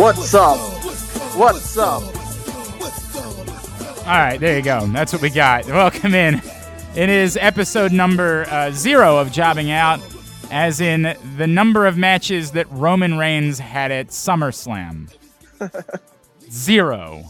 What's up? What's up? All right, there you go. That's what we got. Welcome in. It is episode number uh, zero of Jobbing Out, as in the number of matches that Roman Reigns had at SummerSlam. zero.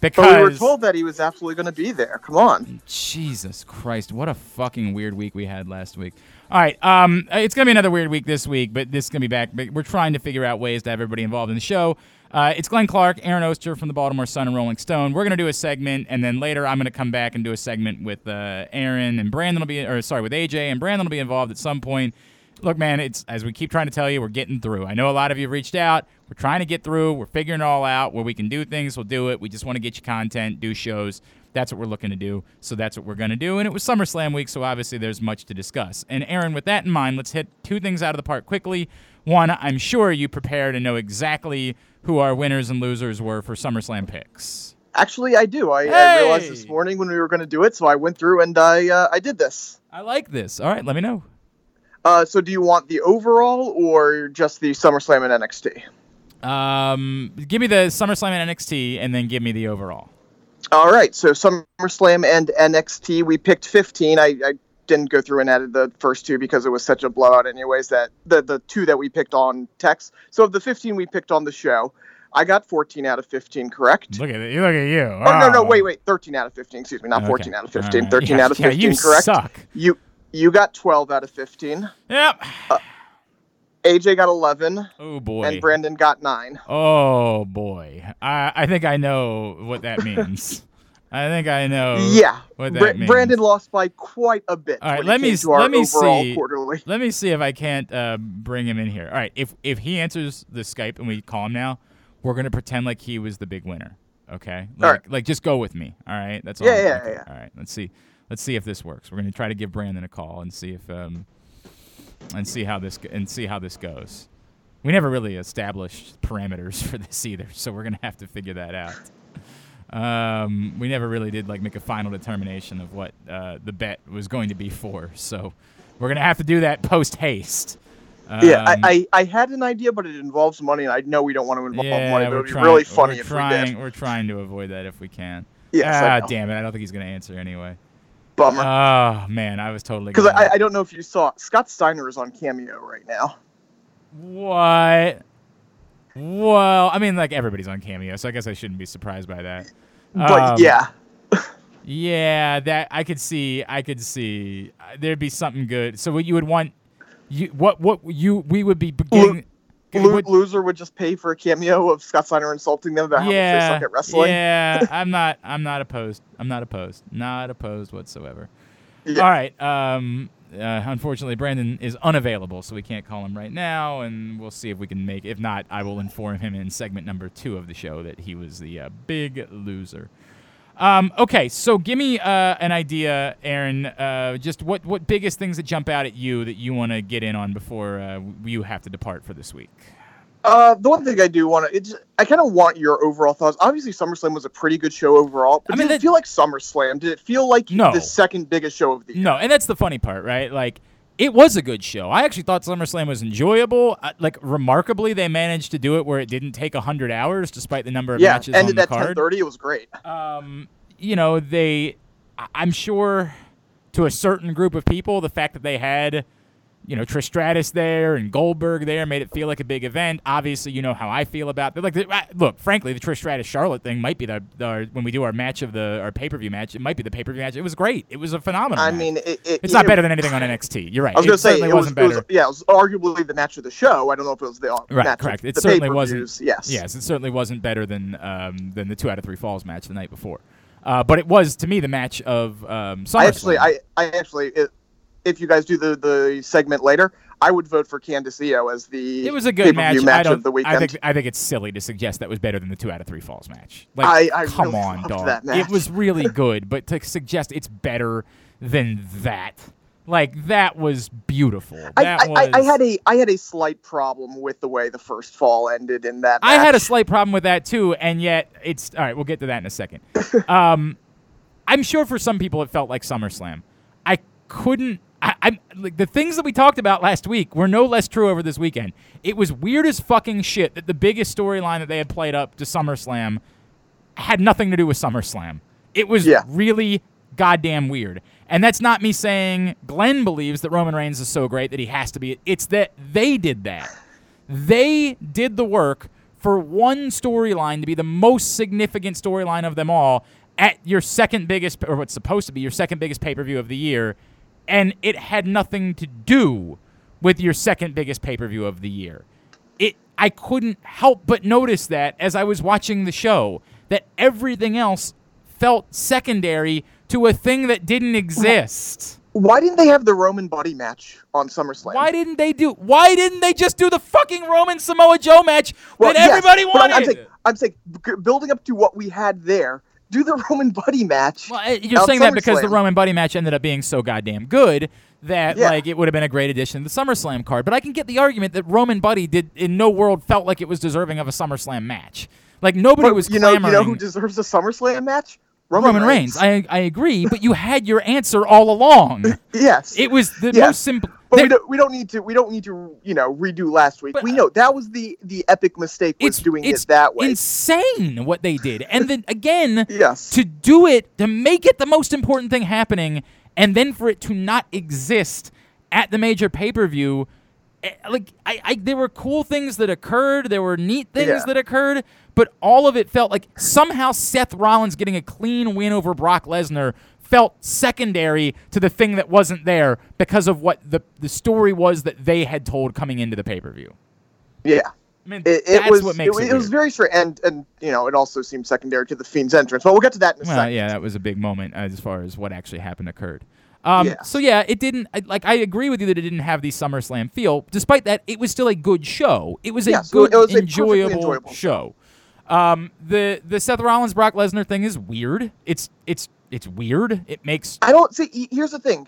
Because But we were told that he was absolutely going to be there. Come on. Jesus Christ, what a fucking weird week we had last week. All right, um, it's gonna be another weird week this week, but this is gonna be back. But we're trying to figure out ways to have everybody involved in the show. Uh, it's Glenn Clark, Aaron Oster from the Baltimore Sun and Rolling Stone. We're gonna do a segment, and then later I'm gonna come back and do a segment with uh, Aaron and Brandon will be, or sorry, with AJ and Brandon will be involved at some point. Look, man, it's as we keep trying to tell you, we're getting through. I know a lot of you have reached out. We're trying to get through. We're figuring it all out. Where we can do things, we'll do it. We just want to get you content, do shows. That's what we're looking to do. So that's what we're going to do. And it was SummerSlam week, so obviously there's much to discuss. And Aaron, with that in mind, let's hit two things out of the park quickly. One, I'm sure you prepared and know exactly who our winners and losers were for SummerSlam picks. Actually, I do. I, I realized this morning when we were going to do it, so I went through and I uh, I did this. I like this. All right, let me know. Uh, so, do you want the overall or just the SummerSlam and NXT? Um, give me the SummerSlam and NXT, and then give me the overall. All right. So, SummerSlam and NXT, we picked 15. I, I didn't go through and added the first two because it was such a blowout, anyways. That the the two that we picked on text. So, of the 15 we picked on the show, I got 14 out of 15 correct. Look at it. Look at you. Oh no no oh. wait wait 13 out of 15 excuse me not 14 out of 15 13 out of 15 yeah, you correct Suck. you you got 12 out of 15 Yep. Uh, AJ got 11 Oh boy. and Brandon got 9 Oh boy, I I think I know what that means. I think I know. yeah what that Bra- means. Brandon lost by quite a bit All right, let me to let me see. quarterly Let me see if I can't uh, bring him in here. All right, if if he answers the Skype and we call him now, we're gonna pretend like he was the big winner. Okay, like All right. like just go with me. All right, that's all. Yeah, I'm- yeah, yeah. All right, let's see. Let's see if this works. We're gonna try to give Brandon a call and see if um and see how this and see how this goes. We never really established parameters for this either, so we're gonna have to figure that out. Um, we never really did like make a final determination of what uh, the bet was going to be for, so we're gonna have to do that post haste. yeah Um, I, I I had an idea but it involves money and I know we don't want to involve yeah, money but it we're would be trying, really funny we're if trying, we did We're trying to avoid that if we can. Yeah. ah, damn it! I don't think he's gonna answer anyway. Bummer Oh man, I was totally. because I, I don't know if you saw Scott Steiner is on Cameo right now What? Well, I mean, like everybody's on Cameo, so I guess I shouldn't be surprised by that. but Um, yeah Yeah, that I could see. I could see uh, there'd be something good. So what you would want, you what what you we would be beginning. Would- loser would just pay for a cameo of Scott Steiner insulting them about how much they suck at wrestling. yeah. I'm not. I'm not opposed. I'm not opposed. Not opposed whatsoever. Yeah. All right. Um. Uh, unfortunately, Brandon is unavailable, so we can't call him right now, and we'll see if we can make. If not, I will inform him in segment number two of the show that he was the uh, big loser. Um, okay, so give me uh, an idea, Aaron. Uh, just what what biggest things that jump out at you that you want to get in on before uh, you have to depart for this week. Uh, the one thing I do want to, I kind of want your overall thoughts. Obviously, SummerSlam was a pretty good show overall, but I mean, did that- it feel like SummerSlam? Did it feel like No. the second biggest show of the year? No, and that's the funny part, right? Like, it was a good show. I actually thought SummerSlam was enjoyable. Uh, like, remarkably, they managed to do it where it didn't take hundred hours, despite the number of Yeah, matches on ended the at card. 10:30. It was great. um, you know, they, I- I'm sure to a certain group of people, the fact that they had you know Trish Stratus there and Goldberg there made it feel like a big event. Obviously, you know how I feel about it. Like, the, look, frankly, the Trish Stratus Charlotte thing might be the, the when we do our match of the our pay per view match. It might be the pay per view match. It was great. It was a phenomenal. I match. mean, it, it, it's not better than anything on NXT. You're right. I was it going to say certainly it was, wasn't it was- better. yeah, it was arguably the match of the show. I don't know if it was the Right, match correct. It certainly wasn't. Yes. Yes, it certainly wasn't better than um, than the two out of three falls match the night before. Uh, but it was to me the match of um, SummerSlam. I actually, I, I actually, it, if you guys do the the segment later, I would vote for Candice Io as the it was a good match. match I of the weekend. I think I think it's silly to suggest that was better than the two out of three falls match. Like, I- I come really on, dog. It was really good, but to suggest it's better than that, like that was beautiful. I, That I, I, I was- had a I had a slight problem with the way the first fall ended in that. I had a slight problem with that too, and yet it's all right. We'll get to that in a second. Um, I'm sure for some people it felt like SummerSlam. I couldn't. I, I'm like the things that we talked about last week were no less true over this weekend. It was weird as fucking shit that the biggest storyline that they had played up to SummerSlam had nothing to do with SummerSlam. It was Yeah. really goddamn weird. And that's not me saying Glenn believes that Roman Reigns is so great that he has to be. It's that they did that. They did the work for one storyline to be the most significant storyline of them all at your second biggest, or what's supposed to be your second biggest pay per view of the year. And it had nothing to do with your second biggest pay per view of the year. It, I couldn't help but notice that as I was watching the show, that everything else felt secondary to a thing that didn't exist. Why didn't they have the Roman Buddy match on SummerSlam? Why didn't they do? Why didn't they just do the fucking Roman Samoa Joe match Well, that yes, everybody wanted? I'm saying, I'm saying, building up to what we had there. Do the Roman Buddy match. well, you're saying that because the Roman Buddy match ended up being so goddamn good that Yeah. like it would have been a great addition to the SummerSlam card. But I can get the argument that Roman Buddy did in no world felt like it was deserving of a SummerSlam match. Like nobody But was you know, you know who deserves a SummerSlam match? Roman Roman Reigns. I I agree, but you had your answer all along. yes. It was the Yeah. most simple. But there- we don't, we don't need to we don't need to you know redo last week. But, we know that was the the epic mistake was it's doing it's it that way. It's insane what they did, and then again, yes. to do it to make it the most important thing happening, and then for it to not exist at the major pay per view. Eh, like I, I, there were cool things that occurred. There were neat things Yeah. that occurred, but all of it felt like somehow Seth Rollins getting a clean win over Brock Lesnar felt secondary to the thing that wasn't there because of what the the story was that they had told coming into the pay per view. yeah. I mean, It, it that's was what makes it, it, it was very strange, and and you know it also seemed secondary to the Fiend's entrance. But we'll get to that in a Well, second. yeah, that was a big moment as far as what actually happened occurred. Um, Yeah. So yeah, it didn't. Like I agree with you that it didn't have the SummerSlam feel. Despite that, it was still a good show. It was a good, was enjoyable, enjoyable show. Um, the the Seth Rollins Brock Lesnar thing is weird. It's it's it's weird. It makes I don't see. Here's the thing.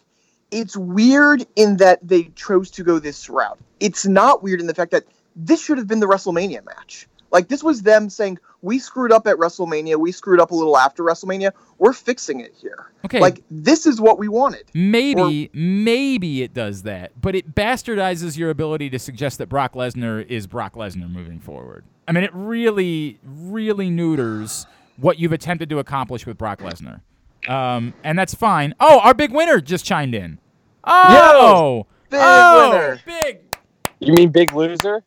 It's weird in that they chose to go this route. It's not weird in the fact that this should have been the WrestleMania match. Like this was them saying, "We screwed up at WrestleMania. We screwed up a little after WrestleMania. We're fixing it here." Okay. Like this is what we wanted. Maybe, maybe it does that, but it bastardizes your ability to suggest that Brock Lesnar is Brock Lesnar moving forward. I mean, it really, really neuters what you've attempted to accomplish with Brock Lesnar. Um, and that's fine. Oh, our big winner just chimed in. Oh, big oh, winner. big. You mean big loser?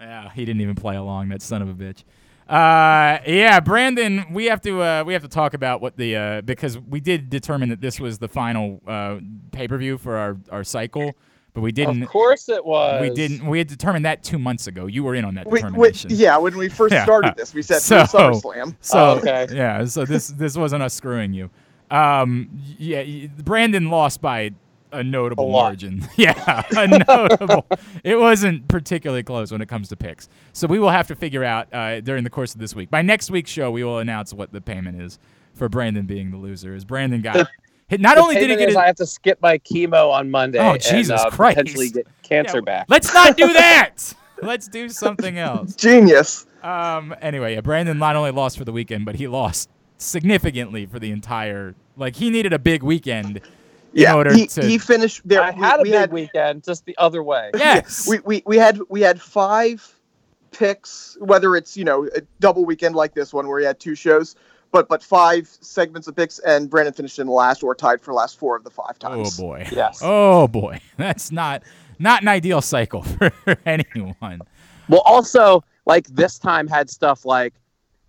Yeah, he didn't even play along. That son of a bitch. Uh, yeah, Brandon, we have to uh, we have to talk about what the uh, because we did determine that this was the final uh, pay per view for our, our cycle, but we didn't. Of course it was. We didn't. We had determined that two months ago. You were in on that We, we, determination. yeah, when we first Yeah. started this, we said So- SummerSlam. So Oh, okay. yeah, so this this wasn't us screwing you. Um, yeah, Brandon lost by a notable A margin. yeah, a notable. it wasn't particularly close when it comes to picks. So we will have to figure out uh, during the course of this week. By next week's show, we will announce what the payment is for Brandon being the loser. Is Brandon got hit? Not The only did he get is his, I have to skip my chemo on Monday. Oh, and, Jesus uh, Christ. Potentially get cancer Yeah, back. Let's not do that. Let's do something else. Genius. Um. Anyway, yeah, Brandon not only lost for the weekend, but he lost significantly for the entire. Like he needed a big weekend in Yeah, order he, to. he finished there. I had a we big had, weekend, just the other way. yes. we, we, we had we had five picks, whether it's you know a double weekend like this one where he had two shows, but but five segments of picks, and Brandon finished in last or tied for last four of the five oh, times. Oh boy. Yes. Oh boy. That's not not an ideal cycle for anyone. Well, also like this time had stuff like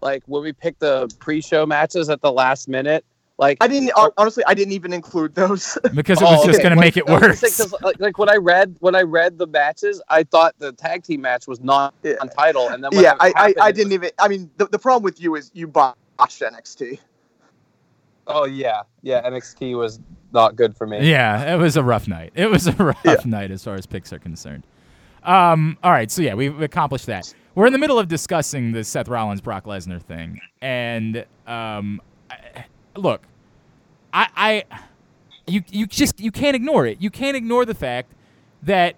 like when we picked the pre-show matches at the last minute. Like I didn't honestly. I didn't even include those. Because it was Oh, just okay. going to make it I was gonna worse. say, 'cause, like, like when I read when I read the matches, I thought the tag team match was not on title, and then when yeah, it I, I, happened, I it didn't was- even. I mean, the, the problem with you is you botched NXT. Oh yeah, yeah. NXT was not good for me. Yeah, it was a rough night. It was a rough Yeah. night as far as picks are concerned. Um, all right, so yeah, we've accomplished that. We're in the middle of discussing the Seth Rollins Brock Lesnar thing, and um, I, look, I, I, you, you just you can't ignore it. You can't ignore the fact that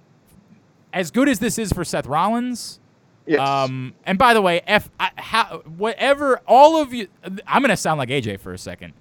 as good as this is for Seth Rollins, Yes. um, and by the way, F, I, how, whatever, all of you, I'm gonna sound like AJ for a second.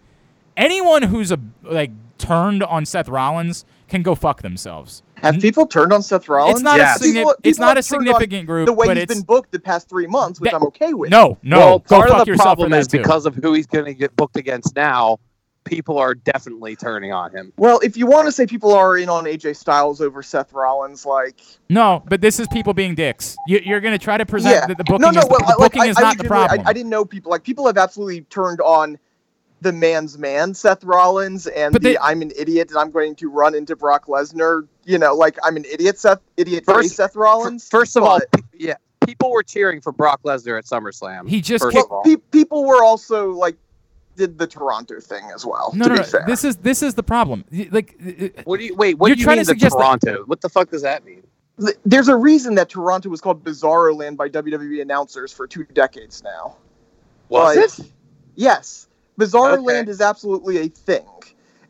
Anyone who's a like turned on Seth Rollins can go fuck themselves. have people turned on Seth Rollins? It's not Yes. a signi- People- it's not a have turned on significant group, The way but he's it's been booked the past three months, which That- I'm okay with. no, no. well, go part fuck of the problem is too. because of who he's going to get booked against now. People are definitely turning on him. Well, if you want to say people are in on AJ Styles over Seth Rollins, like no, but this is people being dicks. You, you're gonna try to present yeah, that the booking no, no, is the, well, the like, booking I, is I not the problem. I, I didn't know people like people have absolutely turned on the man's man, Seth Rollins, and But the they- I'm an idiot and I'm going to run into Brock Lesnar. You know, like I'm an idiot, Seth, idiot First- face Seth Rollins. First of all, but- pe- yeah, people were cheering for Brock Lesnar at SummerSlam. he just First kicked. of all. pe- people were also like did the Toronto thing as well. No, to no, be no. fair, This is this is the problem. Like, What do you wait? What You're do you trying mean to the suggest that- Toronto? What the fuck does that mean? There's a reason that Toronto was called Bizarro Land by WWE announcers for two decades now. Was Like, it? Yes, Bizarro Okay. Land is absolutely a thing,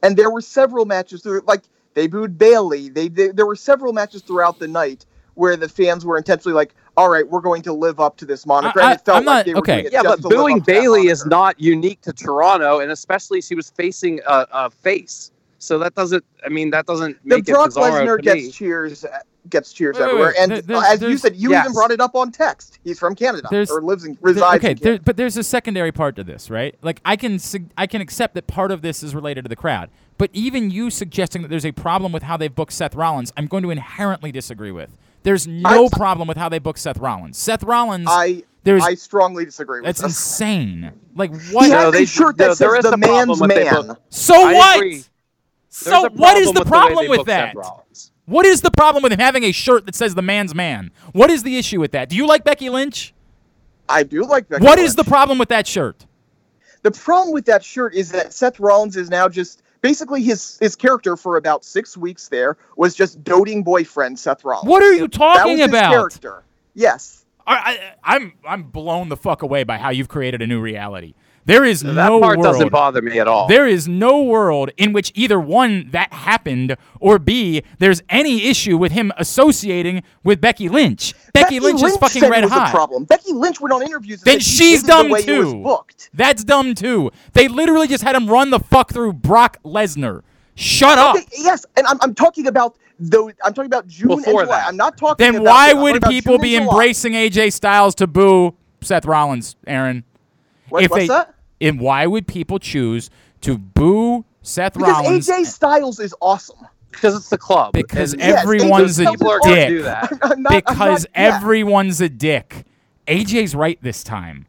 and there were several matches through. Like they booed Bayley. They, they there were several matches throughout the night where the fans were intentionally like, "All right, we're going to live up to this moniker." I- and it felt I'm like not- they were okay. doing it Yeah, just but to live booing up Bayley is not unique to Toronto, and especially she was facing a, a face. So that doesn't. I mean, that doesn't The make Brock it Lesnar to gets me. cheers. Uh, gets cheers Wait, wait, everywhere, wait. and There- there's- as you said, you yes. even brought it up on text. He's from Canada There's- or lives in There- resides. okay, in there, Canada. but there's a secondary part to this, right? Like I can I can accept that part of this is related to the crowd, but even you suggesting that there's a problem with how they've booked Seth Rollins, I'm going to inherently disagree with. There's no I- problem with how they book Seth Rollins. Seth Rollins, I there's I strongly disagree with that's this. insane. Like He what? has No, a they- shirt no, that there says the a problem man's with they man. so I what? agree. So There's a what is problem the with the way problem they with book Seth that? Rollins. What is the problem with him having a shirt that says the man's man? What is the issue with that? Do you like Becky Lynch? I do like Becky What Lynch. is the problem with that shirt? The problem with that shirt is that Seth Rollins is now just basically his his character for about six weeks there was just doting boyfriend Seth Rollins. What are you that talking was about? His character. Yes. I, I, I'm I'm blown the fuck away by how you've created a new reality. There is no world. That no part doesn't bother me at all. There is no world in which either one that happened or B there's any issue with him associating with Becky Lynch. Becky, Lynch, is fucking said it red was hot. a problem. Becky Lynch went on interviews. And Then said she's dumb the way It was too. booked. That's dumb too. They literally just had him run the fuck through Brock Lesnar. Shut up. Yes, and I'm, I'm talking about though. I'm talking about June Before and July. that. I'm not talking. Then about why I'm would people June be embracing AJ Styles to boo Seth Rollins, Aaron? What, if what's they, that? And why would people choose to boo Seth Because Rollins? AJ Styles is awesome. because it's the club. Because And everyone's AJ a people are Styles going dick. do that. I'm not, I'm because not, yeah. everyone's a dick. AJ's right this time.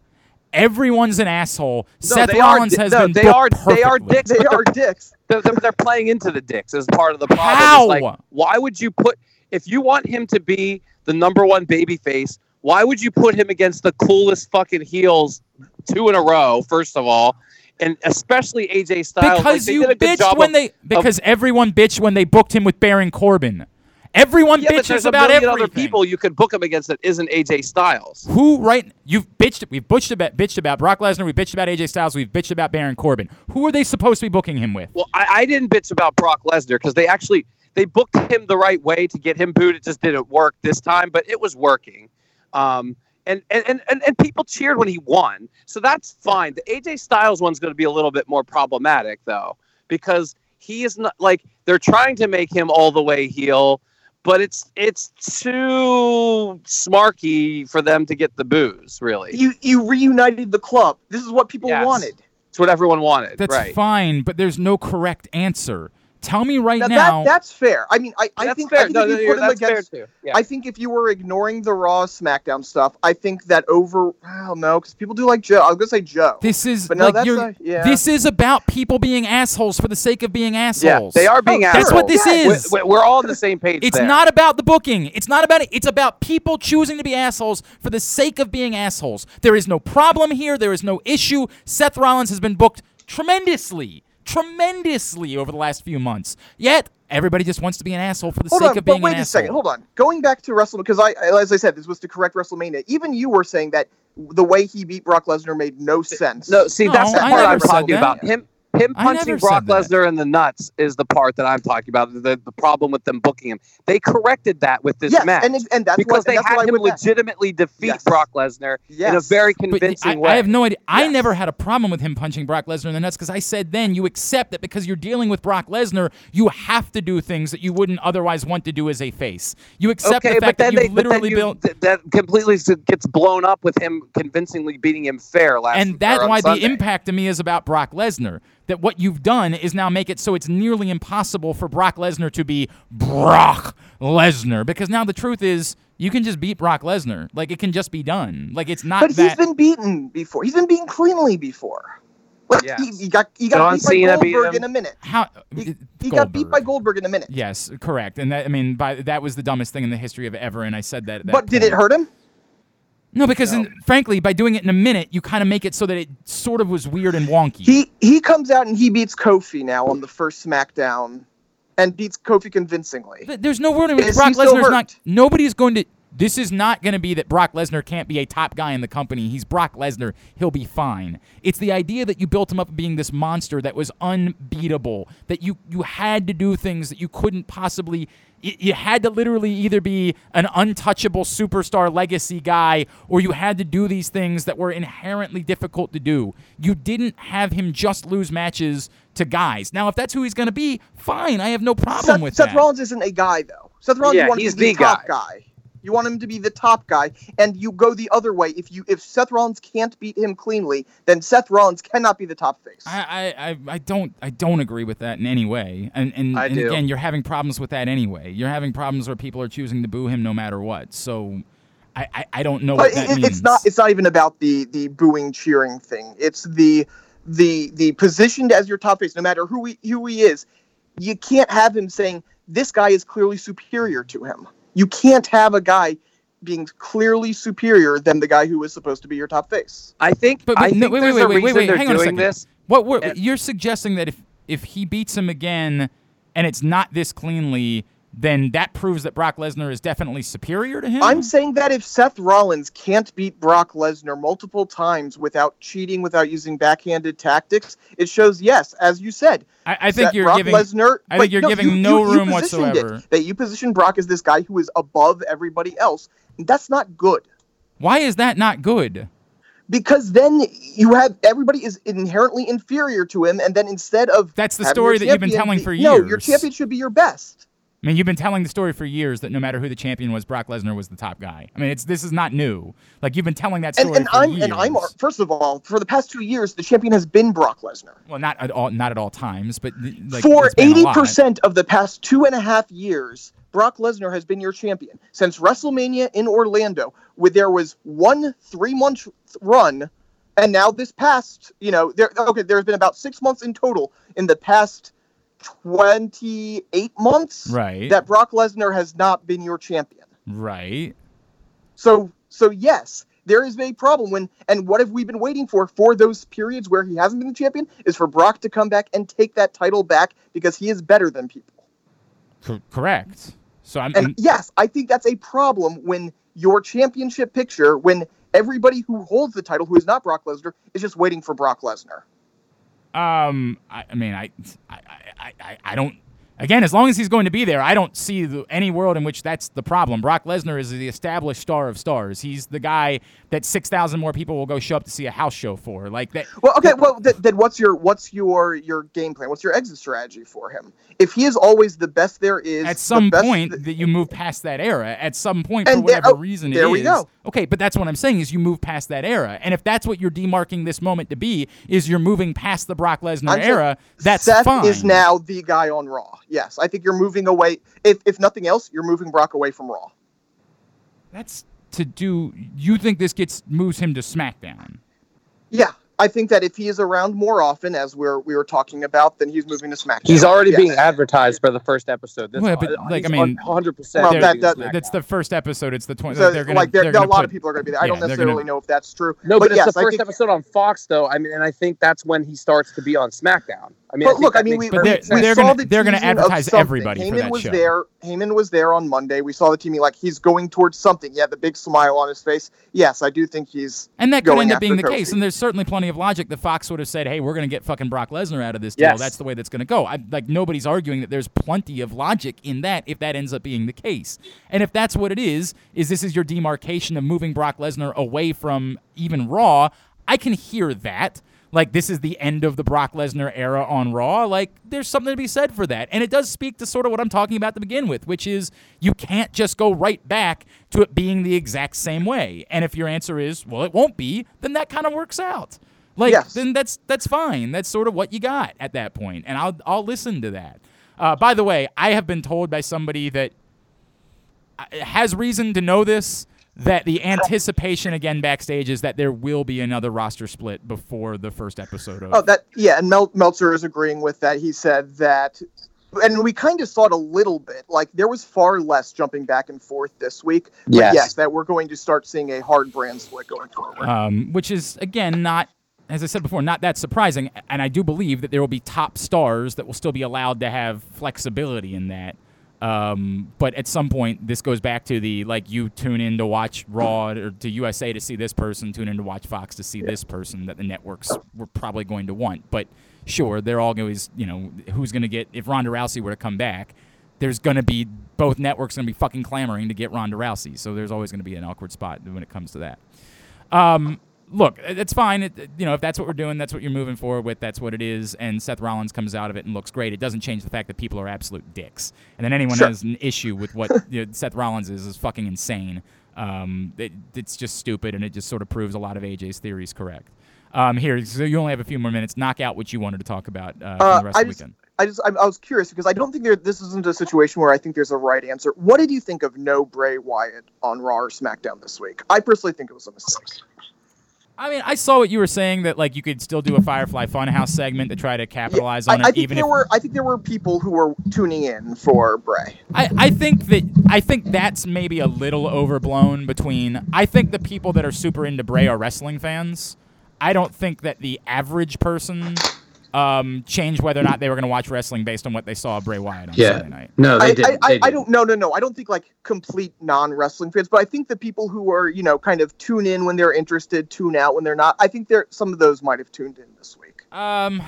Everyone's an asshole. Seth they are Rollins di- has no, been they booked are- they are dicks. they are dicks. they're, they're, they're playing into the dicks as part of the problem. How? Like, why would you put if you want him to be the number one baby face? Why would you put him against the coolest fucking heels two in a row? First of all, and especially AJ Styles. Because they you bitched when of- they because everyone bitched when they booked him with Baron Corbin. Everyone yeah, bitches a about million everything. other people you could book him against that isn't AJ Styles. Who right? You've bitched. We've bitched about bitched about Brock Lesnar. We've bitched about AJ Styles. We've bitched about Baron Corbin. Who are they supposed to be booking him with? Well, I, I didn't bitch about Brock Lesnar because they actually they booked him the right way to get him booed. It just didn't work this time, but it was working. Um, and, and, and, and, and people cheered when he won. So that's fine. The AJ Styles one's going to be a little bit more problematic, though, because he is not like they're trying to make him all the way heel, but it's it's too smarky for them to get the booze, really. You you reunited the club. This is what people Yes. wanted. It's what everyone wanted. That's right. fine, but there's no correct answer. Tell me right That, now. that, that's fair. I mean, I, I think, fair. I think No, if you you're- put him against. Yeah. I think if you were ignoring the Raw SmackDown stuff, I think that over. I don't know because people do like Joe. I was gonna say Joe. this is But no, like that's you're, a- yeah. this is about people being assholes for the sake of being assholes. yeah, assholes. they are being Oh, assholes. That's what this Yeah. is. We- We're all on the same page. It's there. not about the booking. It's not about it. It's about people choosing to be assholes for the sake of being assholes. There is no problem here. There is no issue. Seth Rollins has been booked tremendously, tremendously over the last few months. Yet everybody just wants to be an asshole for the Hold sake on, of being but wait an a asshole. second. Hold on. Going back to WrestleMania, because I, as I said, this was to correct WrestleMania. Even you were saying that the way he beat Brock Lesnar made no sense. No, see, No, that's the I part never I'm said talking that. about. Him, him punching Brock. Lesnar in the nuts is the part that I'm talking about. The, the problem with them booking him. They corrected that with this yes, match and and that's because what, they and that's had him would bet. legitimately defeat Yes. Brock Lesnar in a Yes. very But convincing I, way. I have no idea. I never had a problem with him punching Brock Lesnar in the nuts because I said then you accept that because you're dealing with Brock Lesnar, you have to do things that you wouldn't otherwise want to do as a face. You accept okay, the but fact then that they, you but then literally you, built. th- that completely gets blown up with him convincingly beating him fair last. and that's why Sunday. the impact to me is about Brock Lesnar. That what you've done is now make it so it's nearly impossible for Brock Lesnar to be Brock Lesnar because now the truth is you can just beat Brock Lesnar. Like it can just be done. Like it's not But he's that. been beaten before. He's been beaten cleanly before. Like Yes. he, he got he got John beat by Cena Goldberg him. in a minute. how He, uh, he got beat by Goldberg. Goldberg in a minute. Yes, correct. And that I mean, by that was the dumbest thing in the history of ever. And I said that. that But did it hurt him? No, because In, frankly, by doing it in a minute, you kind of make it so that it sort of was weird and wonky. He he comes out and he beats Kofi now on the first SmackDown, and beats Kofi convincingly. Th- There's no word in which Brock Lesnar's hurt? not. Nobody's going to. This is not going to be that Brock Lesnar can't be a top guy in the company. He's Brock Lesnar. He'll be fine. It's the idea that you built him up being this monster that was unbeatable. That you you had to do things that you couldn't possibly. Y- You had to literally either be an untouchable superstar legacy guy, or you had to do these things that were inherently difficult to do. You didn't have him just lose matches to guys. Now, if that's who he's going to be, fine. I have no problem Seth, with Seth that. Rollins isn't a guy though. Seth Rollins Yeah, you he's to be the the top guy. guy. You want him to be the top guy, and you go the other way. If you if Seth Rollins can't beat him cleanly, then Seth Rollins cannot be the top face. I, I, I- I don't I don't agree with that in any way. And and, I and do. again, you're having problems with that anyway. You're having problems where people are choosing to boo him no matter what. So I, I, I don't know what But that it, means. it's not it's not even about the the booing cheering thing. It's the the the positioned as your top face, no matter who he who he is. You can't have him saying this guy is clearly superior to him. You can't have a guy being clearly superior than the guy who is supposed to be your top face. I think. But, I but think no, wait, wait, wait, wait, wait, wait, hang on a second. this. What, what And- you're suggesting that if if he beats him again and it's not this cleanly, then that proves that Brock Lesnar is definitely superior to him. I'm saying that if Seth Rollins can't beat Brock Lesnar multiple times without cheating, without using backhanded tactics, it shows yes, as you said. I, I think you're Brock giving. Lesnar. I but think you're no, giving you- no you- you room it, whatsoever. that you position Brock as this guy who is above everybody else. That's not good. Why is that not good? because then you have everybody is inherently inferior to him, and then instead of That's the story that you've been telling be- for years. No, your champion should be your best. I mean, you've been telling the story for years that no matter who the champion was, Brock Lesnar was the top guy. I mean, it's this is not new. Like you've been telling that story And, and for I'm years. and I'm first of all, for the past two years, the champion has been Brock Lesnar. well, not at all, not at all times, but like for it's been a eighty percent of the past two and a half years, Brock Lesnar has been your champion since WrestleMania in Orlando, where there was one three month run, and now this past, you know, there okay, there's been about six months in total in the past twenty eight months Right. that Brock Lesnar has not been your champion. Right. So so yes, there is a problem when and what have we been waiting for for those periods where he hasn't been the champion is for Brock to come back and take that title back because he is better than people. Co- correct. So I'm, And I'm- yes, I think that's a problem when your championship picture when everybody who holds the title who is not Brock Lesnar is just waiting for Brock Lesnar. Um I, I mean I, I I I I don't Again, as long as he's going to be there, I don't see the, any world in which that's the problem. Brock Lesnar is the established star of stars. He's the guy that six thousand more people will go show up to see a house show for. Like that. Well, okay. Well, th- then what's your what's your your game plan? What's your exit strategy for him? If he is always the best there is, At some point, th- that you move past that era. At some point, for And there- whatever oh, reason there it we is. go. Okay, but that's what I'm saying is you move past that era, and if that's what you're demarking this moment to be, is you're moving past the Brock Lesnar era. That's Seth fine. is now the guy on Raw. Yes, I think you're moving away. If if nothing else, you're moving Brock away from Raw. That's to do. You think this gets moves him to SmackDown? Yeah, I think that if he is around more often, as we're we were talking about, then he's moving to SmackDown. He's already Yes. being advertised for the first episode. This Well, but, like, I mean- 100. percent Well, that- that- That's the first episode. It's the twenty. So, they're gonna, like they're there are gonna a lot put- of people are going to be there. I yeah, don't necessarily gonna- know if that's true. No, but, yes, it's the I first think, episode on Fox, though. I mean, and I think that's when he starts to be on SmackDown. I mean, But think look, I mean, we, But we, they're- they're saw gonna- the they're gonna advertise something. everybody for Heyman that was show. there. Heyman was there on Monday. We saw the team. Like he's going towards something. He had the big smile on his face. Yes, I do think he's. And that could going end up being the Kofi. case. And there's certainly plenty of logic that Fox would have said, "Hey, we're going to get fucking Brock Lesnar out of this deal. Yes. That's the way that's going to go." I, like nobody's arguing that there's plenty of logic in that if that ends up being the case. And if that's what it is, is this is your demarcation of moving Brock Lesnar away from even Raw? I can hear that. Like this is the end of the Brock Lesnar era on Raw. Like there's something to be said for that. And it does speak to sort of what I'm talking about to begin with, which is you can't just go right back to it being the exact same way. And if your answer is, well, it won't be, then that kind of works out. Like Yes. then that's that's fine. That's sort of what you got at that point, and I'll I'll listen to that. Uh, by the way, I have been told by somebody that uh, has reason to know this that the anticipation again backstage is that there will be another roster split before the first episode of. Oh, that yeah, and Mel- Meltzer is agreeing with that. He said that, and we kind of saw it a little bit. Like there was far less jumping back and forth this week. But Yes. yes, that we're going to start seeing a hard brand split going forward. um, which is again not as I said before, not that surprising. And I do believe that there will be top stars that will still be allowed to have flexibility in that. Um, but at some point, this goes back to the like you tune in to watch Raw or to USA to see this person, tune in to watch Fox to see this person that the networks were probably going to want. But sure, they're all always you know who's going to get if Ronda Rousey were to come back. There's going to be both networks going to be fucking clamoring to get Ronda Rousey. So there's always going to be an awkward spot when it comes to that. Um, look, it's fine. It, you know, if that's what we're doing, that's what you're moving forward with. That's what it is. And Seth Rollins comes out of it and looks great. It doesn't change the fact that people are absolute dicks. And then anyone Sure. has an issue with what you know, Seth Rollins is is fucking insane. Um, it, it's just stupid, and it just sort of proves a lot of AJ's theories correct. Um, here, so you only have a few more minutes. Knock out what you wanted to talk about uh, Uh, the rest I of the just- weekend. I just I, I was curious because I don't think there this isn't a situation where I think there's a right answer. What did you think of no Bray Wyatt on Raw or SmackDown this week? I personally think it was a mistake. I mean, I saw what you were saying that like you could still do a Firefly Funhouse segment to try to capitalize I, on I it, think even there if were I think there were people who were tuning in for Bray. I, I think that I think that's maybe a little overblown between I think the people that are super into Bray are wrestling fans. I don't think that the average person um, changed whether or not they were going to watch wrestling based on what they saw of Bray Wyatt on Yeah. Sunday night. No, they I, did. I, I, they I did. don't no no no I don't think like complete non wrestling fans, but I think the people who are you know kind of tune in when they're interested, tune out when they're not. I think there some of those might have tuned in this week. Um,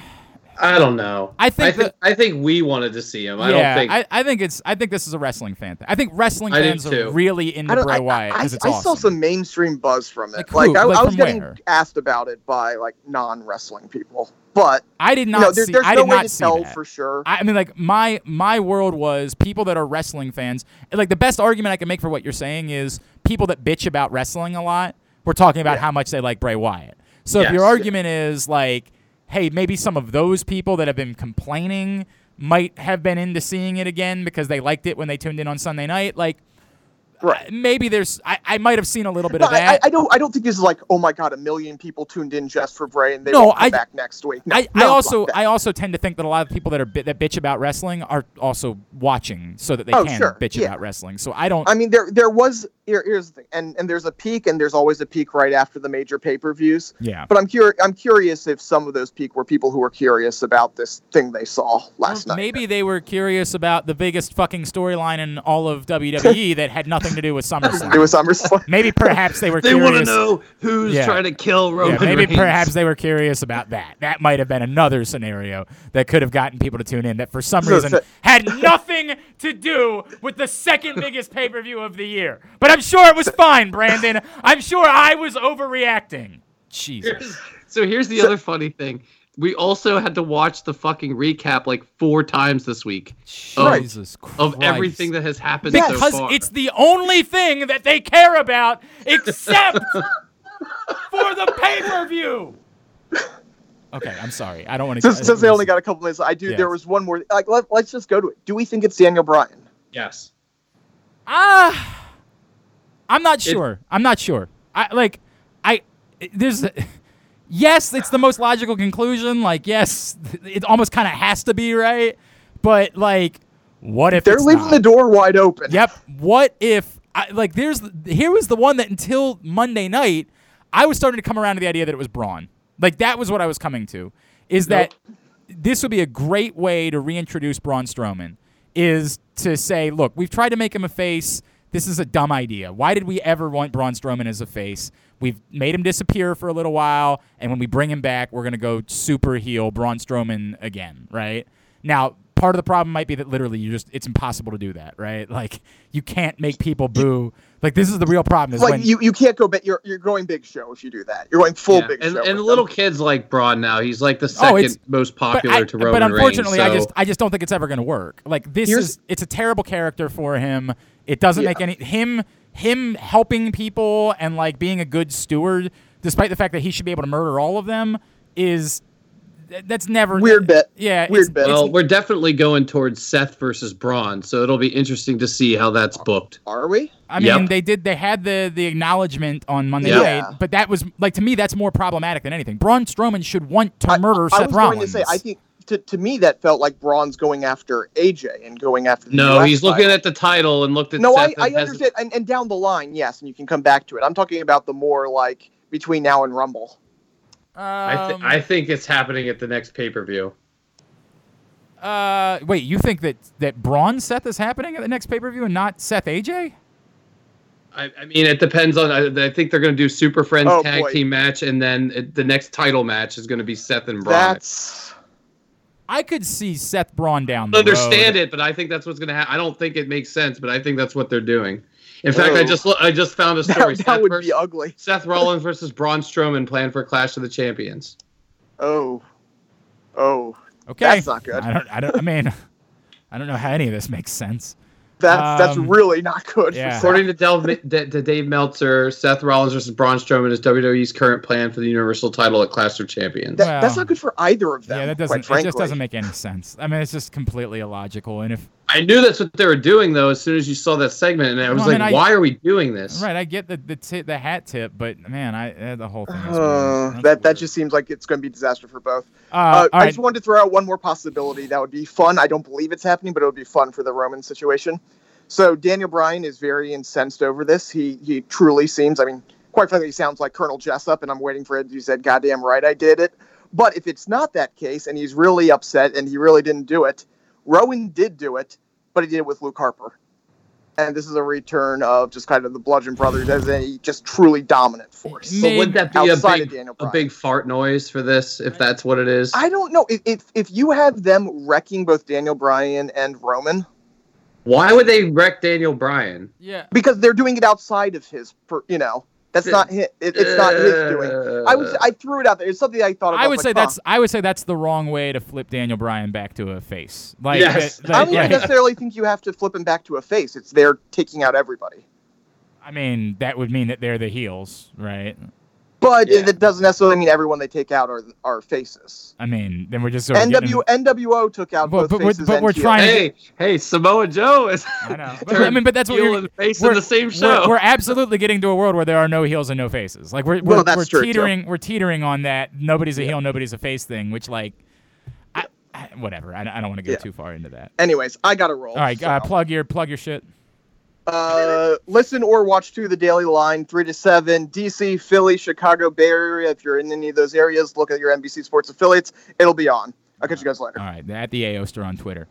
I don't know. I think I think, that- I think we wanted to see him. I yeah, don't think. I, I think it's I think this is a wrestling fan thing. I think wrestling I fans are really into I don't. Bray I, Wyatt I, because it's I awesome. saw some mainstream buzz from it. Like, who? I, Like I was getting where? asked about it by like non wrestling people, but I did you not know there, see. there's I no did way not to see tell that. for sure. I I mean, like my my world was people that are wrestling fans. Like the best argument I can make for what you're saying is people that bitch about wrestling a lot. We're talking about Yeah. how much they like Bray Wyatt. So if your argument is like, hey, maybe some of those people that have been complaining might have been into seeing it again because they liked it when they tuned in on Sunday night, like. Right. uh, Maybe there's. I, I might have seen a little bit No, of that. I, I don't. I don't think this is like, oh my god, a million people tuned in just for Bray and they No, I- back next week. No, I, I also. I also tend to think that a lot of people that are bi- that bitch about wrestling are also watching so that they Oh, can sure. bitch Yeah. about wrestling. So I don't. I mean, there there was here, here's the thing, and and there's a peak, and there's always a peak right after the major pay per views. Yeah. But I'm curious. I'm curious if some of those peak were people who were curious about this thing they saw last night. Maybe they were curious about the biggest fucking storyline in all of WWE that had nothing to do with SummerSlam. it was SummerSlam. maybe perhaps they were They curious. want to know who's Yeah. trying to kill Roman yeah, maybe Reigns. perhaps they were curious about that. That might have been another scenario that could have gotten people to tune in that for some reason had nothing to do with the second biggest pay per view of the year. But I'm sure it was fine, Brandon. I'm sure I was overreacting. Jesus. So here's the other funny thing. We also had to watch the fucking recap like four times this week of, Jesus Christ. of everything that has happened because so far. it's the only thing that they care about except for the pay per view. Okay, I'm sorry. I don't want to. Since, since they only got a couple minutes, I do. Yes. There was one more. Like, let, let's just go to it. Do we think it's Daniel Bryan? Yes. Ah, I'm not sure. I'm not sure. I like, I there's, yes, it's the most logical conclusion. Like, yes, it almost kind of has to be right. But like, what if They're leaving not? the door wide open. Yep. What if I, like there's here was the one that until Monday night I was starting to come around to the idea that it was Braun. Like that was what I was coming to. Is that this would be a great way to reintroduce Braun Strowman is to say, look, we've tried to make him a face. This is a dumb idea. Why did we ever want Braun Strowman as a face? We've made him disappear for a little while, and when we bring him back, we're gonna go super heel Braun Strowman again, right? Now, part of the problem might be that literally you just it's impossible to do that, right? Like you can't make people boo. Like this is the real problem is Like when you, you can't go big. You're you're going big show if you do that. You're going full Yeah, big and show. and with little them. kids like Braun now. He's like the Oh, second it's- most but, popular I- to but unfortunately, Reigns. I just I just don't think it's ever going to work. Like this Here's- is it's a terrible character for him. It doesn't Yeah. make any him him helping people and like being a good steward, despite the fact that he should be able to murder all of them, is th- that's never Weird bet. Yeah, Weird it's- bit. it's- well, we're definitely going towards Seth versus Braun, so it'll be interesting to see how that's booked. Are we? I mean, Yep. they did. They had the the acknowledgement on Monday Yeah. night, but that was like to me that's more problematic than anything. Braun Strowman should want to murder I, Seth I was Rollins. going to say. I think to, to me that felt like Braun's going after AJ and going after. The No, US he's looking at the title and looked at No, I, Seth I and has- understand, and, and down the line, yes, and you can come back to it. I'm talking about the more like between now and Rumble. I, th- Um, I think it's happening at the next pay per view. Uh, wait, you think that that Braun Seth is happening at the next pay per view and not Seth AJ? I, I mean, it depends on. I, I think they're going to do Super Friends Oh, tag boy. team match, and then it, the next title match is going to be Seth and Braun. That's I could see Seth Braun down the understand road. it, but I think that's what's going to happen. I don't think it makes sense, but I think that's what they're doing. In fact, I Oh. just I just found a story. that, that Seth, would versus- be ugly. Seth Rollins versus Braun Strowman planned for Clash of the Champions. Oh, oh, Okay, That's not good. I don't. I don't. I mean, I don't know how any of this makes sense. that's that's Um, really not good. yeah. According to, Del- to to Dave Meltzer, Seth Rollins versus Braun Strowman is WWE's current plan for the Universal title at Clash of Champions. That, that's not good for either of them. yeah, that doesn't. It just doesn't make any sense. I mean, it's just completely illogical. And if I knew that's what they were doing though. As soon as you saw that segment, and I was Well, I mean, like, I- "Why are we doing this?" right, I get the the ti the hat tip, but man, I eh, the whole thing. Is Uh, weird. That's that that just seems like it's going to be a disaster for both. Uh, Uh, I right. just wanted to throw out one more possibility that would be fun. I don't believe it's happening, but it would be fun for the Roman situation. So Daniel Bryan is very incensed over this. He he truly seems. I mean, quite frankly, he sounds like Colonel Jessup, and I'm waiting for it. You said, "Goddamn right, I did it." But if it's not that case, and he's really upset, and he really didn't do it, Rowan did do it, but he did it with Luke Harper. And this is a return of just kind of the Bludgeon Brothers as a just truly dominant force. Me- But would that be a big, a big fart noise for this? If that's what it is, I don't know if, if if you have them wrecking both Daniel Bryan and Roman why would they wreck Daniel Bryan? yeah. because they're doing it outside of his, per, you know, that's not his, it, it's not his doing. I was I threw it out there. It's something I thought. About. I would like, say huh. that's I would say that's the wrong way to flip Daniel Bryan back to a face. Like, Yes. that- I don't yeah, necessarily think you have to flip him back to a face. It's they're taking out everybody. I mean, that would mean that they're the heels, right? But Yeah. it doesn't necessarily mean everyone they take out are are faces. I mean, then we're just sort of getting- NWO took out But- both but we're- but we're heels. trying to- Hey, hey, Samoa Joe is. I know. But, I mean, but that's what heel you're. and face we're- the same we're- show. We're, absolutely getting to a world where there are no heels and no faces. Like we're we're, Well, we're true, too. teetering we're teetering on that nobody's a heel, nobody's a face thing, which like, I, I, whatever. I, I don't want to go Yeah. too far into that. Anyways, I got to roll. All right, uh, plug your plug your shit. Uh, listen or watch to the Daily Line, three to seven. DC, Philly, Chicago, Bay Area. If you're in any of those areas, look at your NBC Sports affiliates. It'll be on. I'll catch you guys later. All right, at the Aoster on Twitter.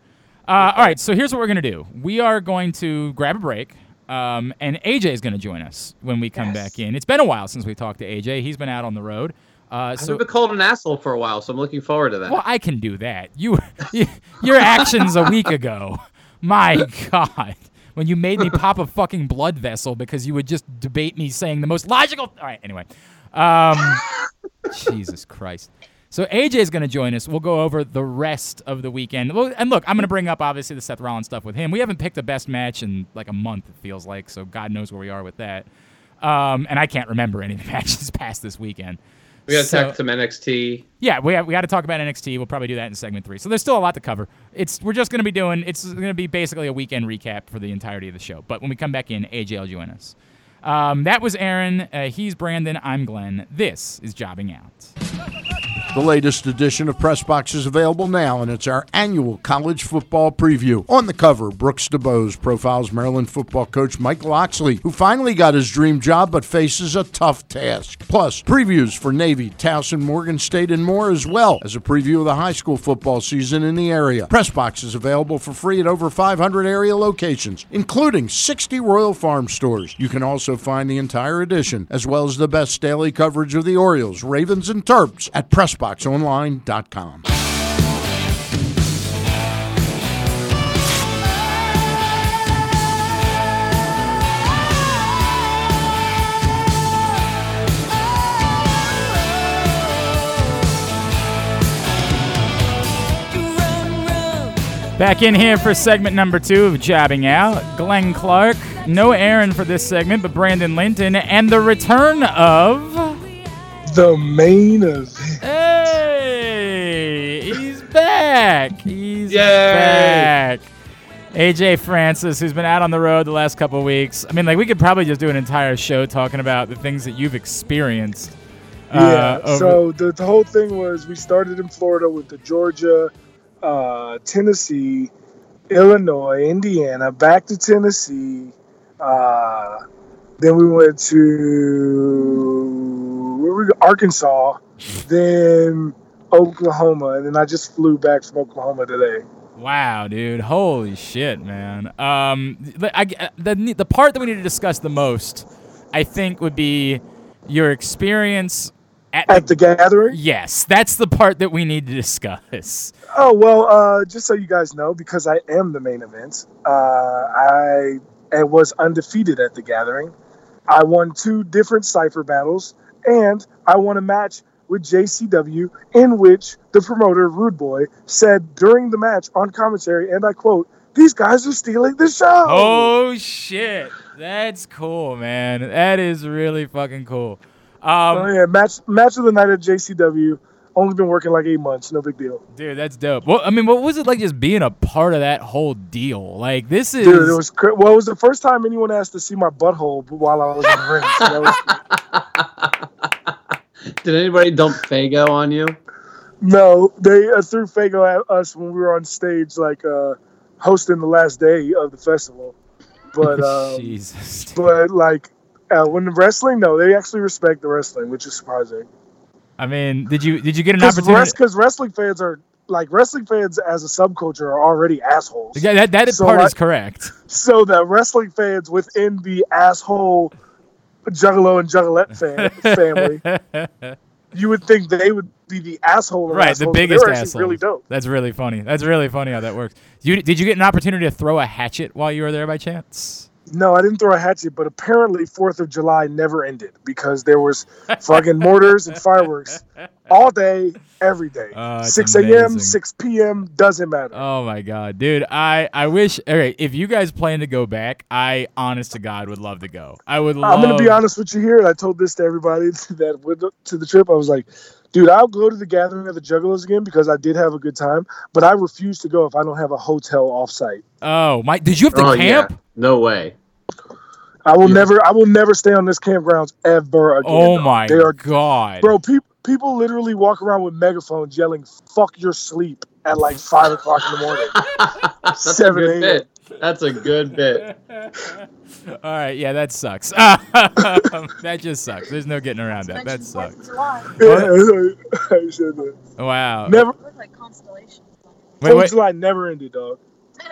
Uh, all right, so here's what we're gonna do. We are going to grab a break, um, and AJ is gonna join us when we come back in. It's been a while since we talked to AJ. He's been out on the road. Uh, I've been called an asshole for a while, so I'm looking forward to that. well, I can do that. You, you your actions a week ago. My God, when you made me pop a fucking blood vessel because you would just debate me saying the most logical. All right, anyway. Um, Jesus Christ. So AJ is going to join us. We'll go over the rest of the weekend. Well, and look, I'm going to bring up obviously the Seth Rollins stuff with him. We haven't picked the best match in like a month. It feels like so. God knows where we are with that. Um, and I can't remember any of the matches past this weekend. We got to So- talk some NXT. yeah, we have, we got to talk about NXT. We'll probably do that in segment three. So there's still a lot to cover. It's we're just going to be doing. It's going to be basically a weekend recap for the entirety of the show. But when we come back in, AJ will join us. Um, that was Aaron. Uh, he's Brandon. I'm Glenn. This is jobbing out. The latest edition of Press Box is available now, and it's our annual college football preview. On the cover, Brooks DeBose profiles Maryland football coach Mike Locksley, who finally got his dream job but faces a tough task. Plus, previews for Navy, Towson, Morgan State, and more, as well as a preview of the high school football season in the area. Press Box is available for free at over 500 area locations, including 60 Royal Farm stores. You can also find the entire edition, as well as the best daily coverage of the Orioles, Ravens, and Terps at Back in here for segment number two of Jobbing Out. Glenn Clark, no Aaron for this segment, but Brandon Linton, and the return of. The main event. Hey! He's back! He's Yay! back! AJ Francis, who's been out on the road the last couple of weeks. I mean, like, we could probably just do an entire show talking about the things that you've experienced. Yeah. uh, over- so the, the whole thing was we started in Florida with the Georgia, uh, Tennessee, Illinois, Indiana, back to Tennessee. Uh, then we went to go? Arkansas, then Oklahoma, and then I just flew back from Oklahoma today. Wow, dude! Holy shit, man. Um, the- I, the the part that we need to discuss the most, I think, would be your experience at, At the gathering? Yes, that's the part that we need to discuss. Oh well, uh, just so you guys know, because I am the main event, uh, I, I was undefeated at the gathering. I won two different cipher battles, and I won a match with JCW in which the promoter Rude Boy said during the match on commentary, and I quote, "These guys are stealing the show." Oh shit, that's cool, man. That is really fucking cool. Um, Oh, yeah, match match of the night at JCW. Only been working like eight months. No big deal. dude, that's dope. Well, I mean, what was it like just being a part of that whole deal? Like, this is. Dude, it was cra- well. It was the first time anyone asked to see my butthole while I was in the ring. So that was Did anybody dump Faygo on you? No, they uh, threw Faygo at us when we were on stage, like uh, hosting the last day of the festival. But um, Jesus. but like uh, when the wrestling, no, they actually respect the wrestling, which is surprising. I mean, did you did you get an Because opportunity? wrestling fans are like wrestling fans as a subculture are already assholes. Yeah, that that So, part like- is correct. So the wrestling fans within the asshole Juggalo and Juggalette fan, family, you would think they would be the asshole. right, the assholes, but biggest they were actually asshole. Really dope. That's really funny. That's really funny how that works. You did you get an opportunity to throw a hatchet while you were there by chance? No, I didn't throw a hatchet, but apparently Fourth of July never ended because there was fucking mortars and fireworks all day, every day. Oh, Six a.m., six p.m. doesn't matter. Oh my god, dude! I I wish. All right, if you guys plan to go back, I honest to God would love to go. I would. Love, I'm gonna be honest with you here, and I told this to everybody that went to the trip. I was like, dude, I'll go to the gathering of the Juggalos again because I did have a good time, but I refuse to go if I don't have a hotel offsite. Oh my! Did you have to oh camp? yeah, no way. I will Yeah. never, I will never stay on this campgrounds ever again. Oh though. my They are god, Bro, people people literally walk around with megaphones yelling "fuck your sleep" at like five o'clock in the morning. That's a Seven good a.m. bit. That's a good bit. All right, yeah, that sucks. that just sucks. There's no getting around that. That sucks. I said that. Wow. Never. like constellations. Wait, wait. July never ended, dog.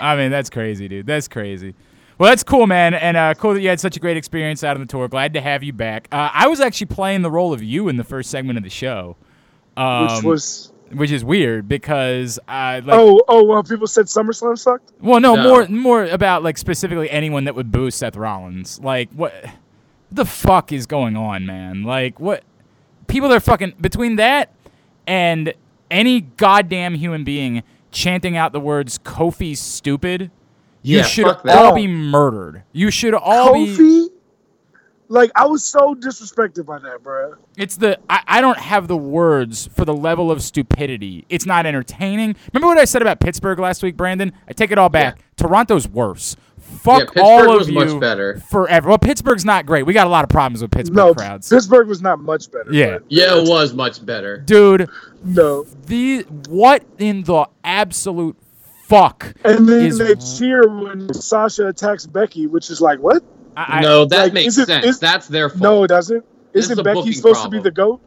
I mean, that's crazy, dude. That's crazy. Well, that's cool, man, and uh, cool that you had such a great experience out on the tour. Glad to have you back. Uh, I was actually playing the role of you in the first segment of the show, um, Which was which is weird because I like. oh oh well people said SummerSlam sucked. Well, no, No. more more about like specifically anyone that would boo Seth Rollins. Like what the fuck is going on, man? Like what people are fucking between that and any goddamn human being chanting out the words Kofi stupid, you Yeah, should all be murdered. You should all be Kofi, like I was so disrespected by that, bro. It's the I, I don't have the words for the level of stupidity. It's not entertaining. Remember what I said about Pittsburgh last week, Brandon? I take it all back. Toronto's worse. Fuck Pittsburgh all of was you much better. forever. Well, Pittsburgh's not great. We got a lot of problems with Pittsburgh No, crowds. Pittsburgh was not much better. Yeah. Yeah, it was much better. Dude, No, the what in the absolute fuck? and then is- they cheer when Sasha attacks Becky, which is like what? I, I- no, that like, makes it- sense. is- That's their fault. No, it doesn't. Isn't a Becky booking supposed to be the goat?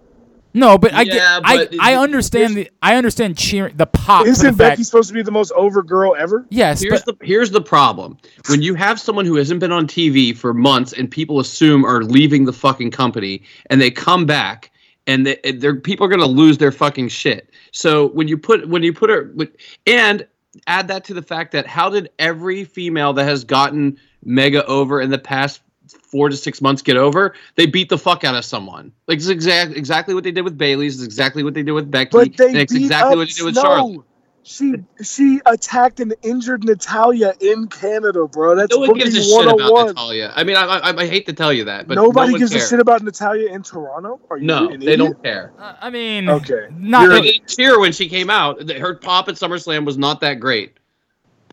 no, but I Yeah, get I, but I it- understand the I understand cheering the pop. Isn't the fact, Becky supposed to be the most over girl ever? yes, Here's but the here's the problem. When you have someone who hasn't been on TV for months and people assume are leaving the fucking company and they come back and they, and they're people are gonna lose their fucking shit. So when you put when you put her with- and add that to the fact that how did every female that has gotten mega over in the past four to six months get over? They beat the fuck out of someone. Like it's exact exactly what they did with Bayley's. It's exactly what they did with Becky. But they beat exactly up what they did with Snow. Charlotte. She she attacked and injured Natalya in Canada, bro. That's No one gives a shit about 101. Natalya. I mean, I, I, I hate to tell you that, but Nobody no gives cares. a shit about Natalya in Toronto. Are you No, an they idiot? don't care. uh, I mean, Okay. not They didn't cheer when she came out. Her pop at SummerSlam was not that great.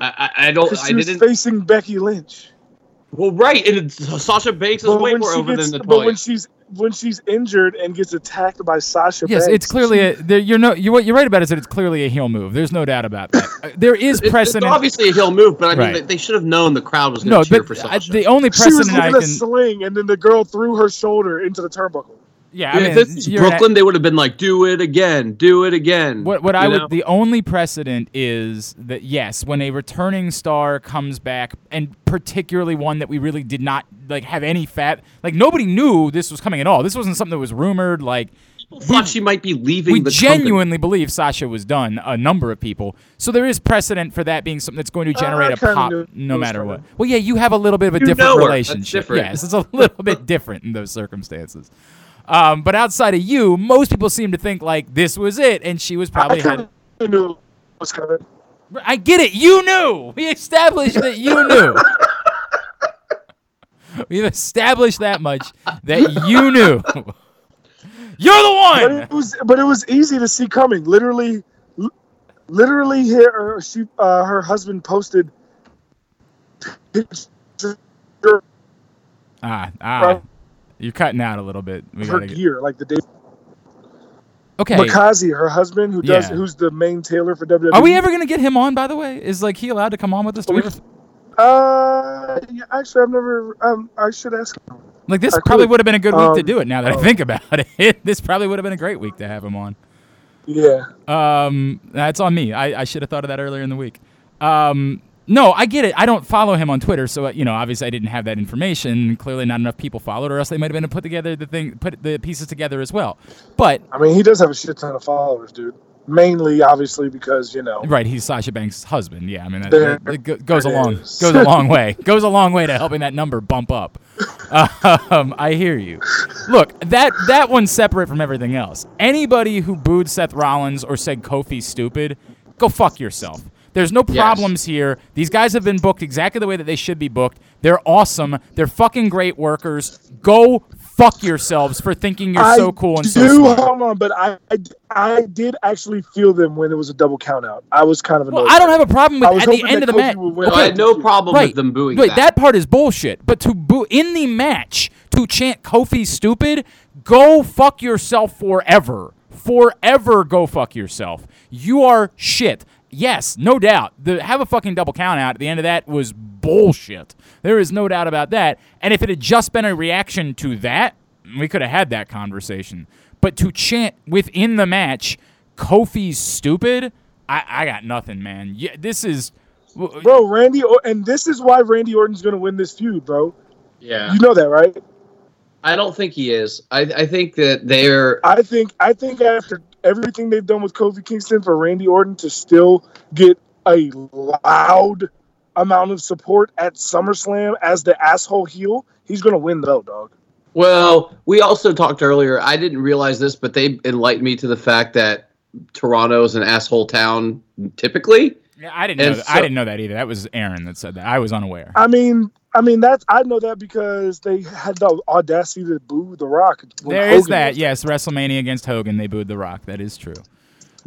I, I, I don't. 'Cause I she was didn't. facing Becky Lynch. Well, right, and Sasha Banks is But way more over gets, than but when she's when she's injured and gets attacked by Sasha Yes, Banks, it's clearly she- a. There, you're no. You what you're right about is that it's clearly a heel move. There's no doubt about that. Uh, there is It's- it's obviously a heel move, but I mean, Right. they, they should have known the crowd was going no, to cheer but for I, Sasha. the only she was precedent I doing a sling, and then the girl threw her shoulder into the turnbuckle. Yeah, I mean, if this is you're at- Brooklyn, they would have been like, "Do it again, do it again." What what I you would the only precedent is that yes, when a returning star comes back, and particularly one that we really did not like have any fat, like nobody knew this was coming at all. This wasn't something that was rumored. Like People thought she might be leaving we the company. genuinely believe Sasha was done. A number of people. So there is precedent for that being something that's going to Uh, generate a pop, knew no matter what. Well, yeah, you have a little bit of a You different know her. That's relationship. different. Yes, it's a little bit different in those circumstances. Um, but outside of you, most people seem to think like this was it, and she was probably I had. knew was coming. I get it. You knew. We established that you knew. We've established that much that you knew. You're the But one. it was but it was easy to see coming. Literally, literally here her she uh, her husband posted. Ah, ah. You're cutting out a little bit. We her get, gear like the day. okay. Mikaze, her husband, who does Yeah. who's the main tailor for WWE. Are we ever gonna get him on? By the way, is like he allowed to come on with us? Do we ever- Uh, yeah, actually, I've never. Um, I should ask. him. like this I probably would have been a good week to Um, do it. Now that I oh. think about it, this probably would have been a great week to have him on. Yeah. Um, that's on me. I, I should have thought of that earlier in the week. Um, no, I get it. I don't follow him on Twitter, so uh, you know, obviously, I didn't have that information. Clearly, not enough people followed, or else they might have been to put together the thing, put the pieces together as well. But I mean, he does have a shit ton of followers, dude. Mainly, obviously, because you know. right, he's Sasha Banks' husband. Yeah, I mean, that, There that- it goes a it long is. goes a long way. Goes a long way to helping that number bump up. Um, I hear you. Look, that that one's separate from everything else. Anybody who booed Seth Rollins or said Kofi's stupid, go fuck yourself. There's no Yes. problems here. These guys have been booked exactly the way that they should be booked. They're awesome. They're fucking great workers. Go fuck yourselves for thinking you're I so cool and do, so smart. hold on, but I, I, I did actually feel them when it was a double count out. I was kind of annoyed. Well, I don't have a problem with was at the end of the Kofi match. would win I had no problem Right. with them booing Wait, that. that part is bullshit. But to boo in the match to chant Kofi stupid, go fuck yourself forever. Forever go fuck yourself. You are shit. Yes, no doubt. The have a fucking double count out at the end of that was bullshit. There is no doubt about that. And if it had just been a reaction to that, we could have had that conversation. But to chant within the match, Kofi's stupid, I, I got nothing, man. Yeah, this is. Bro, Randy, Or- and this is why Randy Orton's gonna win this feud, bro. Yeah. You know that, right? I don't think he is. I, I think that they're. I think I think after everything they've done with Kofi Kingston for Randy Orton to still get a loud amount of support at SummerSlam as the asshole heel, he's gonna win though, dog. Well, we also talked earlier. I didn't realize this, but they enlightened me to the fact that Toronto is an asshole town typically. Yeah, I didn't know. And That. I didn't know that either. That was Aaron that said that. I was unaware. I mean, I mean that's I know that because they had the audacity to boo The Rock. when There is Hogan that. was Yes, WrestleMania against Hogan, they booed The Rock. That is true.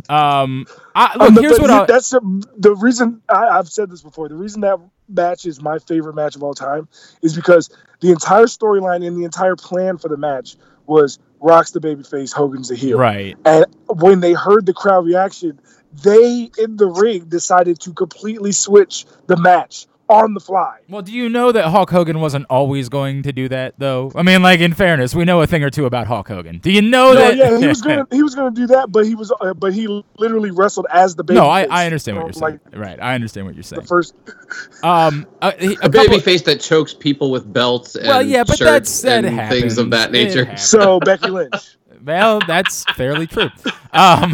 Um, I, Um, here's but what you- I, that's the, the reason I, I've said this before. The reason that match is my favorite match of all time is because the entire storyline and the entire plan for the match was Rock's the babyface, Hogan's the heel. right. And when they heard the crowd reaction, they in the ring decided to completely switch the match on the fly. Well, do you know that Hulk Hogan wasn't always going to do that, though? I mean, like in fairness, we know a thing or two about Hulk Hogan. Do you know No, that? yeah, he was gonna he was gonna do that, but he was uh, but he literally wrestled as the babyface. no, I, I understand what you're Um, saying. Right, I understand what you're saying. the first, Um, a, a A couple- baby face that chokes people with belts and Well, yeah, but shirts that's- that and things of that nature. so Becky Lynch. Well, that's fairly true. Um,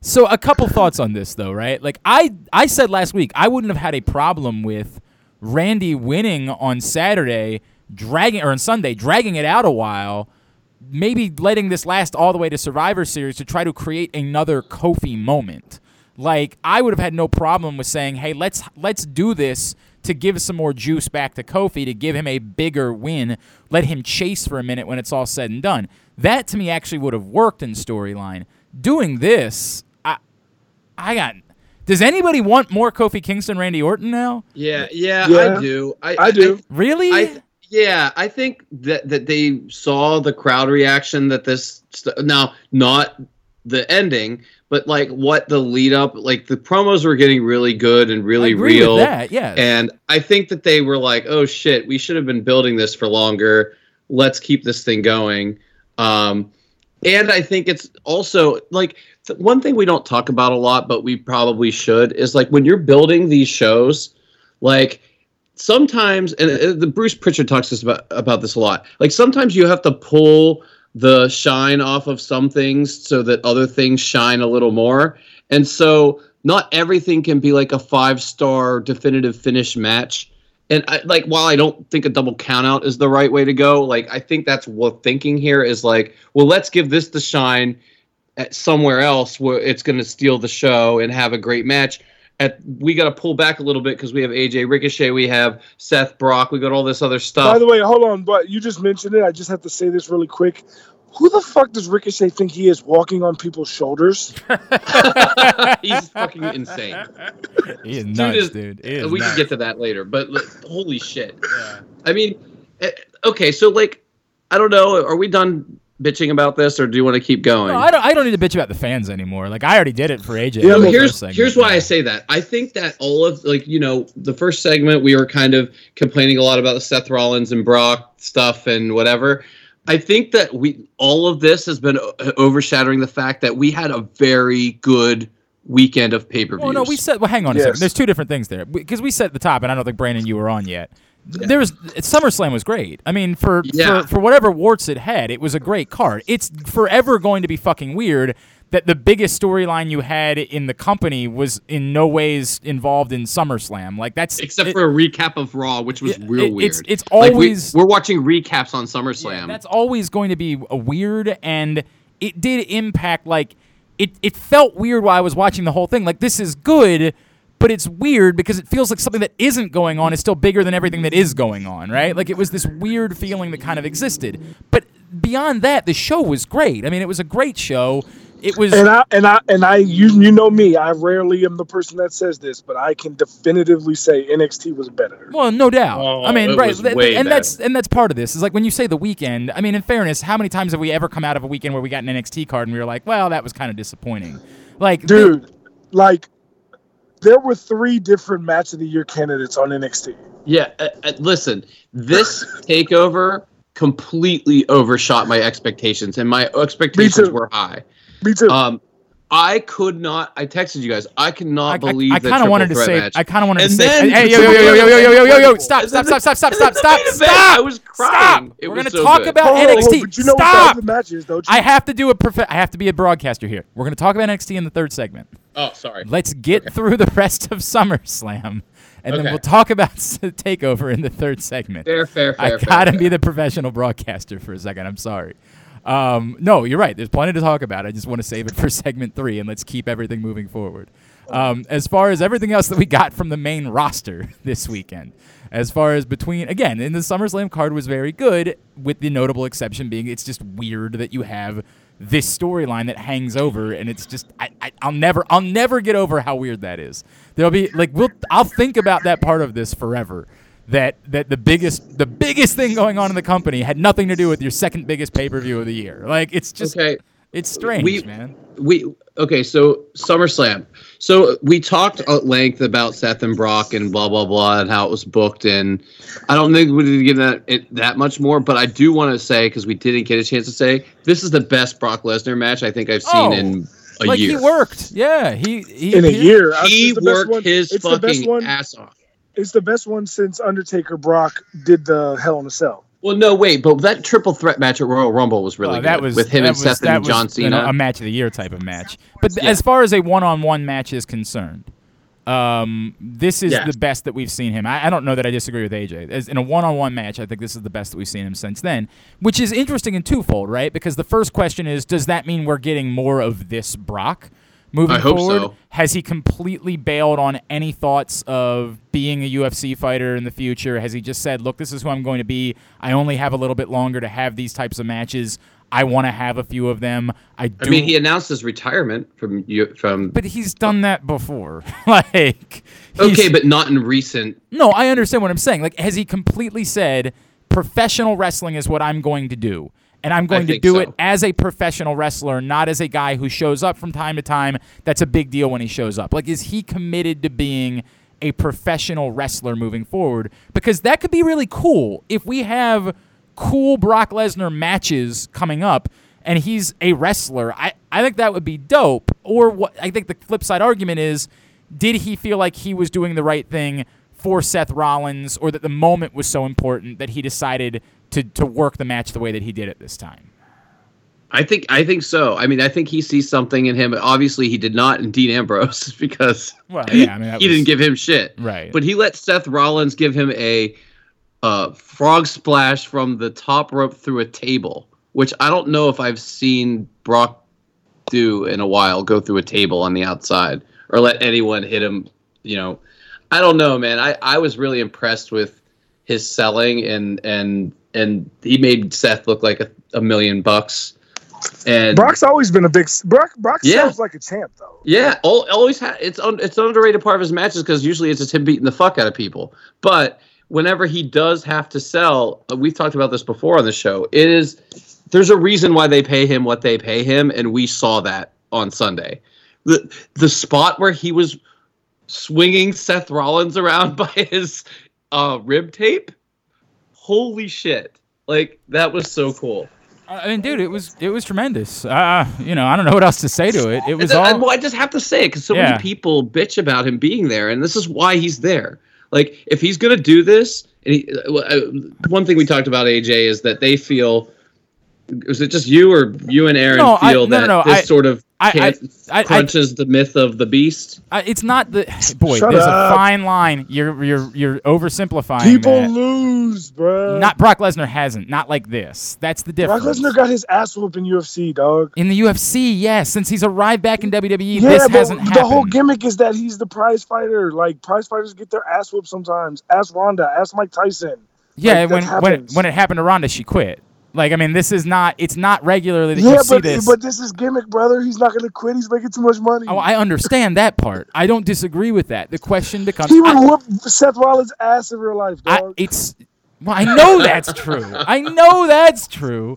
so a couple thoughts on this though, right? Like I I said last week, I wouldn't have had a problem with Randy winning on Saturday, dragging or on Sunday, dragging it out a while, maybe letting this last all the way to Survivor Series to try to create another Kofi moment. Like I would have had no problem with saying, "Hey, let's let's do this to give some more juice back to Kofi to give him a bigger win. Let him chase for a minute when it's all said and done." That to me actually would have worked in storyline. Doing this, I I got Does anybody want more Kofi Kingston Randy Orton now? Yeah, yeah, Yeah, I do. I, I do. Really? I, yeah, I think that that they saw the crowd reaction that this st- now not the ending, but like what the lead up, like the promos were getting really good and I really agree real. with that. Yes. And I think that they were like, "Oh shit, we should have been building this for longer. Let's keep this thing going." Um, and I think it's also like one thing we don't talk about a lot, but we probably should is like when you're building these shows, like sometimes, and the Bruce Pritchard talks about about this a lot. Like sometimes you have to pull the shine off of some things so that other things shine a little more. And so not everything can be like a five star definitive finish match. And I, like while I don't think a double count out is the right way to go, like I think that's what thinking here is like, well, let's give this the shine somewhere else where it's going to steal the show and have a great match. At we got to pull back a little bit because we have AJ Ricochet, we have Seth Brock, we got all this other stuff. By the way, hold on, but you just mentioned it. I just have to say this really quick. Who the fuck does Ricochet think he is walking on people's shoulders? He's fucking insane. he is Dude nuts, is- dude. He is we nuts. can get to that later, but like, holy shit. I mean, eh, okay, so like, I don't know. Are we done bitching about this, or do you want to keep going? No, I don't. I don't need to bitch about the fans anymore. Like I already did it for AJ. Yeah, in the Well, first here's segment. here's why I say that. I think that all of like you know the first segment we were kind of complaining a lot about the Seth Rollins and Brock stuff and whatever. I think that we all of this has been uh, overshadowing the fact that we had a very good weekend of pay per views. Well, no, we said. Well, hang on a second. There's two different things there because we said at the top, and I don't think Brandon you were on yet. There was SummerSlam was great. I mean, for, Yeah. for for whatever warts it had, it was a great card. It's forever going to be fucking weird that the biggest storyline you had in the company was in no ways involved in SummerSlam. Like that's except it- for a recap of Raw, which was Yeah, real it- weird. it's- it's Like, we- always- we're watching recaps on Yeah, SummerSlam. that's always going to be a weird, and it did impact. Like it, it felt weird while I was watching the whole thing. Like this is good, but it's weird because it feels like something that isn't going on is still bigger than everything that is going on. Right? Like it was this weird feeling that kind of existed. But beyond that, the show was great. I mean, it was a great show. It was. And I and I and I you you know me. I rarely am the person that says this, but I can definitively say NXT was better. Well, no doubt. Oh, I mean, right, th- and better. that's and that's part of this. Is like when you say the weekend. I mean, in fairness, how many times have we ever come out of a weekend where we got an NXT card and we were like, well, that was kind of disappointing. Like, the- Dude, like there were three different match of the year candidates on NXT. Yeah, uh, uh, listen, this takeover completely overshot my expectations, and my expectations were high. Me too. Um, I could not. I texted you guys. I cannot I, believe I, I kind of wanted to say. match. I kind of wanted And to say. Hey, the yo, yo, yo, yo, yo, yo, yo, yo, yo, yo! Stop! Stop! Stop! Stop! Stop! Stop! Stop! Stop! I was Stop! crying. It We're was gonna so talk good. about Oh, NXT. but you know Stop! what the other match is, don't? I have to do a prof- I have to be a broadcaster here. We're going to talk about NXT in the third segment. Oh, sorry. Let's get through the rest of SummerSlam, and then we'll talk about Takeover in the third segment. Fair, fair, fair, fair, gotta fair. be the professional broadcaster for a second. I'm sorry. Um, no, you're right. There's plenty to talk about. I just want to save it for segment three, and let's keep everything moving forward. Um, as far as everything else that we got from the main roster this weekend, as far as between again in the SummerSlam card was very good, with the notable exception being it's just weird that you have this storyline that hangs over, and it's just I, I I'll never I'll never get over how weird that is. There'll be like we'll I'll think about that part of this forever that that the biggest the biggest thing going on in the company had nothing to do with your second biggest pay per view of the year. Like it's just Okay. it's strange, We- man. we okay so SummerSlam. So we talked at length about Seth and Brock and blah blah blah and how it was booked and I don't think we need to get that it, that much more, but I do want to say because we didn't get a chance to say this is the best Brock Lesnar match I think I've seen Oh, in a year. like year. he worked, yeah. He, he in a appeared- year. He it's the best worked one- his it's the best fucking one. ass off. It's the best one since Undertaker Brock did the Hell in a Cell. Well, no, wait, but that triple threat match at Royal Rumble was really Oh, good that was with him that and was, Seth that and John was, you know, Cena. a match of the year type of match. But Yeah. as far as a one-on-one match is concerned, um, this is Yeah. the best that we've seen him. I, I don't know that I disagree with AJ. As in a one-on-one match, I think this is the best that we've seen him since then, which is interesting in twofold, right? Because the first question is, does that mean we're getting more of this Brock? Moving I hope forward, so. has he completely bailed on any thoughts of being a UFC fighter in the future? Has he just said, "Look, this is who I'm going to be. I only have a little bit longer to have these types of matches. I want to have a few of them. I do." I mean, he announced his retirement from you from. but he's done that before. like, Okay, but not in recent. no, I understand what I'm saying. Like, has he completely said professional wrestling is what I'm going to do? And I'm going to do so. it as a professional wrestler, not as a guy who shows up from time to time. That's a big deal when he shows up. Like, is he committed to being a professional wrestler moving forward? Because that could be really cool if we have cool Brock Lesnar matches coming up and he's a wrestler. I, I think that would be dope. Or what I think the flip side argument is did he feel like he was doing the right thing for Seth Rollins or that the moment was so important that he decided to, to work the match the way that he did it this time? I think I think so. I mean, I think he sees something in him. Obviously, he did not in Dean Ambrose because Well, yeah, I mean, he was- didn't give him shit. Right. But he let Seth Rollins give him a uh, frog splash from the top rope through a table, which I don't know if I've seen Brock do in a while. Go through a table on the outside or let anyone hit him. You know, I don't know, man. I I was really impressed with his selling and and and he made Seth look like a, a million bucks. And Brock's always been a big. Brock Brock Yeah. sells like a champ though. yeah, al- always ha- it's un- it's an underrated part of his matches because usually it's just him beating the fuck out of people. But whenever he does have to sell, uh, we've talked about this before on the show. It is there's a reason why they pay him what they pay him, and we saw that on Sunday. The the spot where he was swinging Seth Rollins around by his uh, rib tape, holy shit! Like that was so cool. I mean, dude, it was it was tremendous. Uh, you know, I don't know what else to say to it. It was all well, I just have to say it because so Yeah. many people bitch about him being there, and this is why he's there. Like, if he's gonna do this, and he, uh, uh, one thing we talked about AJ is that they feel. Was it just you or you and Aaron No, I- feel no, that no, this I- sort of I- I- can't, I- I- crunches the myth of the beast? I, it's not the boy. Shut there's up. a fine line. You're you're you're oversimplifying. People that. lose, bro. Not Brock Lesnar hasn't. Not like this. That's the difference. Brock difference. Lesnar got his ass whooped in UFC, dog. in the UFC, yes. Since he's arrived back in WWE, Yeah, this but hasn't the happened. whole gimmick is that he's the prize fighter. Like prize fighters get their ass whooped sometimes. Ask Ronda. Ask Mike Tyson. yeah, like, when when it, when it happened to Ronda, she quit. Like I mean, this is not. It's not regularly that Yeah, you see but this. but this is gimmick, brother. He's not gonna quit. He's making too much money. oh, I understand that part. I don't disagree with that. The question becomes. he would I- whoop Seth Rollins' ass in real life, I, it's well, I know that's true. I know that's true.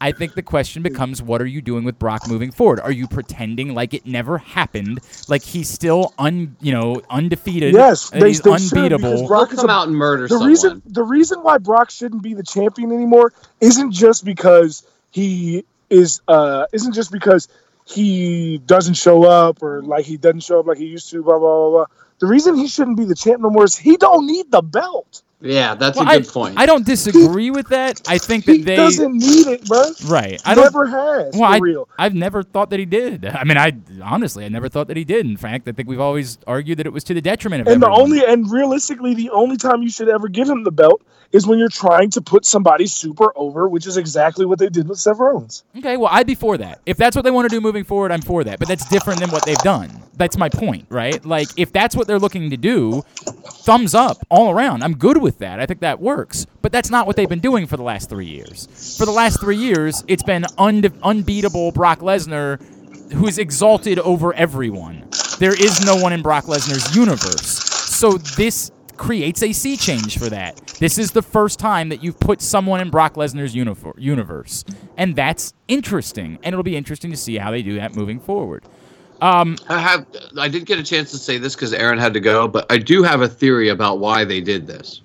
I think the question becomes what are you doing with Brock moving forward? Are you pretending like it never happened? Like he's still un, you know, undefeated Yes, and they- he's they should, because unbeatable. Brock He'll is come a- out and murder the someone. reason the reason why Brock shouldn't be the champion anymore isn't just because he is uh isn't just because he doesn't show up or like he doesn't show up like he used to blah blah blah. blah. The reason he shouldn't be the champ no more is he don't need the belt. Yeah, that's Well, a good I, point. I don't disagree with that. I think He that they doesn't need it, bro. right. I don't Never has Well, for I, real. I've never thought that he did. I mean, I honestly, I never thought that he did. In fact, I think we've always argued that it was to the detriment of And the only and realistically, the only time you should ever give him the belt is when you're trying to put somebody super over, which is exactly what they did with Seth Rollins. Okay, well, I'd be for that. If that's what they want to do moving forward, I'm for that. But that's different than what they've done. That's my point, right? Like, if that's what they're looking to do, thumbs up all around. I'm good with that. I think that works. But that's not what they've been doing for the last three years. For the last three years, it's been unde- unbeatable Brock Lesnar, who's exalted over everyone. There is no one in Brock Lesnar's universe. So this creates a sea change for that. This is the first time that you've put someone in Brock Lesnar's universe. And that's interesting. And it'll be interesting to see how they do that moving forward. Um, I have. I didn't get a chance to say this because Aaron had to go, but I do have a theory about why they did this.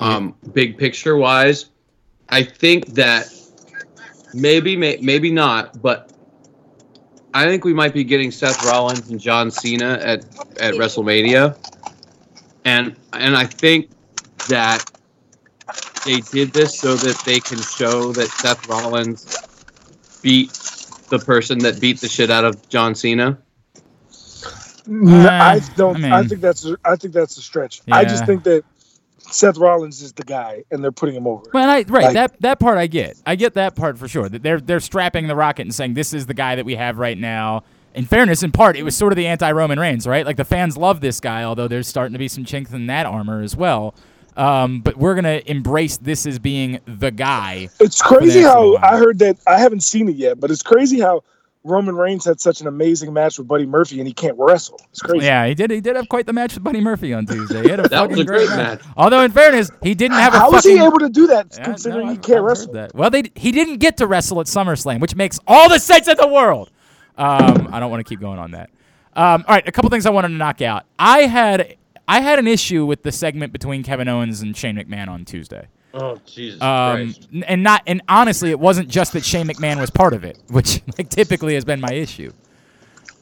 Um, big picture wise, I think that maybe, may, maybe not, but I think we might be getting Seth Rollins and John Cena at at WrestleMania, and and I think that they did this so that they can show that Seth Rollins beat the person that beat the shit out of John Cena. N- Uh, I don't. I I, mean- think that's. A, I think that's a stretch. I just think that Seth Rollins is the guy, and they're putting him over. Well, I, right, Like- that that part I get. I get that part for sure. That they're they're strapping the rocket and saying this is the guy that we have right now. In fairness, in part, it was sort of the anti-Roman Reigns, right? Like the fans love this guy, although there's starting to be some chinks in that armor as well. Um, but we're gonna embrace this as being the guy. It's crazy how. I heard that. I haven't seen it yet, but it's crazy how Roman Reigns had such an amazing match with Buddy Murphy, and he can't wrestle. It's crazy. Yeah, he did. He did have quite the match with Buddy Murphy on Tuesday. He had a That fucking was a great match. Although, in fairness, he didn't have a How was fucking. he able to do that, Yeah, considering no, he can't I've wrestle? that. Well, they he didn't get to wrestle at SummerSlam, which makes all the sense in the world. Um, I don't want to keep going on that. Um, all right, a couple things I wanted to knock out. I had I had an issue with the segment between Kevin Owens and Shane McMahon on Tuesday. Oh Jesus Um, Christ! and not and honestly, it wasn't just that Shane McMahon was part of it, which like typically has been my issue.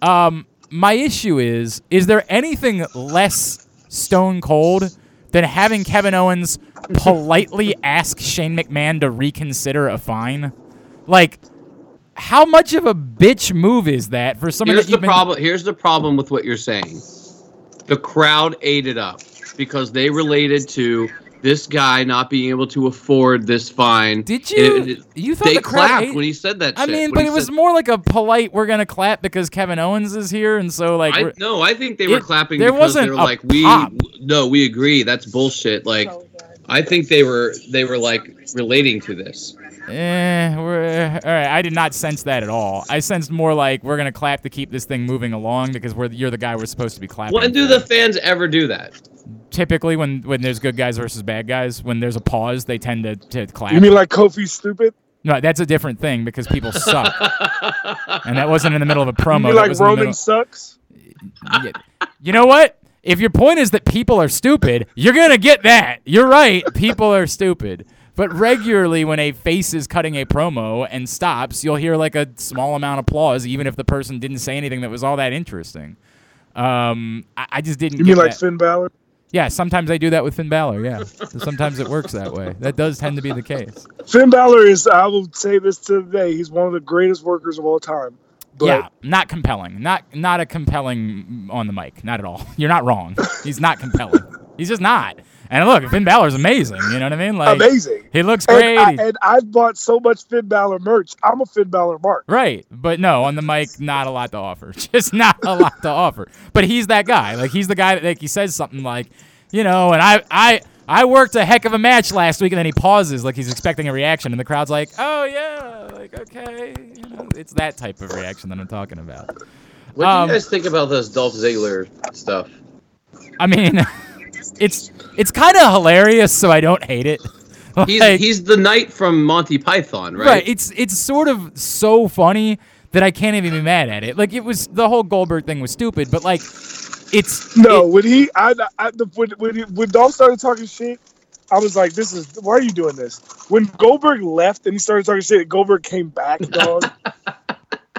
Um, my issue is: is there anything less stone cold than having Kevin Owens politely ask Shane McMahon to reconsider a fine? Like, how much of a bitch move is that for someone Here's the been? problem. Here's the problem with what you're saying. The crowd ate it up because they related to this guy not being able to afford this fine. Did you? And it- you thought they the crowd clapped ate- when he said that. I shit. mean, but he it was said- more like a polite. We're gonna clap because Kevin Owens is here, and so like. I, no, I think they were clapping there because they wasn't were a like, "We no, we agree. That's bullshit." Like, I think they were they were like relating to this. Eh, we're, all right. I did not sense that at all. I sensed more like we're gonna clap to keep this thing moving along because we're you're the guy we're supposed to be clapping. When do for. the fans ever do that? Typically when when there's good guys versus bad guys when there's a pause they tend to, to clap. You mean like Kofi's stupid? no, that's a different thing because people suck, and that wasn't in the middle of a You promo. mean like Roman sucks? You know what? If your point is that people are stupid, you're gonna get that. You're right. People are stupid. But regularly, when a face is cutting a promo and stops, you'll hear like a small amount of applause, even if the person didn't say anything that was all that interesting. Um, I, I just didn't. You mean like. Finn Balor? Yeah, sometimes I do that with Finn Balor. Yeah, sometimes it works that way. That does tend to be the case. Finn Balor is. I will say this today. He's one of the greatest workers of all time. But yeah, not compelling. Not not a compelling on the mic. Not at all. You're not wrong. He's not compelling. He's just not. And look, Finn Balor's amazing. You know what I mean? Like amazing. He looks And, great. I, and I've bought so much Finn Balor merch. I'm a Finn Balor mark. right, but no, on the mic, not a lot to offer. Just not a lot to offer. But he's that guy. Like he's the guy that like he says something like, you know, and I I I worked a heck of a match last week, and then he pauses like he's expecting a reaction, and the crowd's like, oh yeah, like okay, you know, it's that type of reaction that I'm talking about. What do Um, you guys think about this Dolph Ziggler stuff? I mean, it's it's kind of hilarious, so I don't hate it. He's Like- he's the knight from Monty Python, right? Right. It's it's sort of so funny that I can't even be mad at it. Like it was the whole Goldberg thing was stupid, but like it's No, it- when he, I, I the, when when, he, when Dolph started talking shit, I was like, "This is why are you doing this?" When Goldberg left and he started talking shit, Goldberg came back, dog.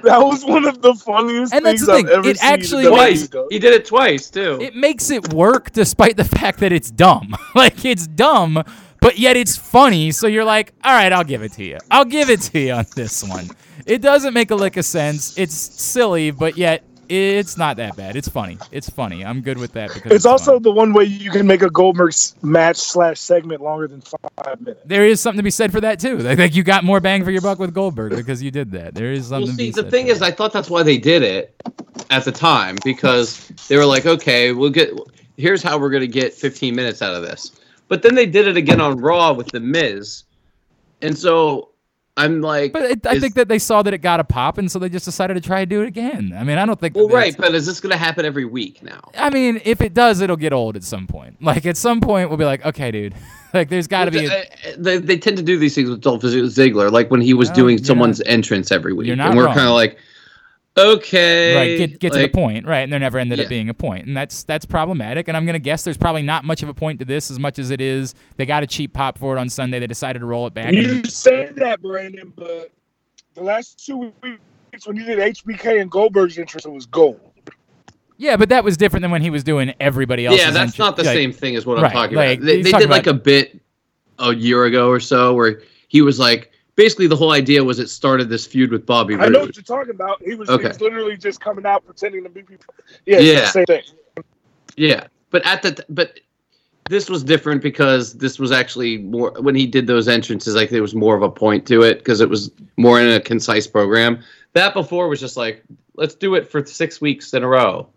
that was one of the funniest And that's things the I've ever it seen. in actually WWE, Twice. He did it twice too. it makes it work despite the fact that it's dumb. like it's dumb, but yet it's funny. So you're like, all right, I'll give it to you. I'll give it to you on this one. It doesn't make a lick of sense. It's silly, but yet it's not that bad. It's funny. It's funny. I'm good with that because It's also funny. the one way you can make a Goldberg match slash segment longer than five minutes. there is something to be said for that too. I think you got more bang for your buck with Goldberg because you did that. There is Well, something. to see, be the said thing for is, I thought that's why they did it at the time because they were like, okay, we'll get. Here's how we're gonna get 15 minutes out of this. But then they did it again on Raw with the Miz, and so I'm like, But it, I is- think that they saw that it got a pop, and so they just decided to try to do it again. I mean, I don't think. well, right, but is this gonna happen every week now? I mean, if it does, it'll get old at some point. Like at some point, we'll be like, okay, dude, like there's got to be. A, they, they tend to do these things with Dolph Ziggler, like when he was Well, doing someone's entrance every week, and we're kind of like, okay, right, get get to the point, right? And there never ended Yeah. up being a point, and that's that's problematic. And I'm gonna guess there's probably not much of a point to this, as much as it is they got a cheap pop for it on Sunday. They decided to roll it back. You And, say that, Brandon, but the last two weeks when you did HBK and Goldberg's interest, it was gold. yeah, but that was different than when he was doing everybody else. Yeah, that's not the same thing as what I'm right, talking like, about. They, they talking did like a bit a year ago or so where he was like, basically the whole idea was it started this feud with Bobby I know what you're talking about. He was, Okay. he was literally just coming out pretending to be people. Yeah, Yeah. same thing. Yeah, but at the but this was different because this was actually more when he did those entrances. Like there was more of a point to it because it was more in a concise program. That before was just like let's do it for six weeks in a row,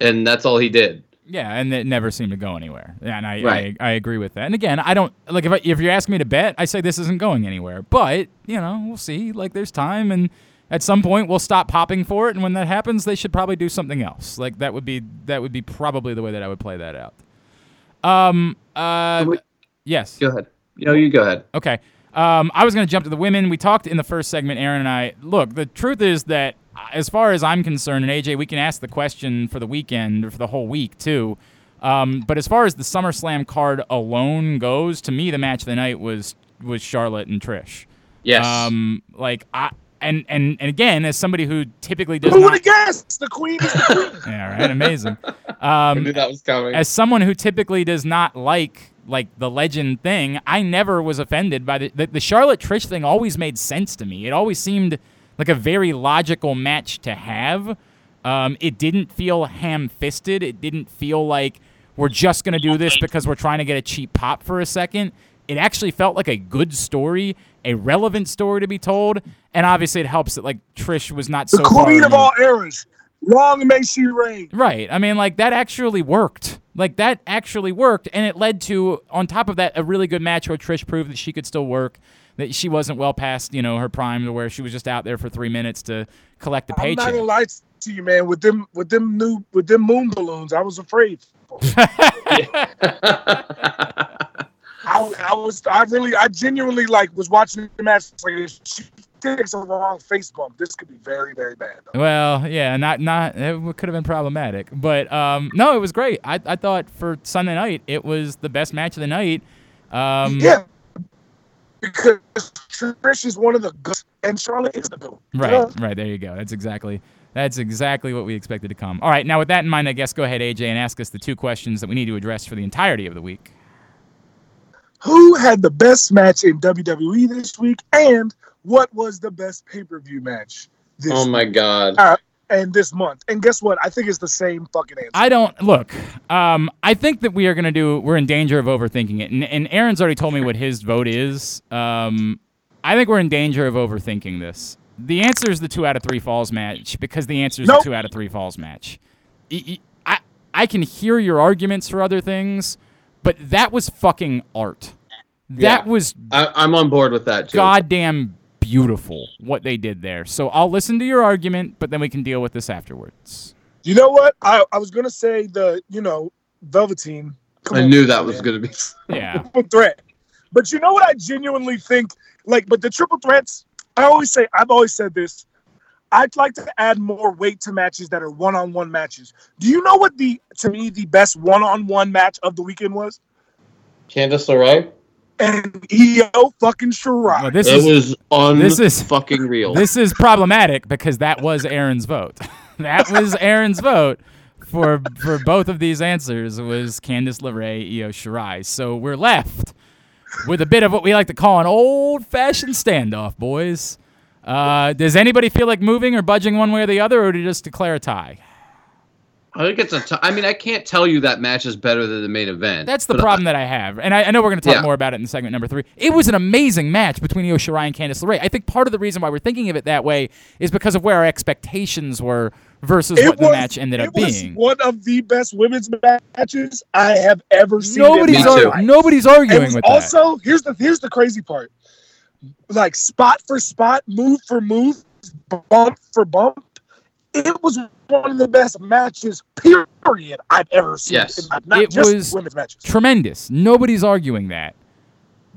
and that's all he did. Yeah, and it never seemed to go anywhere. Yeah, and I, Right. I I agree with that. And again, I don't like if I, if you're asking me to bet, I say this isn't going anywhere. But you know, we'll see. Like there's time, and at some point we'll stop popping for it. And when that happens, they should probably do something else. Like that would be that would be probably the way that I would play that out. Um. Uh. Wait. Yes. Go ahead. No, you go ahead. Okay. Um, I was going to jump to the women. We talked in the first segment, Aaron and I. Look, the truth is that, as far as I'm concerned, and AJ, we can ask the question for the weekend or for the whole week, too. Um, but as far as the SummerSlam card alone goes, to me, the match of the night was was Charlotte and Trish. Yes. Um, like I and and and again, as somebody who typically does Who would not, have guessed? The queen is the queen. yeah, right, amazing. I Um, knew that was coming. as someone who typically does not like like the legend thing, I never was offended by the, the the Charlotte Trish thing. Always made sense to me. It always seemed like a very logical match to have. Um, it didn't feel ham-fisted. It didn't feel like we're just gonna do this because we're trying to get a cheap pop for a second. It actually felt like a good story, a relevant story to be told, and obviously it helps that like Trish was not The so far queen of all eras. Long may she reign. Right. I mean, like that actually worked. Like that actually worked, and it led to, on top of that, a really good match where Trish proved that she could still work. That she wasn't well past, you know, her prime, to where she was just out there for three minutes to collect the I'm not paycheck. gonna lie to you, man. With them, with them new, with them moon balloons, I was afraid. I, I was, I really, I genuinely like was watching the match. Like, if she takes a wrong face bump, this could be very, very bad. Well, yeah, not not it could have been problematic, but um, no, it was great. I I thought for Sunday night it was the best match of the night. Um, Yeah, because Trish is one of the good, and Charlotte is the good. Right, right. There you go. That's exactly that's exactly what we expected to come. All right, now with that in mind, I guess go ahead, AJ, and ask us the two questions that we need to address for the entirety of the week. Who had the best match in WWE this week, and what was the best pay per view match this oh my god. Uh, and this month? And guess what? I think it's the same fucking answer. I don't look. Um, I think that we are going to do. We're in danger of overthinking it, and, and Aaron's already told me what his vote is. Um, I think we're in danger of overthinking this. The answer is the two out of three falls match because the answer is Nope. the two out of three falls match. I I can hear your arguments for other things, but that was fucking art. That Yeah. was I, I'm on board with that too. goddamn beautiful what they did there. So I'll listen to your argument, but then we can deal with this afterwards. You know what? I, I was gonna say the you know Velveteen. Come I on, knew that was gonna be. Yeah. Triple threat. But you know what I genuinely think? Like, but the triple threats, I always say, I've always said this. I'd like to add more weight to matches that are one-on-one matches. Do you know what the to me the best one-on-one match of the weekend was? Candice LeRae. And Io fucking Shirai. Well, this It is was un this is- fucking real. this is problematic because that was Aaron's vote. that was Aaron's vote for for both of these answers was Candice LeRae, Io Shirai. So we're left with a bit of what we like to call an old-fashioned standoff, boys. Uh, does anybody feel like moving or budging one way or the other, or do you just declare a tie? I think it's a. T- I mean, I can't tell you that match is better than the main event. That's the but problem that I have, and I, I know we're going to talk Yeah. more about it in segment number three. It was an amazing match between Io Shirai and Candice LeRae. I think part of the reason why we're thinking of it that way is because of where our expectations were versus what the match ended up it was being. one of the best women's matches I have ever seen. Nobody's in my ar- life. nobody's arguing was with that. also here's the here's the crazy part. Like spot for spot, move for move, bump for bump. It was one of the best matches, period, I've ever seen. Yes. my- It was women's matches. Tremendous. Nobody's arguing that.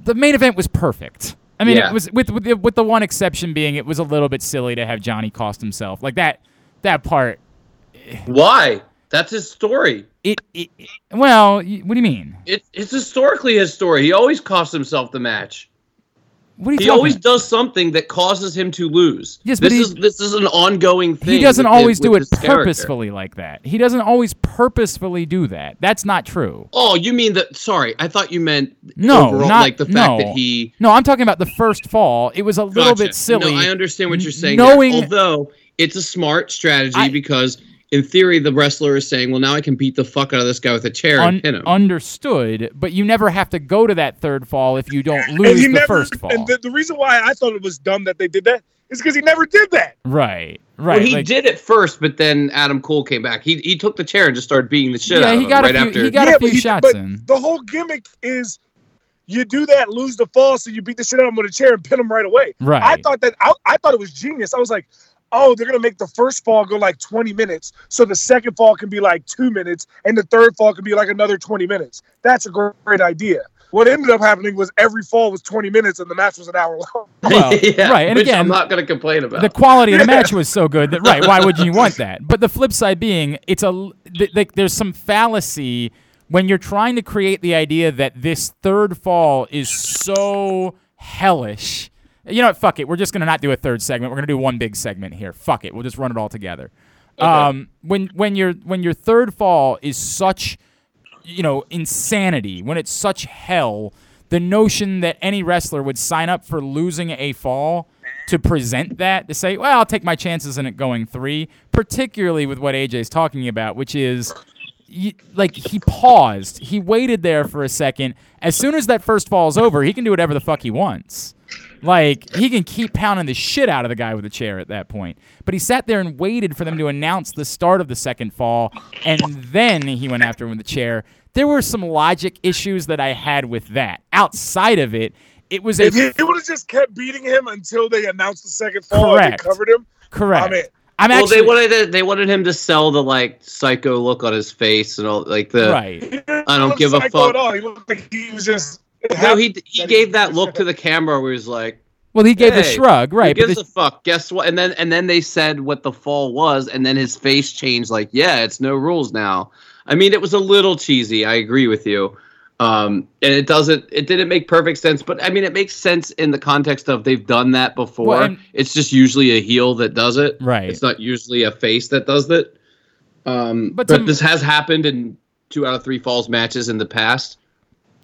The main event was perfect. I mean, Yeah. it was with with the, with the one exception being it was a little bit silly to have Johnny cost himself like that. That part. Eh. Why? That's his story. It. it it- well, what do you mean? It, it's historically his story. He always costs himself the match. What are you He always about? does something that causes him to lose. Yes, but this he- is this is an ongoing thing. He doesn't always do it his character. purposefully like that. He doesn't always purposefully do that. That's not true. Oh, you mean that? Sorry, I thought you meant No, overall, not like the fact no. that he. No, I'm talking about the first fall. It was a little bit silly. No, I understand what you're saying. knowing- there. although it's a smart strategy I- because in theory the wrestler is saying, "Well, now I can beat the fuck out of this guy with a chair Un- and pin him." understood, but you never have to go to that third fall if you don't And lose he the never, first fall. and the, the reason why I thought it was dumb that they did that is because he never did that. right, right. well, he like- did it first, but then Adam Cole came back. He he took the chair and just started beating the shit Yeah, out of him right few- after. he got a few but, he, shots but in. the whole gimmick is you do that, lose the fall, so you beat the shit out of him with a chair and pin him right away. Right. I thought that I, I thought it was genius. I was like, oh, they're gonna make the first fall go like 20 minutes, so the second fall can be like two minutes, and the third fall can be like another 20 minutes. That's a great, great idea. What ended up happening was every fall was 20 minutes, and the match was an hour long. Well, yeah, right, and which again, I'm not going to complain about. the quality of the match was so good that right why would you want that but the flip side being it's a like there's some fallacy when you're trying to create the idea that this third fall is so hellish you know what? Fuck it. We're just gonna not do a third segment. We're gonna do one big segment here. Fuck it. We'll just run it all together. Um when when your when your third fall is such you know insanity when it's such hell the notion that any wrestler would sign up for losing a fall to present that to say well i'll take my chances in it going three particularly with what aj's talking about which is like he paused. He waited there for a second. As soon as that first fall's over he can do whatever the fuck he wants like he can keep pounding the shit out of the guy with the chair at that point. But he sat there and waited for them to announce the start of the second fall, and then he went after him with the chair. There were some logic issues that I had with that. Outside of it, it was a If he, would have just kept beating him until they announced the second fall and Correct. they covered him, correct. I mean, I'm well, actually they wanted to, they wanted him to sell the like psycho look on his face and all like the. right. I don't look give a fuck. At all. He looked like he was just. No, he he gave that look to the camera where he's like, Well, he gave the shrug, right? Who But gives the, a fuck? Guess what? And then and then they said what the fall was, and then his face changed. Like, yeah, it's no rules now. I mean, it was a little cheesy. I agree with you. Um, and it doesn't. It didn't make perfect sense, but I mean, it makes sense in the context of they've done that before. Well, and- it's just usually a heel that does it. Right. It's not usually a face that does it. Um, But but to- this has happened in two out of three falls matches in the past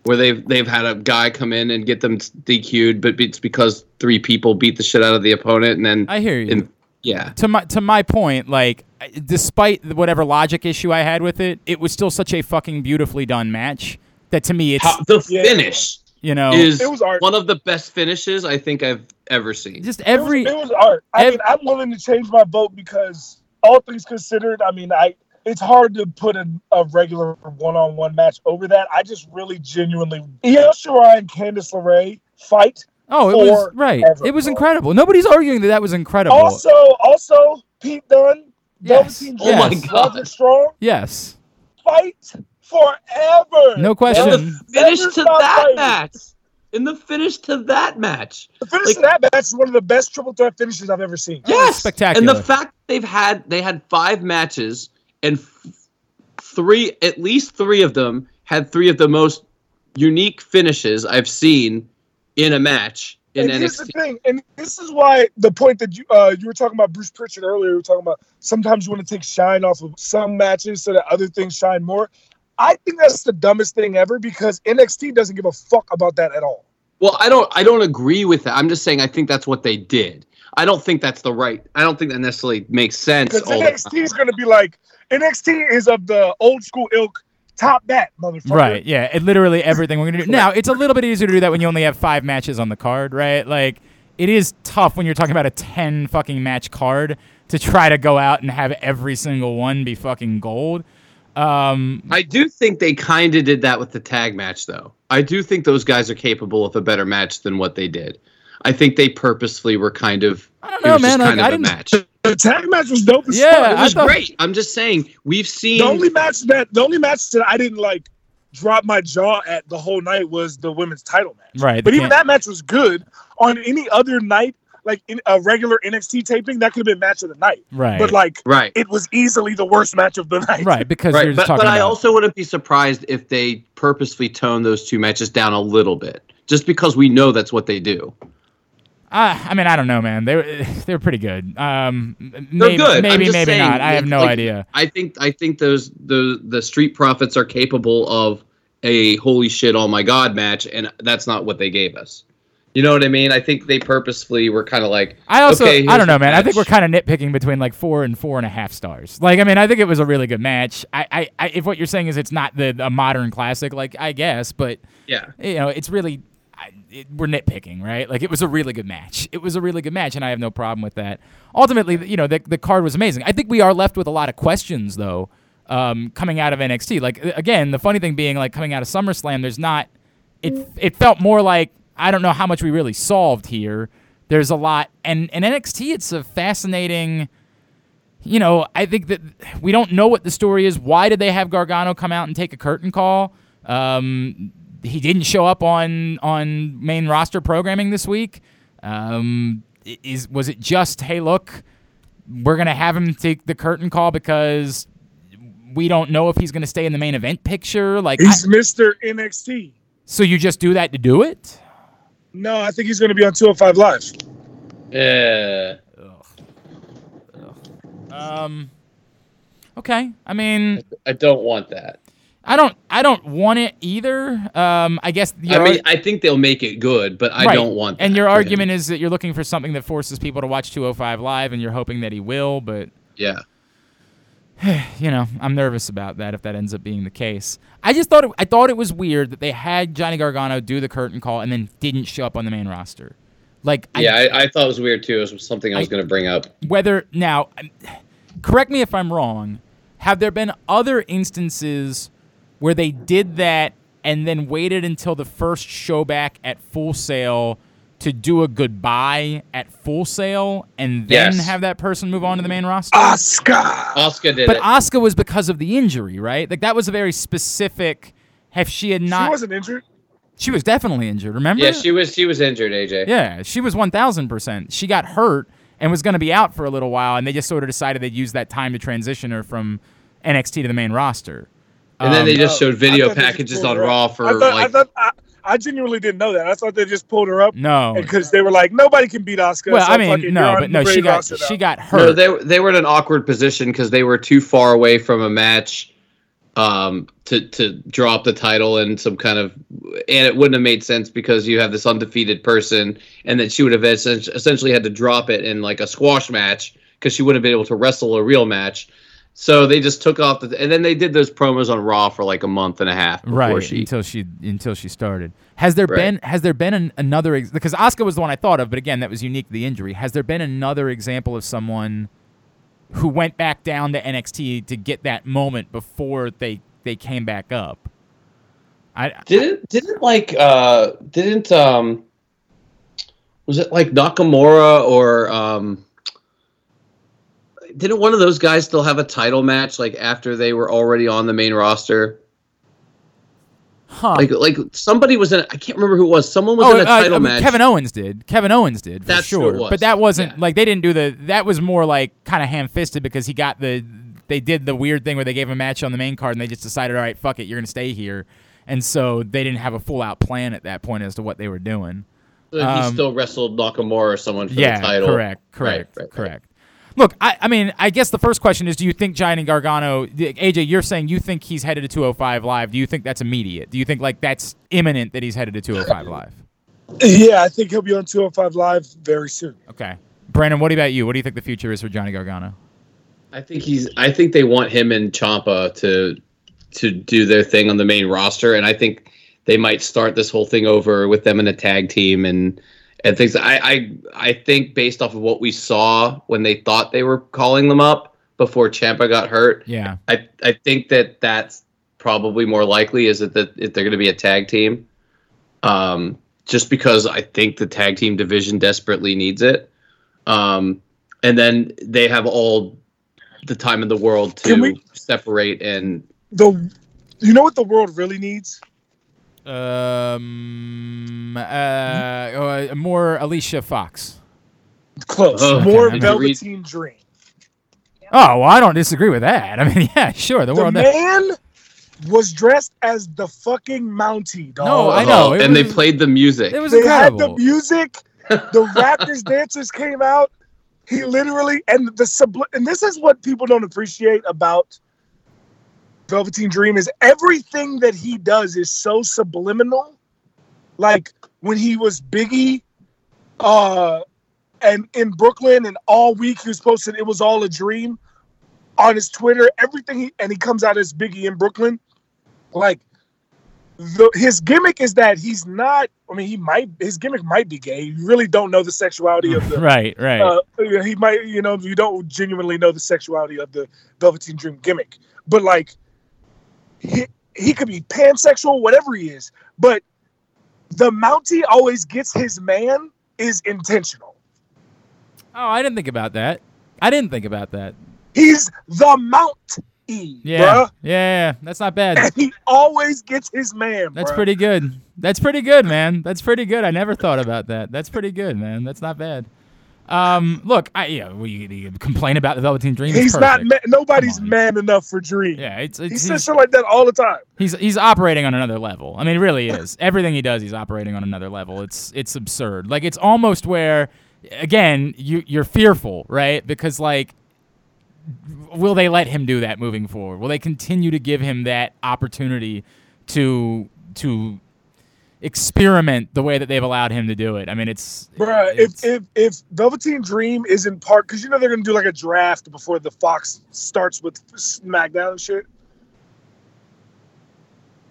where they've they've had a guy come in and get them DQ'd, but it's because three people beat the shit out of the opponent, and then I hear you. and yeah, to my to my point, like despite whatever logic issue I had with it, it was still such a fucking beautifully done match that to me it's How- the Yeah. finish you know is It was art. one of the best finishes I think I've ever seen. just It was- every it was, art. I ev- mean, I'm willing to change my vote because all things considered, I mean, I it's hard to put a, a regular one-on-one match over that. I just really genuinely Io Shirai and Candice LeRae fight. oh it was right it was incredible. Nobody's arguing that that was incredible. Also, also Pete Dunne, Yes, Velveteen Oh my Dream, God. Roderick Strong yes, fight forever. no And question. the finish Never to that fighting. match. in the finish to that match. The finish Like- of that match is one of the best triple threat finishes I've ever seen. Yes, spectacular. And the fact they've had they had five matches and f- three, at least three of them had three of the most unique finishes I've seen in a match in and here's the NXT. thing, and this is why the point that you uh, you were talking about Bruce Pritchard earlier. You were talking about sometimes you want to take shine off of some matches so that other things shine more. I think that's the dumbest thing ever because NXT doesn't give a fuck about that at all. Well, I don't I don't agree with that. I'm just saying I think that's what they did. I don't think that's the right. I don't think that necessarily makes sense. Because the. NXT is going to be like NXT is of the old school ilk. Top that, motherfucker. Right. Yeah. It literally everything we're gonna do. Now it's a little bit easier to do that when you only have five matches on the card, right? Like it is tough when you're talking about a ten fucking match card to try to go out and have every single one be fucking gold. Um, I do think they kind of did that with the tag match, though. I do think those guys are capable of a better match than what they did. I think they purposefully were kind of. I don't it know, was just man. kind Like, I of a didn't- match. The tag match was dope as Yeah, fuck. It was thought- great. I'm just saying we've seen. The only match that the only match that I didn't like drop my jaw at the whole night was the women's title match. right. But even can't- that match was good. On any other night, like in a regular NXT taping, that could have been match of the night. Right. But like right, it was easily the worst match of the night. right. Because you're right. just But, talking but I also wouldn't be surprised if they purposely tone those two matches down a little bit, just because we know that's what they do. Uh, I mean, I don't know, man. They were they were pretty good. Um, They're maybe, good. Maybe, maybe saying, not. I have no like- idea. I think I think those the the Street Profits are capable of a holy shit, oh my god match, and that's not what they gave us. You know what I mean? I think they purposefully were kind of like. I also, okay, I don't know, man. I think we're kind of nitpicking between like four and four and a half stars. Like, I mean, I think it was a really good match. I, I, I if what you're saying is it's not the a modern classic, like I guess, but Yeah. you know, it's really I, it, we're nitpicking, right? Like, it was a really good match. It was a really good match, and I have no problem with that. Ultimately, you know, the the card was amazing. I think we are left with a lot of questions though, um, coming out of NXT. Like, again, the funny thing being, like, coming out of SummerSlam, there's not. It it felt more like I don't know how much we really solved here. There's a lot, and and NXT, it's a fascinating. You know, I think that we don't know what the story is. Why did they have Gargano come out and take a curtain call? Um, he didn't show up on on main roster programming this week. Um, is was it just hey look, we're gonna have him take the curtain call because we don't know if he's gonna stay in the main event picture? Like, I- He's Mr. NXT. so you just do that to do it? No, I think he's going to be on 205 Live. Yeah. Um. Okay. I mean, I don't want that. I don't. I don't want it either. Um. I guess. I mean, I think they'll make it good, but I Right. don't want. That And your for him. argument is that you're looking for something that forces people to watch 205 live, and you're hoping that he will. But Yeah. you know, I'm nervous about that if that ends up being the case. I just thought it, I thought it was weird that they had Johnny Gargano do the curtain call and then didn't show up on the main roster. Like, Yeah, I, I thought it was weird too. It was something I was going to bring up. whether now correct me if i'm wrong have there been other instances where they did that and then waited until the first show back at Full Sail to do a goodbye at Full Sail and then Yes. have that person move on to the main roster Asuka. Asuka did but it. Asuka was because of the injury right like that was a very specific if she had not, She not wasn't injured. she was definitely injured remember yeah, she was she was injured. AJ. yeah, she was 1000%. She got hurt and was going to be out for a little while, and they just sort of decided they'd use that time to transition her from NXT to the main roster. And then they Um, just No, showed video thought they just packages on her up. Raw for I thought, like. I, thought I, I genuinely didn't know that. I thought they just pulled her up No. because they were like, nobody can beat Asuka. Well, so I mean, no, but no, she got roster now. she got no, hurt. they they were in an awkward position because they were too far away from a match um, to to drop the title and some kind of, and it wouldn't have made sense because you have this undefeated person, and then she would have essentially had to drop it in like a squash match because she wouldn't have been able to wrestle a real match. So they just took off the, and then they did those promos on Raw for like a month and a half before right she. until she until she started. Has there Right. been has there been an, another ex- because Asuka was the one I thought of, but again that was unique to the injury. Has there been another example of someone who went back down to NXT to get that moment before they they came back up? I Didn't didn't like uh didn't um was it like Nakamura or um didn't one of those guys still have a title match like after they were already on the main roster? Huh. Like like somebody was in. I can't remember who it was. Someone was oh, in a uh, title I mean, match. Kevin Owens did. Kevin Owens did for That's sure. But that wasn't Yeah. like they didn't do the. That was more like kind of ham-fisted because he got the. They did the weird thing where they gave him a match on the main card and they just decided, all right, fuck it, you're gonna stay here, and so they didn't have a full-out plan at that point as to what they were doing. he um, still wrestled Nakamura or someone for yeah, the title. correct, correct, right, right. correct. Look, I, I mean, I guess the first question is: Do you think Johnny Gargano, AJ? You're saying you think he's headed to 205 live. Do you think that's immediate? Do you think like that's imminent that he's headed to 205 live? Yeah, I think he'll be on 205 Live very soon. Okay, Brandon, what about you? What do you think the future is for Johnny Gargano? I think he's. I think they want him and Ciampa to to do their thing on the main roster, and I think they might start this whole thing over with them in a tag team and and things. I I I think based off of what we saw when they thought they were calling them up before Ciampa got hurt, Yeah, I I think that that's probably more likely is that that if they're going to be a tag team, um, just because I think the tag team division desperately needs it, um, and then they have all the time in the world to we- separate and The, you know what the world really needs? Um, uh, uh, more Alicia Fox. Close. Oh, More okay. Velveteen Dream. Oh, well, I don't disagree with that. I mean, yeah, sure, the The world. man was dressed as the fucking Mountie, dog. No, I know. Oh, it and they played the music. It was They had the music. The rappers, dancers came out. He literally and the subli- and this is what people don't appreciate about Velveteen Dream is everything that he does is so subliminal. Like when he was Biggie, uh, and in Brooklyn, and all week he was posting "It was all a dream" on his Twitter. Everything, he, and he comes out as Biggie in Brooklyn. Like the, his gimmick is that he's not. I mean, he might. His gimmick might be gay. You really don't know the sexuality of the. Right, right. Uh, he might. You know, you don't genuinely know the sexuality of the Velveteen Dream gimmick. But like, he he could be pansexual, whatever he is. But the Mountie always gets his man is intentional. oh, I didn't think about that. I didn't think about that. He's the Mount E, Yeah, bruh. yeah, yeah, that's not bad. And he always gets his man. That's bruh. pretty good. That's pretty good, man. That's pretty good. I never thought about that. That's pretty good, man. That's not bad. Um, look, I yeah, we you complain about the Velveteen Dream. It's He's not. Ma- nobody's man enough for Dream. Yeah, it's, he says shit like that all the time. he's he's operating on another level. I mean, he really is. Everything he does, he's operating on another level. It's it's absurd. Like it's almost where, again, you you're fearful, right? Because like, will they let him do that moving forward? Will they continue to give him that opportunity to to experiment the way that they've allowed him to do it? I mean, it's Bruh, it's- if, if if Velveteen Dream is in part because you know they're gonna do like a draft before the Fox starts with SmackDown and shit.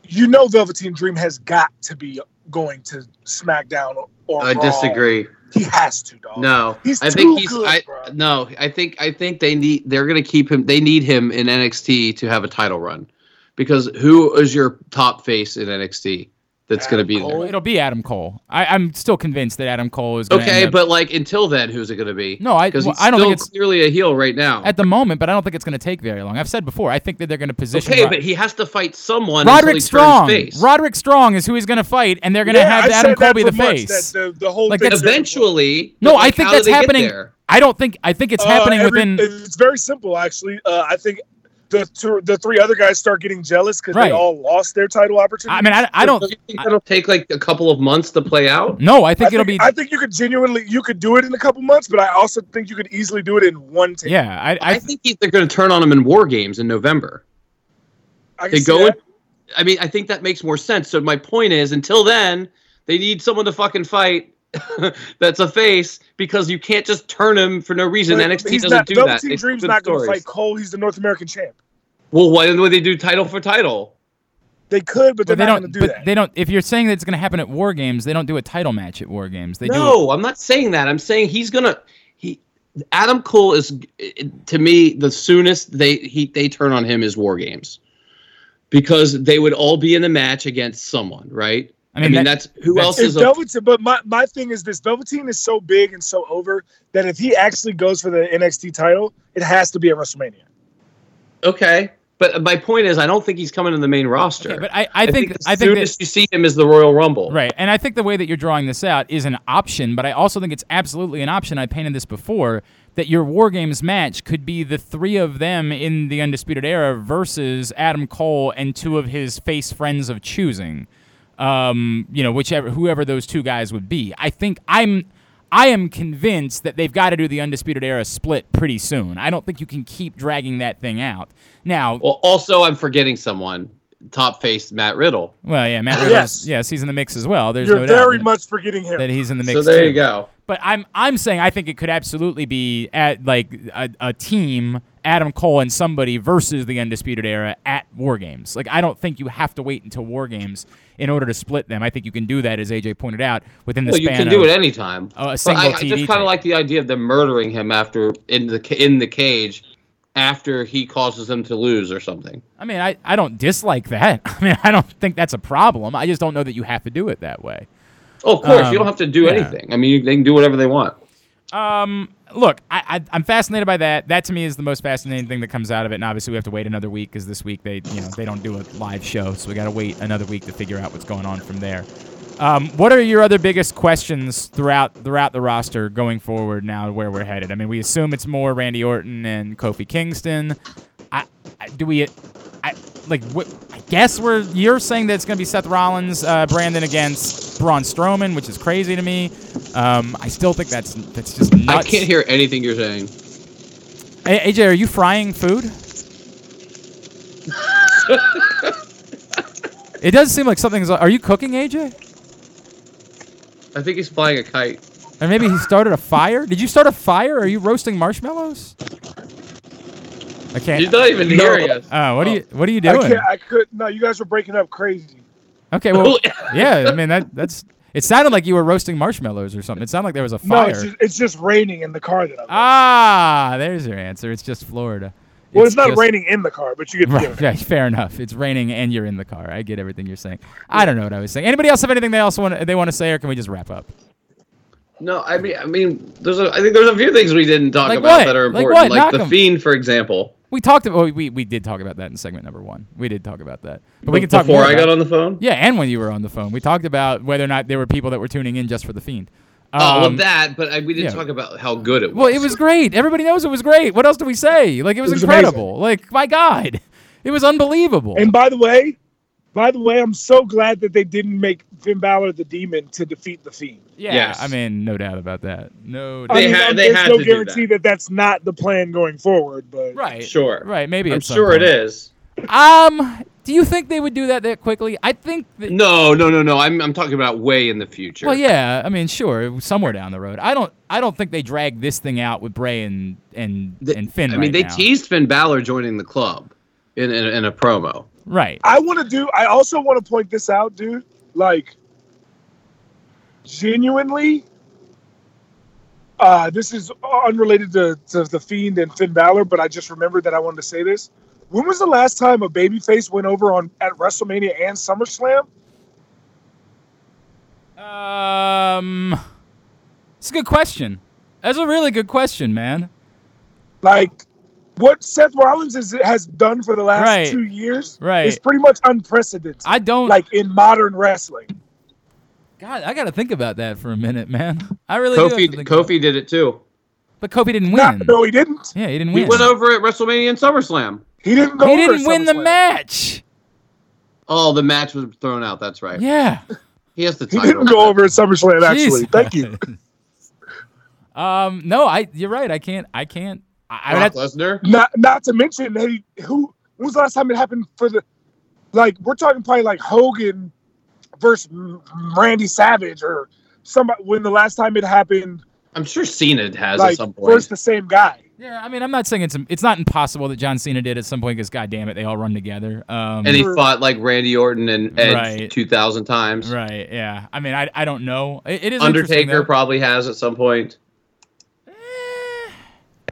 You know Velveteen Dream has got to be going to SmackDown or I Raw. disagree. He has to, dog. No, He's I too think he's. good, I bro. no, I think I think they need. They're gonna keep him. They need him in NXT to have a title run, because who is your top face in NXT that's gonna be Cole. there? it'll be Adam Cole. I, I'm still convinced that Adam Cole is gonna Okay, end up- but like until then, who's it gonna be? No, I- because well, he's I don't still think it's- clearly a heel right now. at the moment, but I don't think it's going to take very long. I've said before, I think that they're going to position. Okay, Rod- but he has to fight someone. until Roderick he turns Strong. Face. Roderick Strong is who he's going to fight, and they're going to Yeah, have I Adam Cole be for the months, face. that the, the whole Like, thing Eventually, no, but, I think how that's happening. I don't think. I think it's Uh, happening every- within. It's very simple, actually. Uh, I think the two, the three other guys start getting jealous because Right. they all lost their title opportunity. I mean, I, I don't. you think that'll take like a couple of months to play out? No, I I think think, it'll be. I think you could genuinely you could do it in a couple months, but I also think you could easily do it in one take. yeah, I, I I, think he- they're going to turn on him in War Games in November. I They go. that. I mean, I think that makes more sense. So my point is, until then, they need someone to fucking fight. that's a face because you can't just turn him for no reason. But NXT he's doesn't not, do that. Velveteen They Dream's not going to fight Cole. He's the North American champ. Well, why would they do title for title? They could, but they're but they not don't. going to do But that. they don't. If you're saying that it's going to happen at War Games, they don't do a title match at War Games. They do. no, I'm not saying that. I'm saying he's gonna. He Adam Cole is to me the soonest they he they turn on him is War Games because they would all be in the match against someone, right? I mean, that- that's who that's- else If is a Velveteen, but my, my thing is this: Velveteen is so big and so over that if he actually goes for the NXT title, it has to be at WrestleMania. okay. But my point is, I don't think he's coming to the main roster. Okay, but I, I think the I think that, soonest you see him is the Royal Rumble. Right. And I think the way that you're drawing this out is an option, but I also think it's absolutely an option. I painted this before that your War Games match could be the three of them in the Undisputed Era versus Adam Cole and two of his face friends of choosing. Um, you know, whichever whoever those two guys would be. I think I'm I am convinced that they've got to do the Undisputed Era split pretty soon. I don't think you can keep dragging that thing out. Now, Well, also, I'm forgetting someone. Top face Matt Riddle. well, yeah, Matt Riddle. Yes. Riddle's, yes, he's in the mix as well. There's You're no doubt very that- much forgetting him. that he's in the mix. So there too. you go. But I'm I'm saying I think it could absolutely be at like a, a team, Adam Cole and somebody versus the Undisputed Era at War Games. Like I don't think you have to wait until War Games in order to split them. I think you can do that, as AJ pointed out, within the Well, you span can do of it anytime. a single I, I TV. just kind of like the idea of them murdering him after in the in the cage after he causes them to lose or something. I mean, I, I don't dislike that. I mean, I don't think that's a problem. I just don't know that you have to do it that way. Oh, of course, Um, you don't have to do yeah. anything. I mean, they can do whatever they want. Um, look, I, I I'm fascinated by that. That to me is the most fascinating thing that comes out of it. And obviously, we have to wait another week because this week they you know they don't do a live show, so we got to wait another week to figure out what's going on from there. Um, what are your other biggest questions throughout throughout the roster going forward now where we're headed? I mean, we assume it's more Randy Orton and Kofi Kingston. I, I do we I like what I guess we're you're saying that it's going to be Seth Rollins uh, Brandon against Braun Strowman, which is crazy to me. Um, I still think that's that's just nuts. I can't hear anything you're saying. A- AJ, are you frying food? it does seem like something's. Are you cooking, AJ? I think he's flying a kite. Or maybe he started a fire. Did you start a fire? Are you roasting marshmallows? I can't. He's not even No. hearing us. Oh, what are you? What are you I doing? can't. I could. No, you guys were breaking up crazy. Okay, well, yeah. I mean, that that's. It sounded like you were roasting marshmallows or something. It sounded like there was a No, fire. it's just, it's just raining in the car that I'm. in. ah, there's your answer. It's just Florida. well, it's, not just- raining in the car, but you get the Right, right, fair enough. It's raining and you're in the car. I get everything you're saying. I don't know what I was saying. Anybody else have anything they also want they want to say, or can we just wrap up? No, I mean, I mean, there's a. I think there's a few things we didn't talk Like about what? that are Like important, what? like, the the 'em. fiend, for example. We talked about we, we did talk about that in segment number one. We did talk about that, but we can talk before more I got on the phone. Yeah, and when you were on the phone, we talked about whether or not there were people that were tuning in just for the fiend. oh, well, Um, that, but I, we didn't yeah. talk about how good it was. Well, it was great. Everybody knows it was great. What else do we say? Like it was, was incredible. Like my God, it was unbelievable. And by the way, by the way, I'm so glad that they didn't make Finn Balor the demon to defeat the Fiend. yeah, Yes. I mean, no doubt about that. No, I They mean, had- they there's had no to guarantee that. that. that's not the plan going forward, but right, Sure. right. Maybe I'm sure it point. is. Um, do you think they would do that that quickly? I think. That, No, no, no, no. I'm I'm talking about way in the future. Well, yeah. I mean, sure, somewhere down the road. I don't. I don't think they drag this thing out with Bray and and The- and Finn. I mean, right they now. teased Finn Balor joining the club in in, in a promo. Right. I want to do. I also want to point this out, dude. Like, genuinely, uh, this is unrelated to, to the Fiend and Finn Balor, but I just remembered that I wanted to say this. When was the last time a babyface went over on at WrestleMania and SummerSlam? Um, it's a good question. That's a really good question, man. Like, what Seth Rollins is, has done for the last Right. two years Right. is pretty much unprecedented. I don't like in modern wrestling. God, I got to think about that for a minute, man. I really do Kofi about Kofi did it too. But Kofi didn't No, win. no, he didn't. Yeah, he didn't win. He went over at WrestleMania and SummerSlam. He didn't go. Over there. He didn't win the match. Oh, the match was thrown out. That's right. Yeah. He has the title. He didn't go over at SummerSlam. Actually, Jesus. thank you. Um, no, I. You're right. I can't. I can't. I, I would Brock have, Lesnar. Not not to mention that he, who when was the last time it happened for the like we're talking probably like Hogan versus Randy Savage or somebody when the last time it happened I'm sure Cena has like at some point. versus the same guy. yeah. I mean, I'm not saying it's it's not impossible that John Cena did at some point because, God damn it, they all run together. Um, and he fought like Randy Orton and Edge Right. 2,000 times. right. Yeah. I mean, I I don't know. It, it is Undertaker probably has at some point.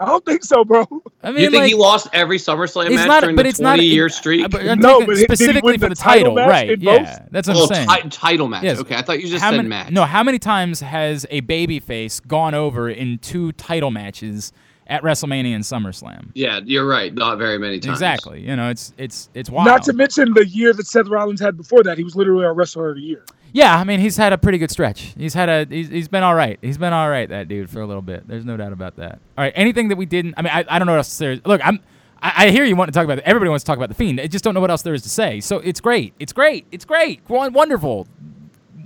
I don't think so, bro. I mean, you think like, he lost every SummerSlam match not, during but the it's not 20 year it- streak? But No, Undertaker but did he win specifically for the the title title, right? Yeah, both? that's what oh, I'm saying. ti- title match. Yes. Okay, I thought you just how said many, match. No, how many times has a babyface gone over in two title matches at WrestleMania and SummerSlam. Yeah, you're right. Not very many times. Exactly. You know, it's it's it's wild. Not to mention the year that Seth Rollins had before that. He was literally our wrestler of the year. Yeah, I mean, he's had a pretty good stretch. He's had a he's, he's been all right. He's been all right, that dude, for a little bit. There's no doubt about that. All right, anything that we didn't. I mean, I, I don't know what else there is. Look, I'm. I, I hear you want to talk about. Everybody wants to talk about the fiend. I just don't know what else there is to say. So it's great. It's great. It's great. Won- Wonderful.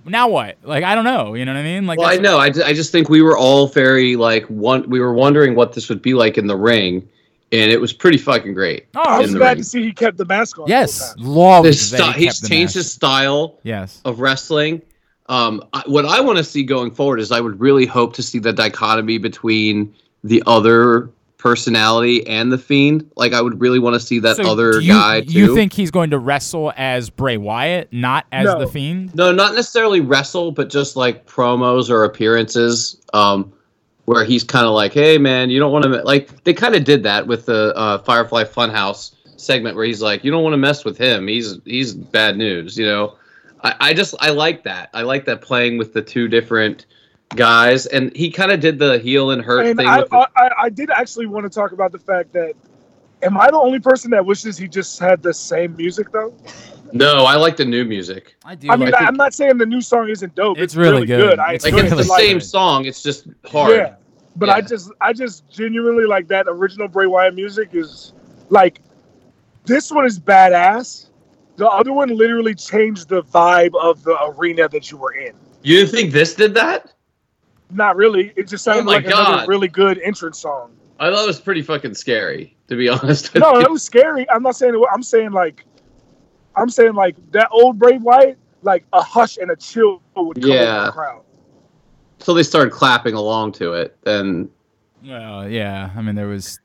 Now what? Like I don't know. You know what I mean? Like Well, I know. I, I just think we were all very like one. We were wondering what this would be like in the ring, and it was pretty fucking great. Oh, I was glad ring. to see he kept the mask on. Yes, long. love His that sty- he he's changed mask. his style Yes. of wrestling. Um, I, what I want to see going forward is I would really hope to see the dichotomy between the other personality and the fiend. Like I would really want to see that So other do you, guy too. You think he's going to wrestle as Bray Wyatt, not as No. the fiend? No, not necessarily wrestle, but just like promos or appearances, um, where he's kind of like, "Hey, man, you don't want to like." They kind of did that with the uh, Firefly Funhouse segment, where he's like, "You don't want to mess with him. He's he's bad news." You know, I, I just I like that. I like that playing with the two different guys, and he kind of did the heel and hurt And thing. I, I, I- I did actually want to talk about the fact that. Am I the only person that wishes he just had the same music though? No, I like the new music. I do. I mean, I I am not saying the new song isn't dope. It's It's, really really, good. good. I It's Like it's the. Like, same song. It's just hard. Yeah, but I just, I just genuinely like that original Bray Wyatt music is like, this one is badass. The other one literally changed the vibe of the arena that you were in. You didn't think this did that? Not really. It just sounded Oh my like another really good entrance song. I thought it was pretty fucking scary, to be honest. No, you. that was scary. I'm not saying it. I'm saying like, I'm saying like that old Bray Wyatt, like a hush and a chill would come Yeah. over the crowd. so they started clapping along to it then Well, yeah. I mean, there was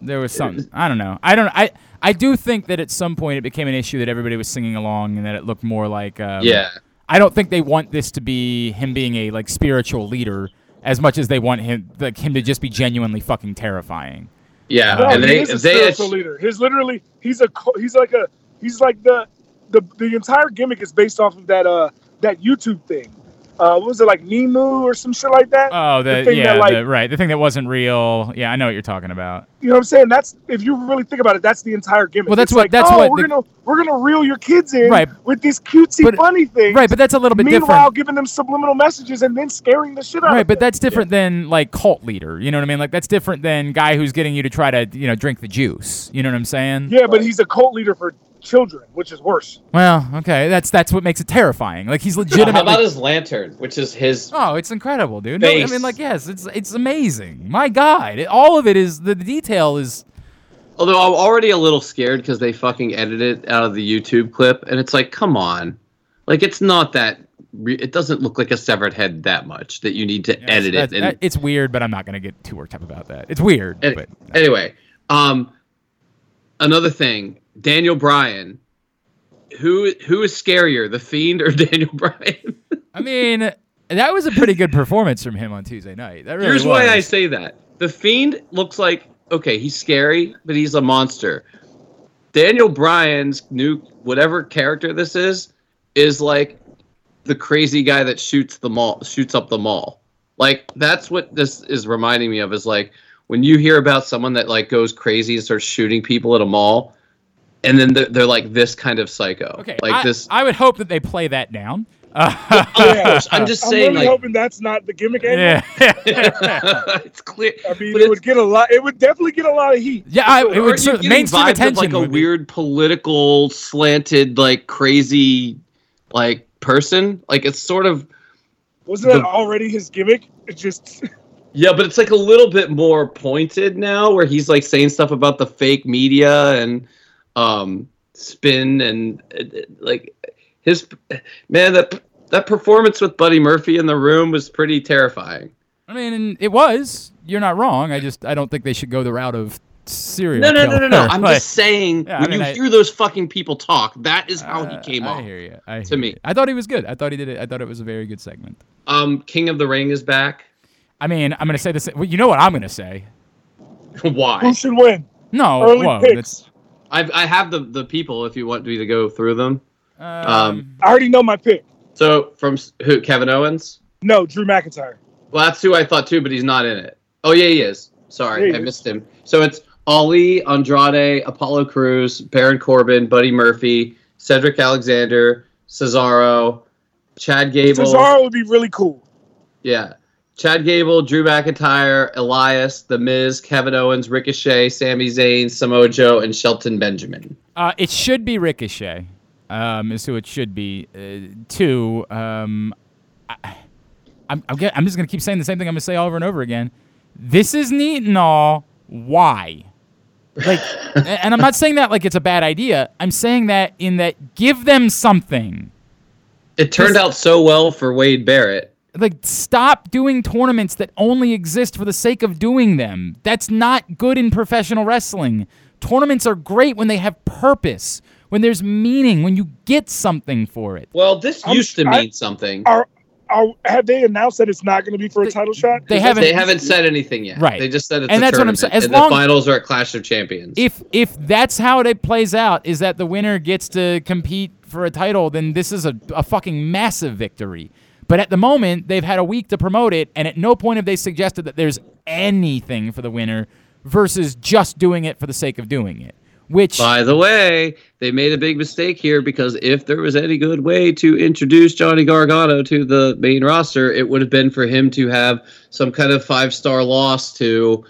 there was something. I don't know. I don't. I I do think that at some point it became an issue that everybody was singing along and that it looked more like. Um, yeah I don't think they want this to be him being a like spiritual leader as much as they want him like him to just be genuinely fucking terrifying. yeah No, and he they is a they spiritual leader. He's literally he's a he's like a he's like the the the entire gimmick is based off of that uh that YouTube thing. Uh, what was it like Nemu or some shit like that? Oh, the, The thing yeah, that, like- the, right. The thing that wasn't real. Yeah, I know what you're talking about. you know what I'm saying? That's if you really think about it, that's the entire gimmick. Well, that's It's what- like, that's oh, what we're the- gonna we're gonna reel your kids in Right. with these cutesy But- funny things. Right, but that's a little bit Meanwhile, different. Meanwhile, giving them subliminal messages and then scaring the shit out Right, but them. that's different than like cult leader. You know what I mean? Like that's different than guy who's getting you to try to you know drink the juice. You know what I'm saying? yeah, but he's a cult leader for children, which is worse. Well, okay, that's that's what makes it terrifying. Like he's how legitimately. about his lantern which is his Oh, it's incredible, dude. No, I mean, like, yes, it's it's amazing. My God, it, all of it is the, the detail is. although i'm already a little scared because they fucking edited it out of the youtube clip and it's like come on like it's not that re- it doesn't look like a severed head that much that you need to yes, edit it and that- it's weird, but I'm not gonna get too worked up about that. It's weird, Any- but anyway, um, another thing, Daniel Bryan. Who who is scarier, the Fiend or Daniel Bryan? I mean, that was a pretty good performance from him on Tuesday night. That really Here's why I say that: the Fiend looks like okay, he's scary, but he's a monster. Daniel Bryan's new whatever character this is is like the crazy guy that shoots the mall, shoots up the mall. Like that's what this is reminding me of. Is like when you hear about someone that like goes crazy and starts shooting people at a mall, and then they're, they're like this kind of psycho. Okay, like I, this. I would hope that they play that down. Uh, Of course, I'm just I'm saying, really like hoping that's not the gimmick anymore. yeah, it's clear. I mean, but it would get a lot. It would definitely get a lot of heat. yeah. I, it would you sort getting mainstream vibes of, attention. like a be- weird political slanted, like crazy, like person. Like it's sort of Wasn't that already his gimmick? It just yeah, but it's like a little bit more pointed now, where he's like saying stuff about the fake media and um spin and like his man that that performance with Buddy Murphy in the room was pretty terrifying. I mean, it was. You're not wrong. I just I don't think they should go the route of serial. No, no, no, no, no. I'm Like, just saying Yeah, I when mean, you I- hear those fucking people talk, that is how he uh, came I off. hear you. I to me. you. I thought he was good. I thought he did it. I thought it was a very good segment. Um, King of the Ring is back. I mean, I'm gonna say this. Well, you know what I'm gonna say? Why? who should win? No, Early whoa, picks. That's. I I have the the people if you want me to go through them. Um, I already know my pick. So from who? Kevin Owens. No, Drew McIntyre. Well, that's who I thought too, but he's not in it. Oh yeah, he is. Sorry, Yeah, I you- missed him. So it's Ali, Andrade, Apollo Crews, Baron Corbin, Buddy Murphy, Cedric Alexander, Cesaro, Chad Gable. Cesaro would be really cool. Yeah. Chad Gable, Drew McIntyre, Elias, The Miz, Kevin Owens, Ricochet, Sami Zayn, Samoa Joe, and Shelton Benjamin. Uh, it should be Ricochet. Um, is who it should be. Uh, two. Um, I, I'm, I'm, I'm just gonna keep saying the same thing. I'm gonna say over and over again. This is neat and all. Why? Like, and I'm not saying that like it's a bad idea. I'm saying that in that give them something. It turned out so well for Wade Barrett. Like, stop doing tournaments that only exist for the sake of doing them. That's not good in professional wrestling. Tournaments are great when they have purpose, when there's meaning, when you get something for it. Well, this I'm- used to I- mean something. Are, are have they announced that it's not going to be for a title shot? They haven't- They haven't said anything yet. Right. They just said it's And a that's what I'm saying. As and long- the finals are at Clash of Champions. If if that's how it plays out, is that the winner gets to compete for a title, then this is a, a fucking massive victory. But at the moment, they've had a week to promote it, and at no point have they suggested that there's anything for the winner versus just doing it for the sake of doing it. Which By the way, they made a big mistake here because if there was any good way to introduce Johnny Gargano to the main roster, it would have been for him to have some kind of five star loss to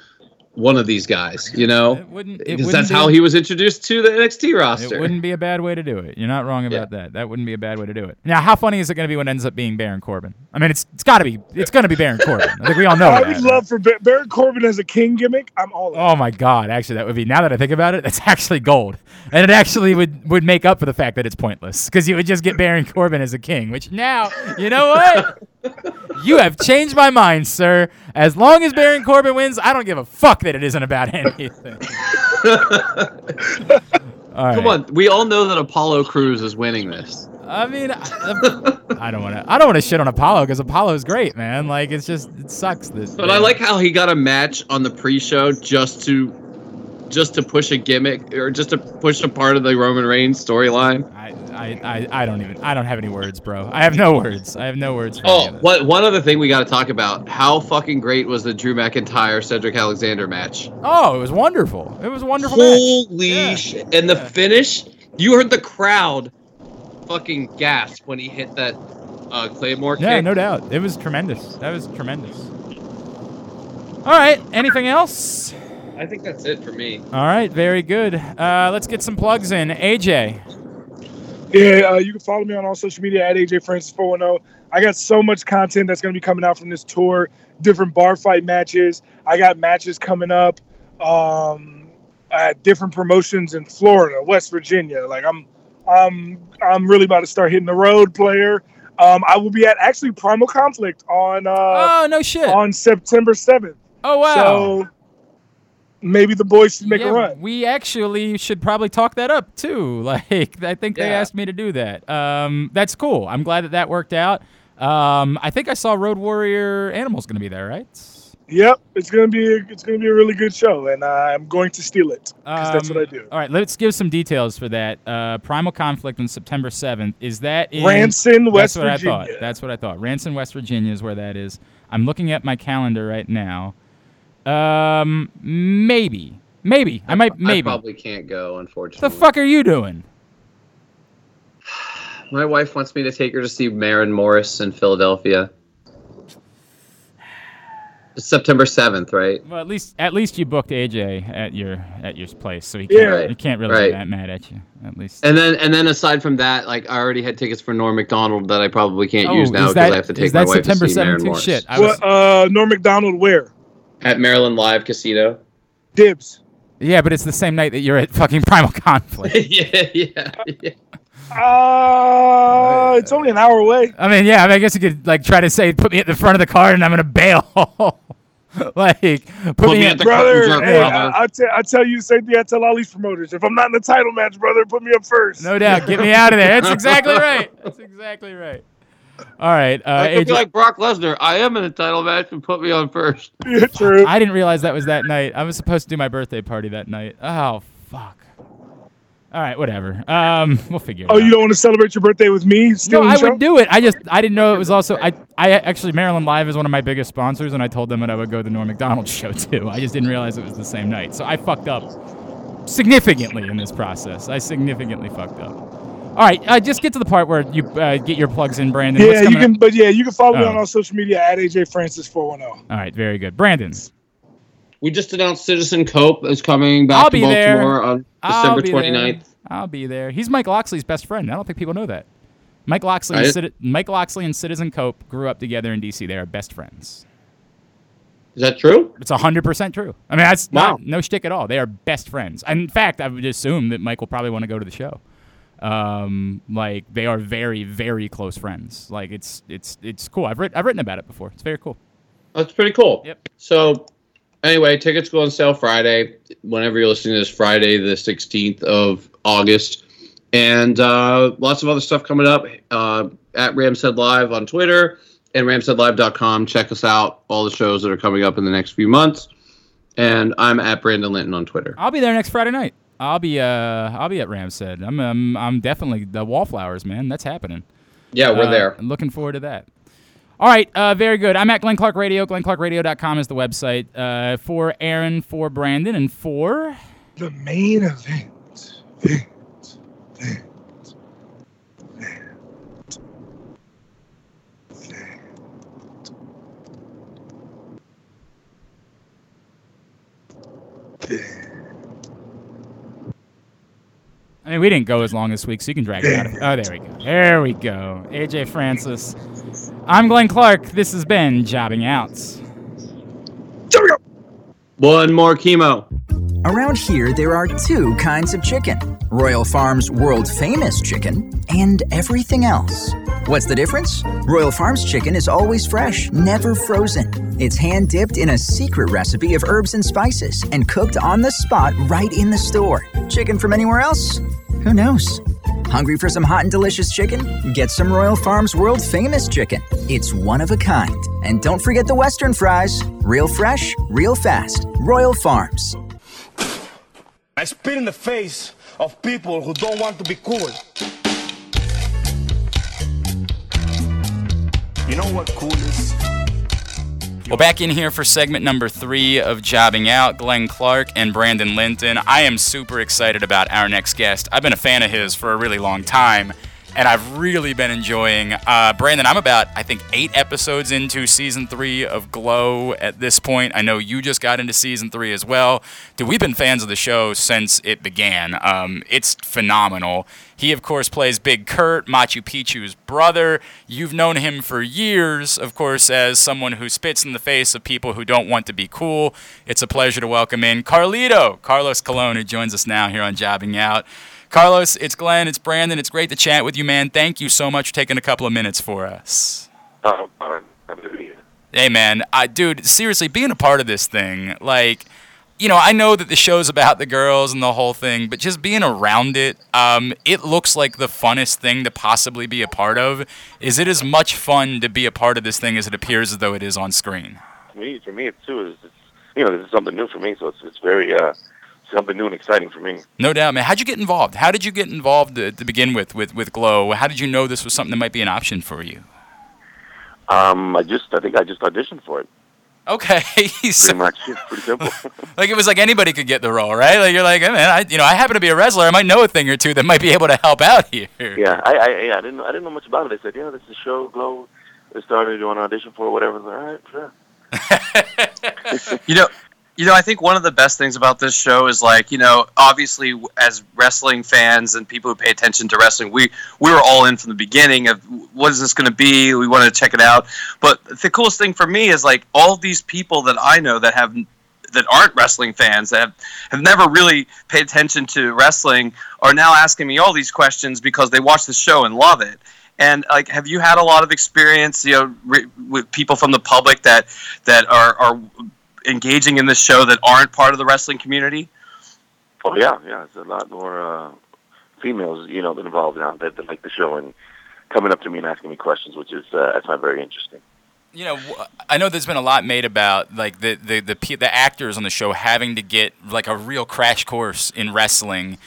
one of these guys, you know? It wouldn't. It Because that's be- how he was introduced to the NXT roster. It wouldn't be a bad way to do it. You're not wrong about that. That wouldn't be a bad way to do it. Now, how funny is it going to be when it ends up being Baron Corbin? I mean, it's it's got to be. It's going to be Baron Corbin. I think we all know it. I that. would love for Bar- Baron Corbin as a king gimmick. I'm all. Oh my god! Actually, that would be. Now that I think about it, that's actually gold, and it actually would would make up for the fact that it's pointless because you would just get Baron Corbin as a king. Which now, you know what? you have changed my mind, sir. As long as Baron Corbin wins, I don't give a fuck that it isn't about anything. All right. Come on, we all know that Apollo Crews is winning this. I mean, I, I don't want to. I don't want to shit on Apollo because Apollo's great, man. Like it's just it sucks. This, But I like how he got a match on the pre-show just to just to push a gimmick or just to push a part of the Roman Reigns storyline. I, I, I, don't even. I don't have any words, bro. I have no words. I have no words. Oh, what one other thing we got to talk about? How fucking great was the Drew McIntyre Cedric Alexander match? Oh, it was wonderful. It was a wonderful match. Holy Yeah. shit! And the finish, you heard the crowd fucking gasp when he hit that uh, Claymore Yeah, kick. no doubt. It was tremendous. That was tremendous. All right. Anything else? I think that's it for me. All right. Very good. Uh, let's get some plugs in. AJ. Yeah, uh, you can follow me on all social media at AJ Francis 410. I got so much content that's going to be coming out from this tour, different bar fight matches. I got matches coming up um, at different promotions in Florida, West Virginia. Like I'm, I'm, I'm really about to start hitting the road, player. Um, I will be at actually Primal Conflict on uh, oh no shit. on September 7th. oh wow. So maybe the boys should make Yeah, a run. We actually should probably talk that up too. Like, I think they asked me to do that. Um, that's cool. I'm glad that that worked out. Um, I think I saw Road Warrior Animals going to be there, right? Yep, it's gonna be a, it's gonna be a really good show, and I'm going to steal it because that's what I Um, do. All right, let's give some details for that. Uh, Primal Conflict on September 7th. Is that in Ranson, West Virginia? That's what Virginia. I thought. That's what I thought. Ranson, West Virginia is where that is. I'm looking at my calendar right now. Um, maybe, maybe I might, I maybe. probably can't go, Unfortunately, the fuck are you doing? My wife wants me to take her to see Maren Morris in Philadelphia. It's September seventh, right? Well, at least at least you booked AJ at your at your place, so he Yeah. can't, Right. he can't really Right. be that mad at you. At least. And then and then aside from that, like I already had tickets for Norm Macdonald that I probably can't oh, use now because I have to take my that wife September to see Maren 7th? Morris. Shit, I was, What uh, Norm Macdonald where? At Maryland Live Casino. Dibs. yeah, but it's the same night that you're at fucking Primal Conflict. yeah, yeah, yeah. Uh, it's only an hour away. I mean, yeah, I, mean, I guess you could like try to say, put me at the front of the car and I'm gonna bail. like, put, Put me, me at at the Brother, Jerk, hey, brother. I, I, I tell you the same thing I tell all these promoters. If I'm not in the title match, brother, put me up first. No doubt, get me out of there. That's exactly right. That's exactly right. All right, uh, I could be like Brock Lesnar. I am in a title match and put me on first. Yeah, true. I didn't realize that was that night. I was supposed to do my birthday party that night. Oh fuck. All right, whatever. Um, we'll figure. it out. Oh, out. you don't want to celebrate your birthday with me? No, I the show? would do it. I just I didn't know it was also I I actually Maryland Live is one of my biggest sponsors, and I told them that I would go to the Norm Macdonald show too. I just didn't realize it was the same night, so I fucked up significantly in this process. I significantly fucked up. All right, uh, just get to the part where you uh, get your plugs in, Brandon. Yeah, you can. up? But yeah, you can follow me Oh. on all social media at AJ Francis four one zero. All right, very good, Brandon. We just announced Citizen Cope is coming back I'll to be there. Baltimore on I'll December be 29th. There. I'll be there. He's Mike Locksley's best friend. I don't think people know that. Mike Locksley, and I- Citi- Mike Locksley and Citizen Cope grew up together in D.C. They are best friends. Is that true? It's hundred percent true. I mean, that's Wow. not no shtick at all. They are best friends. And in fact, I would assume that Mike will probably want to go to the show. Um, like they are very, very close friends. Like it's it's it's cool. I've written I've written about it before. It's very cool. That's pretty cool. Yep. So, anyway, tickets go on sale Friday. Whenever you're listening to this, Friday the 16th of August, and uh, lots of other stuff coming up uh, at Rams Head Live on Twitter and ramsheadlive.com. Check us out. All the shows that are coming up in the next few months. And I'm at Brandon Linton on Twitter. I'll be there next Friday night. I'll be uh I'll be at Rams Head. I'm I'm I'm definitely the Wallflowers, man. That's happening. Yeah, we're Uh, there. Looking forward to that. All right, uh, very good. I'm at Glenn Clark Radio. GlennClarkRadio.com is the website. Uh, for Aaron, for Brandon, and for The main event. Event. Event. I mean, we didn't go as long this week, so you can drag it out. Of, oh, there we go. There we go. AJ Francis. I'm Glenn Clark. This has been Jobbing Out. There we go. One more chemo. Around here, there are two kinds of chicken Royal Farms world famous chicken and everything else. What's the difference? Royal Farms chicken is always fresh, never frozen. It's hand dipped in a secret recipe of herbs and spices and cooked on the spot right in the store. Chicken from anywhere else? Who knows? Hungry for some hot and delicious chicken? Get some Royal Farms world famous chicken. It's one of a kind. And don't forget the Western fries. Real fresh, real fast. Royal Farms. I spit in the face of people who don't want to be cool. You know what cool is? Well, back in here for segment number three of Jobbing Out, Glenn Clark and Brandon Linton. I am super excited about our next guest. I've been a fan of his for a really long time, and I've really been enjoying. Uh, Brandon, I'm about, I think, eight episodes into season three of Glow at this point. I know you just got into season three as well. Dude, we've been fans of the show since it began. Um, it's phenomenal. He, of course, plays Big Kurt, Machu Picchu's brother. You've known him for years, of course, as someone who spits in the face of people who don't want to be cool. It's a pleasure to welcome in Carlito, Carlos Colon, who joins us now here on Jobbing Out. Carlos, it's Glenn, it's Brandon. It's great to chat with you, man. Thank you so much for taking a couple of minutes for us. Oh, fine. Happy to be here. Hey, man, I, dude, seriously, being a part of this thing, like, you know, I know that the show's about the girls and the whole thing, but just being around it, um, it looks like the funnest thing to possibly be a part of. Is it as much fun to be a part of this thing as it appears as though it is on screen? For me, for me, it's too. It's, it's you know, this is something new for me, so it's it's very uh something new and exciting for me. No doubt, man. How'd you get involved? How did you get involved to, to begin with, with with Glow? How did you know this was something that might be an option for you? Um, I just I think I just auditioned for it. Okay, so, Pretty much, it's pretty simple. like it was like anybody could get the role, right? Like you're like, hey, man, I you know I happen to be a wrestler. I might know a thing or two that might be able to help out here. yeah, I, I yeah, I didn't I didn't know much about it. They said, yeah, this is a show, Glow. They started doing an audition for it, whatever. I was like, all right, sure. you know you know i think one of the best things about this show is like you know obviously as wrestling fans and people who pay attention to wrestling we we were all in from the beginning of what is this going to be? We wanted to check it out. But the coolest thing for me is like all these people that i know that have that aren't wrestling fans that have, have never really paid attention to wrestling are now asking me all these questions because they watch the show and love it. And like, have you had a lot of experience, you know, re- with people from the public that that are are engaging in this show that aren't part of the wrestling community? Oh yeah, yeah. It's a lot more uh, females, you know, involved now that, that like the show and coming up to me and asking me questions, which is uh, I find very interesting. You know, I know there's been a lot made about like the the the, the actors on the show having to get like a real crash course in wrestling.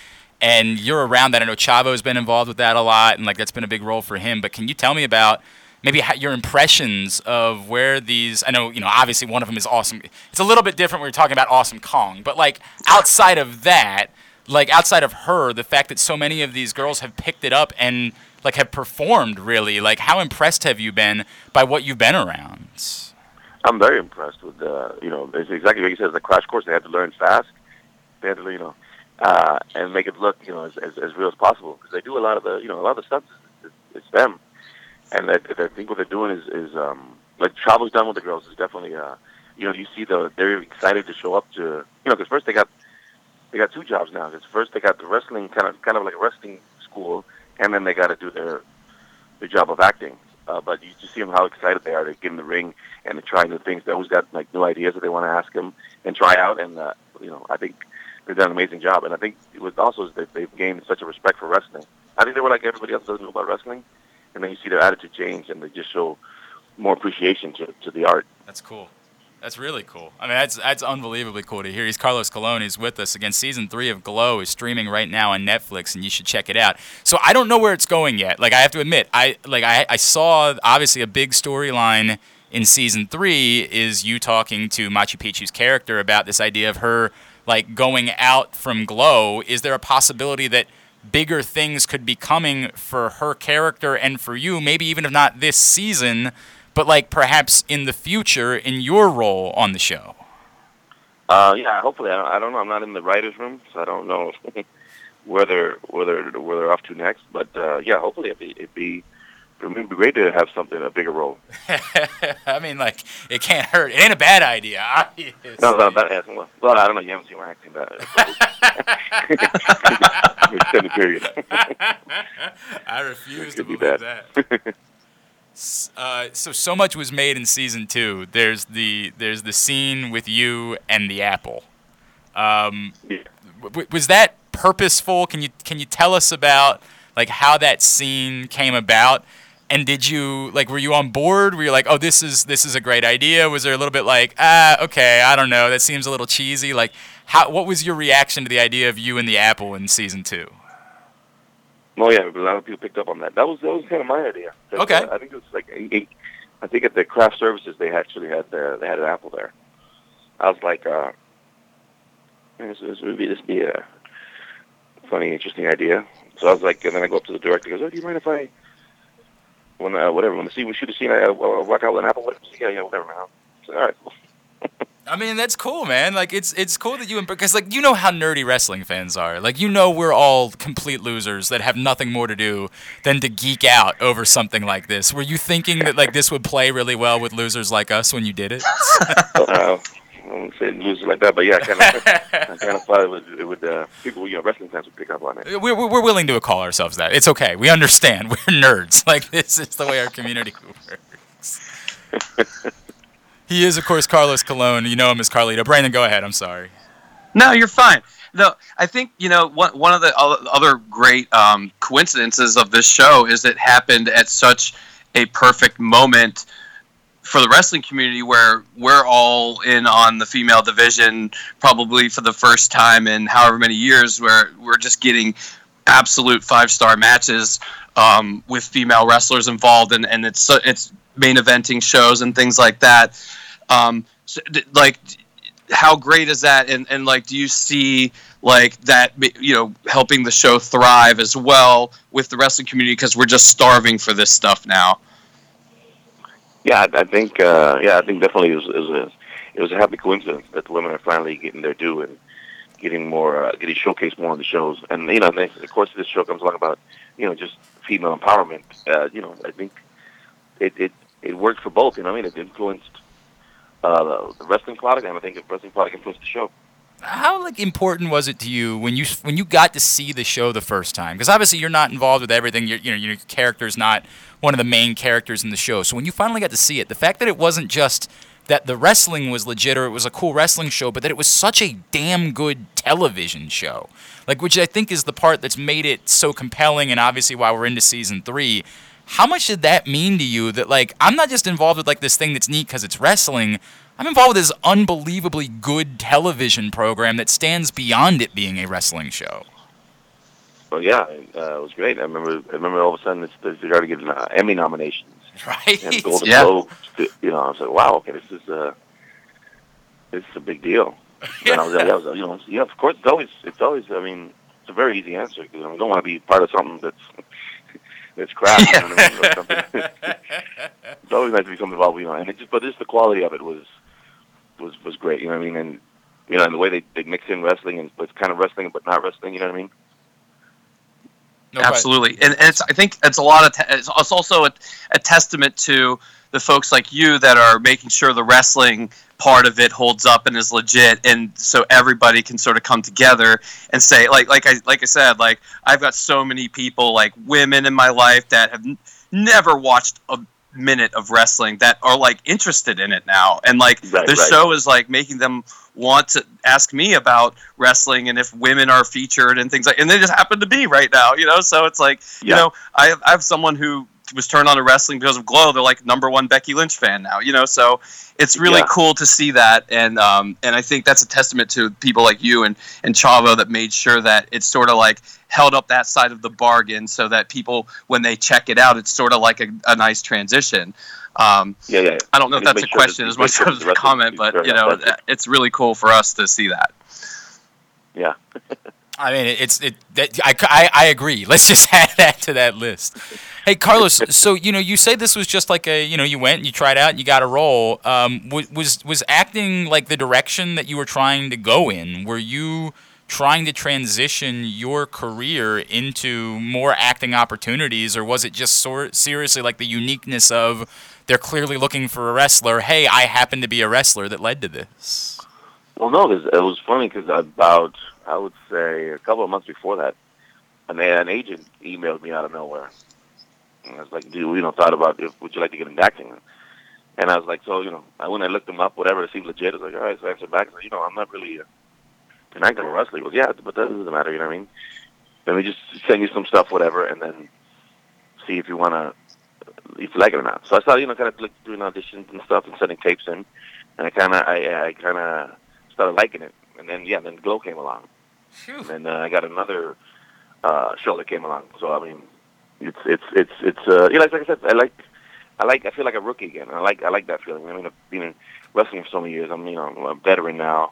and you're around that. I know Chavo's been involved with that a lot, and like that's been a big role for him. But can you tell me about maybe your impressions of where these? I know you know obviously one of them is awesome. It's a little bit different when you're talking about Awesome Kong, but like outside of that, like outside of her, the fact that so many of these girls have picked it up and like have performed really, like how impressed have you been by what you've been around? I'm very impressed with uh, you know it's exactly what you said. A crash course. They had to learn fast. They had to you know uh, and make it look you know as, as, as real as possible because they do a lot of the you know a lot of the stuff. It's, it's them, and I, I think what they're doing is is um, like Chavo's done with the girls is definitely uh, you know you see the they're excited to show up to you know because first they got they got two jobs now. Because first they got the wrestling kind of kind of like a wrestling school, and then they got to do their their job of acting. Uh, but you just see them how excited they are to get in the ring and to try new things. They always got like new ideas that they want to ask them and try out. And uh, you know, I think they've done an amazing job. And I think it was also that they've gained such a respect for wrestling. I think they were like everybody else doesn't know about wrestling, and then you see their attitude change, and they just show more appreciation to, to the art. That's cool. That's really cool. I mean, that's that's unbelievably cool to hear. He's Carlos Colon. He's with us again. Season three of Glow is streaming right now on Netflix, and you should check it out. So I don't know where it's going yet. Like I have to admit, I like I, I saw obviously a big storyline in season three is you talking to Machu Picchu's character about this idea of her like going out from Glow. Is there a possibility that bigger things could be coming for her character and for you? Maybe even if not this season but like perhaps in the future in your role on the show. Uh, yeah, hopefully. I don't, know. I'm not in the writers' room, so I don't know where they're where they're where they're off to next. But uh, yeah, hopefully it'd be it'd be it'd be great to have something a bigger role. I mean, like it can't hurt. It ain't a bad idea. Obviously. No, no, that hasn't. Well, well, I don't know. You haven't seen my acting. That extended period. I refuse to be believe bad. that. Uh, so so much was made in season two. There's the there's the scene with you and the apple. Um, w- was that purposeful? Can you can you tell us about like how that scene came about? And did you like were you on board? Were you like, oh, this is this is a great idea? Was there a little bit like, ah, okay, I don't know, that seems a little cheesy. Like, how what was your reaction to the idea of you and the apple in season two? Oh yeah, a lot of people picked up on that. That was that was kind of my idea. Okay. uh, I think it was like eight, I think at the craft services they actually had the, they had an apple there. I was like, uh, this, this would be this be a funny, interesting idea. So I was like, and then I go up to the director. Goes, "Oh, do you mind if I, when uh, whatever, when the scene we shoot a scene, I uh, walk out with an apple?" Yeah, yeah, whatever, man. So, all right. I mean, that's cool, man. Like, it's it's cool that you because like you know how nerdy wrestling fans are. Like, you know, we're all complete losers that have nothing more to do than to geek out over something like this. Were you thinking that like this would play really well with losers like us when you did it? uh, I won't say news it like that, but yeah, I kind of, I kind of thought it would, it would, uh, people, you know, wrestling fans would pick up on it. we're, we're we're willing to call ourselves that. It's okay. We understand. We're nerds. Like this is the way our community works. he is, of course, Carlos Colon. You know him as Carlito. Brandon, go ahead. I'm sorry. No, you're fine. No, I think you know one one of the other great um, coincidences of this show is it happened at such a perfect moment for the wrestling community where we're all in on the female division probably for the first time in however many years where we're just getting absolute five star matches um, with female wrestlers involved and, and it's it's main eventing shows and things like that. Um, so, like how great is that? And, and like do you see like that you know helping the show thrive as well with the wrestling community? Because we're just starving for this stuff now Yeah, I, think, uh, yeah, I think definitely it was, it was a, it was a happy coincidence that the women are finally getting their due and getting more, uh, getting showcased more on the shows. And you know, then, of course, this show comes along about, you know, just female empowerment. Uh, you know, I think it it it worked for both. You know, I mean, it influenced uh, the wrestling product, and I think the wrestling product influenced the show. How like important was it to you when you when you got to see the show the first time? Because obviously you're not involved with everything. You're, you know, your character's not one of the main characters in the show. So when you finally got to see it, the fact that it wasn't just that the wrestling was legit or it was a cool wrestling show, but that it was such a damn good television show, like which I think is the part that's made it so compelling, and obviously why we're into season three. How much did that mean to you? That like I'm not just involved with like this thing that's neat because it's wrestling. I'm involved with this unbelievably good television program that stands beyond it being a wrestling show. Well, yeah, uh, it was great. I remember. I remember all of a sudden it's, they started getting uh, Emmy nominations Right. and Golden Yeah. Globes. You know, I was like, wow, okay, this is uh, this is a big deal. And I was, I was, you know, yeah, of course, it's always, it's always. I mean, it's a very easy answer because I don't want to be part of something that's that's crap. You know I mean? It's always nice to be something involved, you know. And it just, but just the quality of it was was was great. You know what I mean? And you know, and the way they they mix in wrestling and it's kind of wrestling but not wrestling. You know what I mean? Absolutely, and, and it's I think it's a lot of te- it's it's also a, a testament to the folks like you that are making sure the wrestling part of it holds up and is legit, and so everybody can sort of come together and say like like I like I said like I've got so many people like women in my life that have n- never watched a minute of wrestling that are like interested in it now, and like Right, the right. show is like making them want to ask me about wrestling and if women are featured and things like and they just happen to be right now you know? So it's like you know I have, I have someone who was turned on to wrestling because of glow. They're like number one becky lynch fan now you know? So it's really Yeah. cool to see that. And um and i think that's a testament to people like you and and chavo that made sure that it's sort of like held up that side of the bargain so that people when they check it out it's sort of like a, a nice transition um Yeah, yeah. I don't know if that's a sure question as much sure as a comment, but you know, authentic. it's really cool for us to see that. Yeah. I mean, it's it. That, I, I I agree. Let's just add that to that list. Hey, Carlos. so you know, you say this was just like a you know, you went, and you tried out, and you got a role. Um, was was was acting like the direction that you were trying to go in? Were you trying to transition your career into more acting opportunities, or was it just sort seriously like the uniqueness of they're clearly looking for a wrestler? Hey, I happen to be a wrestler that led to this. Well, no, it was funny because about I would say a couple of months before that, an, agent emailed me out of nowhere. And I was like, "Dude, you know, thought about if would you like to get into acting?" And I was like, "So, you know, I, when I looked him up, whatever, it seemed legit." I was like, "All right," so I answered back. I said, "You know, I'm not really uh, an actor or wrestler." He goes, "Yeah, but that doesn't matter. You know what I mean? Let me just send you some stuff, whatever, and then see if you want to, if you like it or not." So I started, you know, kind of like doing auditions and stuff and sending tapes in, and I kind of, I, I kind of started liking it. And then, yeah, then Glow came along, and then uh, I got another uh, show that came along. So I mean, it's it's it's it's uh, you know, like I said, I like I like I feel like a rookie again. I like I like that feeling. I mean, I've been in wrestling for so many years. I'm you know I'm a veteran now.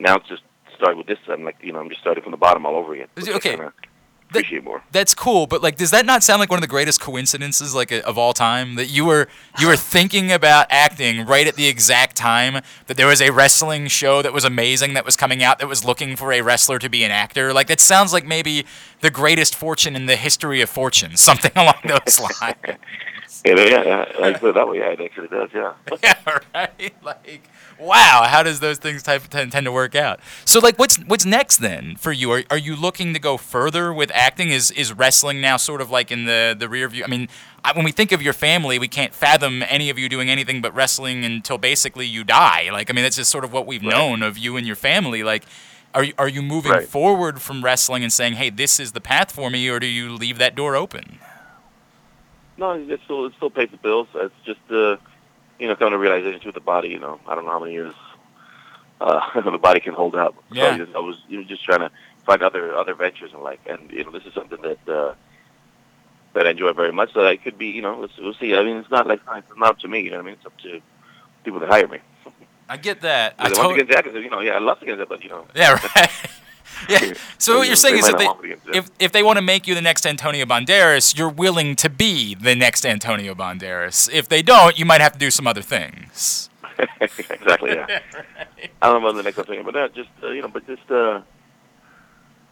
Now it's just started with this. I'm like you know I'm just starting from the bottom all over again. Okay. appreciate more. That's cool, but like, does that not sound like one of the greatest coincidences like of all time? That you were you were thinking about acting right at the exact time that there was a wrestling show that was amazing that was coming out that was looking for a wrestler to be an actor. Like that sounds like maybe the greatest fortune in the history of fortune, something along those lines. Yeah, yeah, yeah. I put it that way. Yeah, it actually does. Yeah. yeah, right. Like, wow, how does those things type tend, tend to work out? So, like, what's what's next then for you? Are, are you looking to go further with acting? Is is wrestling now sort of like in the the rear view? I mean, I, when we think of your family, we can't fathom any of you doing anything but wrestling until basically you die. Like, I mean, that's just sort of what we've known of you and your family. Like. Are you, are you moving Right. forward from wrestling and saying, "Hey, this is the path for me," or do you leave that door open? No, it still it still pays the bills. It's just uh, you know, kind of realization with the body. You know, I don't know how many years uh, the body can hold out. Yeah. So I was you know, just trying to find other other ventures in life, and you know, this is something that uh, that I enjoy very much. So I could be, you know, let's we'll see. I mean, it's not like it's not up to me. You know what I mean? It's up to people that hire me. I get that. I I want tot- to get into acting, you know, yeah, I love to get it, but you know, Yeah, right. yeah. So what you're saying They is that they, not want me to get into if if they want to make you the next Antonio Banderas, you're willing to be the next Antonio Banderas. If they don't, you might have to do some other things. exactly. Yeah. I don't know about the next thing, but uh, just uh, you know, but just uh,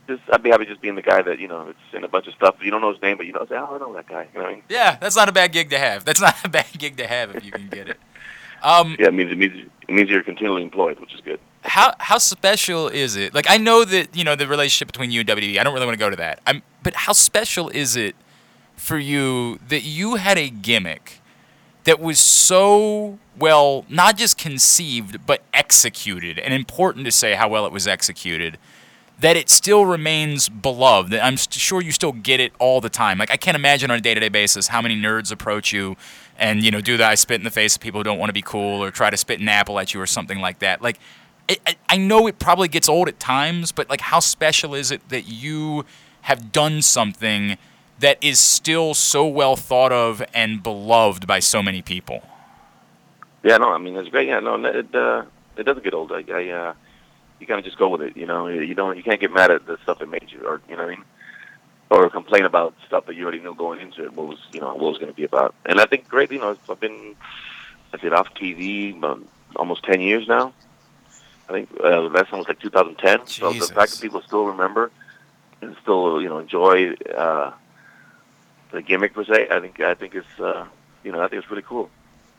just I'd be happy just being the guy that you know it's in a bunch of stuff. You don't know his name, but you know, say, oh, I know that guy. You know what I mean? Yeah, that's not a bad gig to have. That's not a bad gig to have if you can get it. Um, Yeah, it means it means it means you're continually employed, which is good. How how special is it? Like I know that you know the relationship between you and WWE. I don't really want to go to that. I'm, but how special is it for you that you had a gimmick that was so well not just conceived but executed, and important to say how well it was executed. That it still remains beloved. That I'm sure you still get it all the time. Like I can't imagine on a day-to-day basis how many nerds approach you and you know do the I spit in the face of people who don't want to be cool or try to spit an apple at you or something like that. Like I, I- know it probably gets old at times, but like how special is it that you have done something that is still so well thought of and beloved by so many people. Yeah, no, I mean it's great. Yeah, no, it uh, it doesn't get old. I, I uh, you kind of just go with it. You know, you don't, you can't get mad at the stuff that made you, or you know what I mean, or complain about stuff that you already knew going into it. What was you know what was going to be about. And I think great. You know, I've been I did off TV almost ten years now. I think uh, the last one was like 2010. So the fact that people still remember and still you know enjoy uh, the gimmick per se, I think I think it's uh, you know I think it's really cool.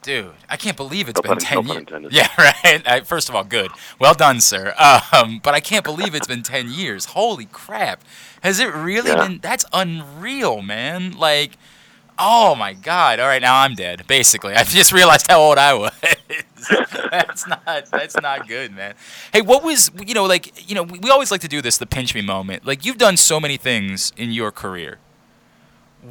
Dude, I can't believe it's No been pun- 10 no years. Yeah, right. I, first of all, good. Well done, sir. Um, but I can't believe it's been 10 years. Holy crap. Has it really Yeah. been? That's unreal, man. Like, oh my God. All right, now I'm dead, basically. I just realized how old I was. that's not that's not good, man. Hey, what was, you know, like, you know, we, we always like to do this, the pinch me moment. Like, you've done so many things in your career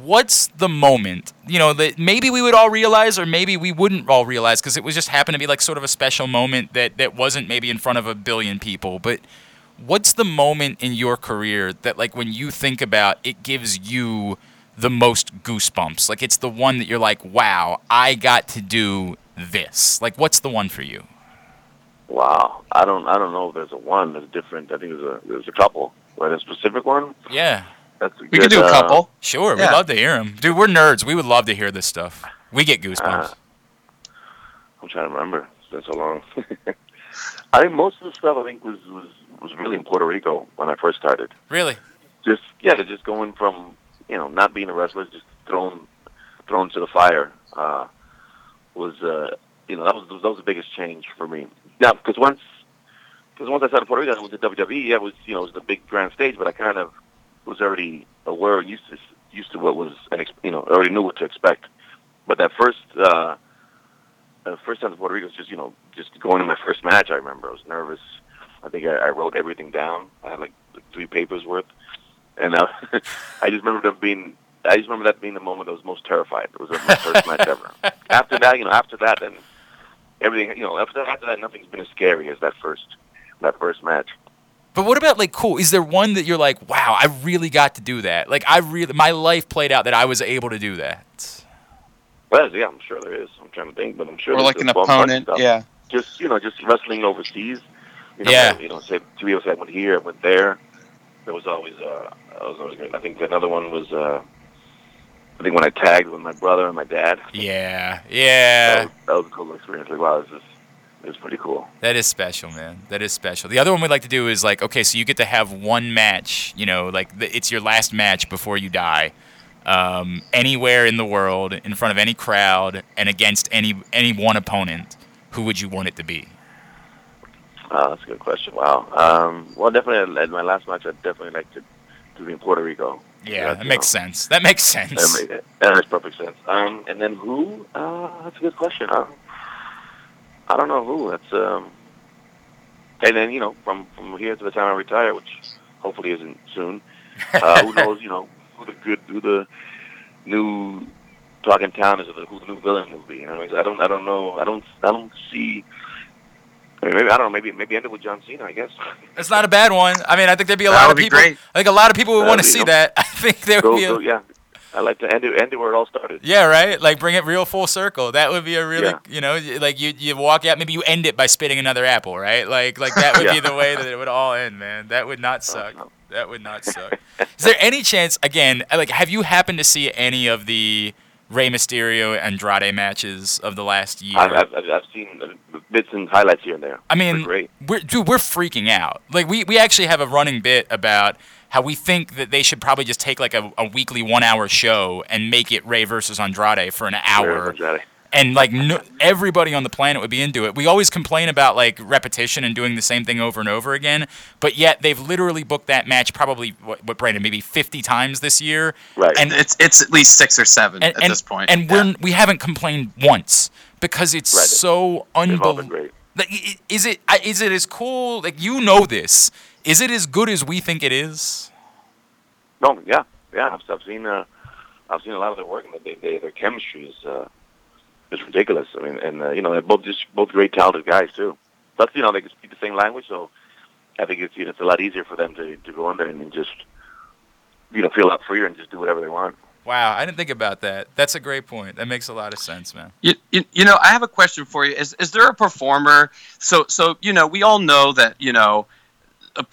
what's the moment you know that maybe we would all realize or maybe we wouldn't all realize because it was just happened to be like sort of a special moment that that wasn't maybe in front of a billion people but what's the moment in your career that like when you think about it gives you the most goosebumps like it's the one that you're like wow i got to do this like what's the one for you Wow, I don't I don't know if there's a one. There's different. I think there's a there's a couple. But a specific one. yeah That's a We good, could do a uh, couple. sure we'd love to hear them dude we're nerds we would love to hear this stuff we get goosebumps Uh, I'm trying to remember. It's been so long. I think most of the stuff I think was was was really in Puerto Rico when I first started. really Just yeah, to just going from you know not being a wrestler, just thrown thrown to the fire uh, was uh, you know that was that was the biggest change for me. Yeah, because once because once I started Puerto Rico, I was at WWE. I was you know it was the big grand stage, but I kind of was already aware, used to used to what was you know already knew what to expect. But that first uh, the first time to Puerto Rico was just you know just going to my first match. I remember I was nervous. I think I, I wrote everything down. I had like three papers worth, and uh, I just remember them being. I just remember that being the moment I was most terrified. It was my first match ever. After that, you know, after that, then everything, you know, after after that, nothing's been as scary as that first that first match. But what about like cool? Is there one that you're like, wow, I really got to do that? Like I really, my life played out that I was able to do that. Well, yeah, I'm sure there is. I'm trying to think, but I'm sure Or like an a bunch of opponent. Yeah. Just you know, just wrestling overseas. You know, Yeah. You know, say two years I went here, I went there. There was always uh, that was always great. I think another one was uh, I think when I tagged with my brother and my dad. Yeah, That yeah, was, that was a cool experience. Like, wow, this is this is pretty cool. that is special, man. That is special. The other one we'd like to do is like, okay, so you get to have one match. You know, like the, it's your last match before you die. Um, anywhere in the world, in front of any crowd, and against any any one opponent, who would you want it to be? Uh, that's a good question. Wow. Um, well, definitely at my last match, I'd definitely like to in Puerto Rico. Yeah, that makes know, sense. That makes sense. That, made, that makes perfect sense. Um, and then who? Uh, that's a good question. Um, I don't know who. That's um, and then you know from from here to the time I retire, which hopefully isn't soon. Uh, who knows? You know who the good, who the new talking town is, who the new villain will be. You know, I don't, I don't know. I don't, I don't see. I mean, maybe I don't know. Maybe maybe end it with John Cena. I guess. That's not a bad one. I mean, I think there'd be a That lot would of be people. great. I think a lot of people would That'd want to be- see yep. that. I think there would Go, be. A, go, yeah. I like to end it, end it where it all started. Yeah, right. Like bring it real full circle. That would be a really, Yeah. you know, like you you walk out. Maybe you end it by spitting another apple, right? Like like that would be the way that it would all end, man. That would not oh, suck. That would not suck. Is there any chance? Again, like, have you happened to see any of the Rey Mysterio Andrade matches of the last year? I've, I've, I've seen bits and highlights here and there. I mean, great. we're dude, we're freaking out. Like we we actually have a running bit about how we think that they should probably just take like a, a weekly one hour show and make it Rey versus Andrade for an hour. Andrade. And like no, everybody on the planet would be into it. We always complain about like repetition and doing the same thing over and over again, but yet they've literally booked that match probably what, what Brandon maybe 50 times this year. Right. And it's it's at least six or seven and, at and- this point. And we're we haven't complained once because it's Right. so They've all been unbelievable. Like, i- i- is it I- is it as cool? Like you know this. Is it as good as we think it is? No, yeah, yeah. I've, I've seen, uh, I've seen a lot of their work, and they, they, their chemistry is, uh, is ridiculous. I mean, and uh, you know, they're both just both great, talented guys too. Plus, you know, they can speak the same language, so I think it's you know, it's a lot easier for them to to go in there and just you know, feel a lot freer and just do whatever they want. Wow, I didn't think about that. That's a great point. That makes a lot of sense, man. You, you, you know, I have a question for you. Is is there a performer? So so you know, we all know that you know, a,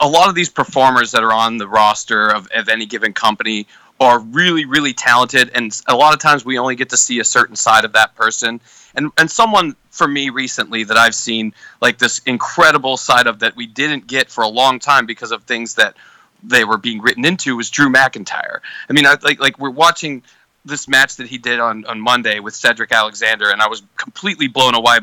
a lot of these performers that are on the roster of, of any given company are really really talented, and a lot of times we only get to see a certain side of that person. And and someone for me recently that I've seen like this incredible side of that we didn't get for a long time because of things that they were being written into was Drew McIntyre. I mean, I, like like we're watching this match that he did on, on Monday with Cedric Alexander, and I was completely blown away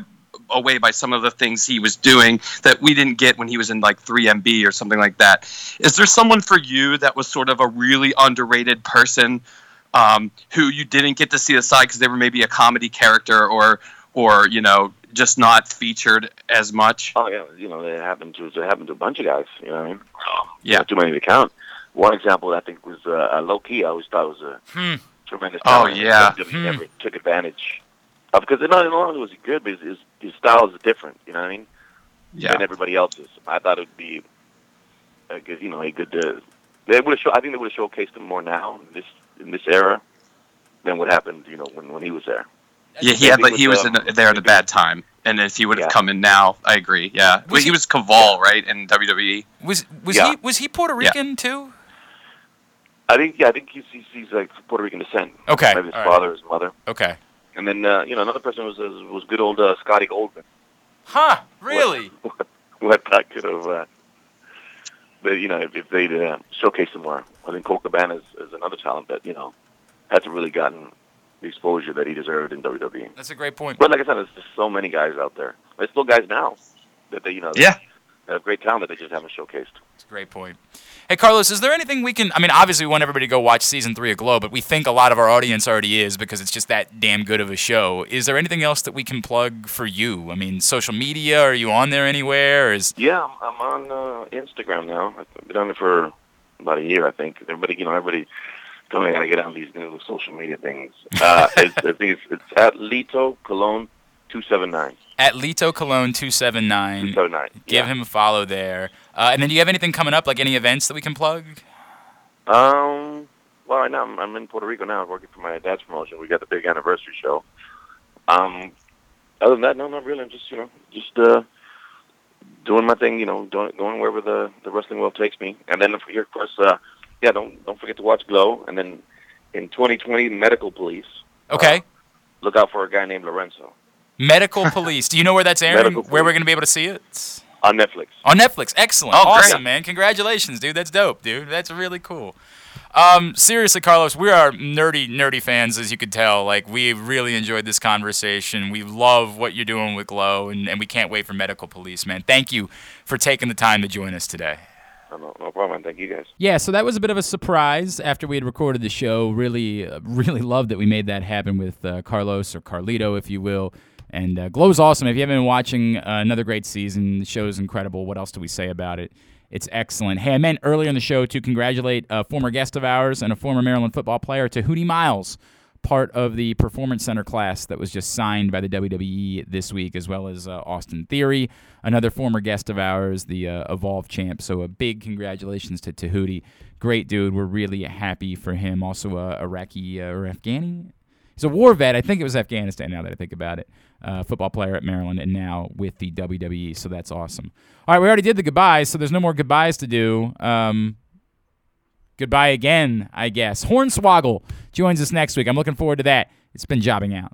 away by some of the things he was doing that we didn't get when he was in like 3MB or something like that. Is there someone for you that was sort of a really underrated person um, who you didn't get to see the side because they were maybe a comedy character or or you know just not featured as much? Oh yeah, you know, it happened to it happened to a bunch of guys. You know what I mean? Yeah. Not too many to count. One example I think was uh, uh, Low Ki. I always thought was a Hmm. tremendous. Oh, yeah. Hmm. never took advantage of because not not only was he good, but his, his his style is different. You know what I mean? Yeah. Than everybody else's. I thought it would be a good, you know, a good. Uh, they would have. Show, I think they would have showcased him more now in this in this era than what happened. You know, when when he was there. Yeah, he had Maybe like he was um, in, there at a bad time, and if he would have Yeah. come in now, I agree. Yeah, Was he, he- was Kaval, right, in. WWE. Was was Yeah. he was he Puerto Yeah. Rican too? I think yeah, I think he's he's, he's like Puerto Rican descent. Okay, Maybe his all right. father, his mother, Okay. And then uh, you know another person was was, was good old uh, Scotty Goldman. Huh? Really? what that could have, uh, but, you know, if, if they'd uh, showcased him more. I think Colt Cabana is, is another talent that, you know, hasn't really gotten the exposure that he deserved in WWE. That's a great point. But like I said, there's just so many guys out there. There's still guys now that they, you know, Yeah. that have great talent that they just haven't showcased. That's a great point. Hey, Carlos, is there anything we can? I mean, obviously, we want everybody to go watch season three of Glow, but we think a lot of our audience already is because it's just that damn good of a show. Is there anything else that we can plug for you? I mean, social media? Are you on there anywhere? Is Yeah, I'm, on uh, Instagram now. I've been on it for about a year, I think. Everybody, you know, everybody told me I got to get on these new social media things. Uh, it's, I think it's, it's at Lito Colon two seven nine. at Lito Colon two seven nine? Two seven nine. Give him a follow there. Uh, and then, do you have anything coming up, like any events that we can plug? Um. Well, right now I'm, I'm in Puerto Rico now, working for my dad's promotion. We got the big anniversary show. Um. Other than that, no, not really. I'm just, you know, just uh, doing my thing. You know, doing, going wherever the the wrestling world takes me. And then, of of course, uh, yeah, don't don't forget to watch Glow. And then in 2020, Medical Police. Okay. Look out for a guy named Lorenzo Medical Police. Do you know where that's airing? Where we're going to be able to see it? on Netflix. On Netflix. Excellent. Oh, great. awesome, man. Congratulations, dude. That's dope, dude. That's really cool. Um, seriously, Carlos, we are nerdy, nerdy fans, as you could tell. Like, we really enjoyed this conversation. We love what you're doing with Glow, and, and we can't wait for Medical Police, man. Thank you for taking the time to join us today. No, no, no problem. Thank you guys. Yeah, so that was a bit of a surprise after we had recorded the show. Really, uh, really loved that we made that happen with uh, Carlos or Carlito, if you will. And uh, Glow's awesome. If you haven't been watching, uh, another great season. The show's incredible. What else do we say about it? It's excellent. Hey, I meant earlier in the show to congratulate a former guest of ours and a former Maryland football player, Tehuti Miles, part of the Performance Center class that was just signed by the WWE this week, as well as uh, Austin Theory, another former guest of ours, the uh, Evolve champ. So a big congratulations to Tehuti. Great dude. We're really happy for him. Also a Iraqi uh, or Afghani. He's a war vet. I think it was Afghanistan now that I think about it. Uh, football player at Maryland and now with the WWE. So that's awesome. All right, we already did the goodbyes, so there's no more goodbyes to do. Um, goodbye again, I guess. Hornswoggle joins us next week. I'm looking forward to that. It's been jobbing out.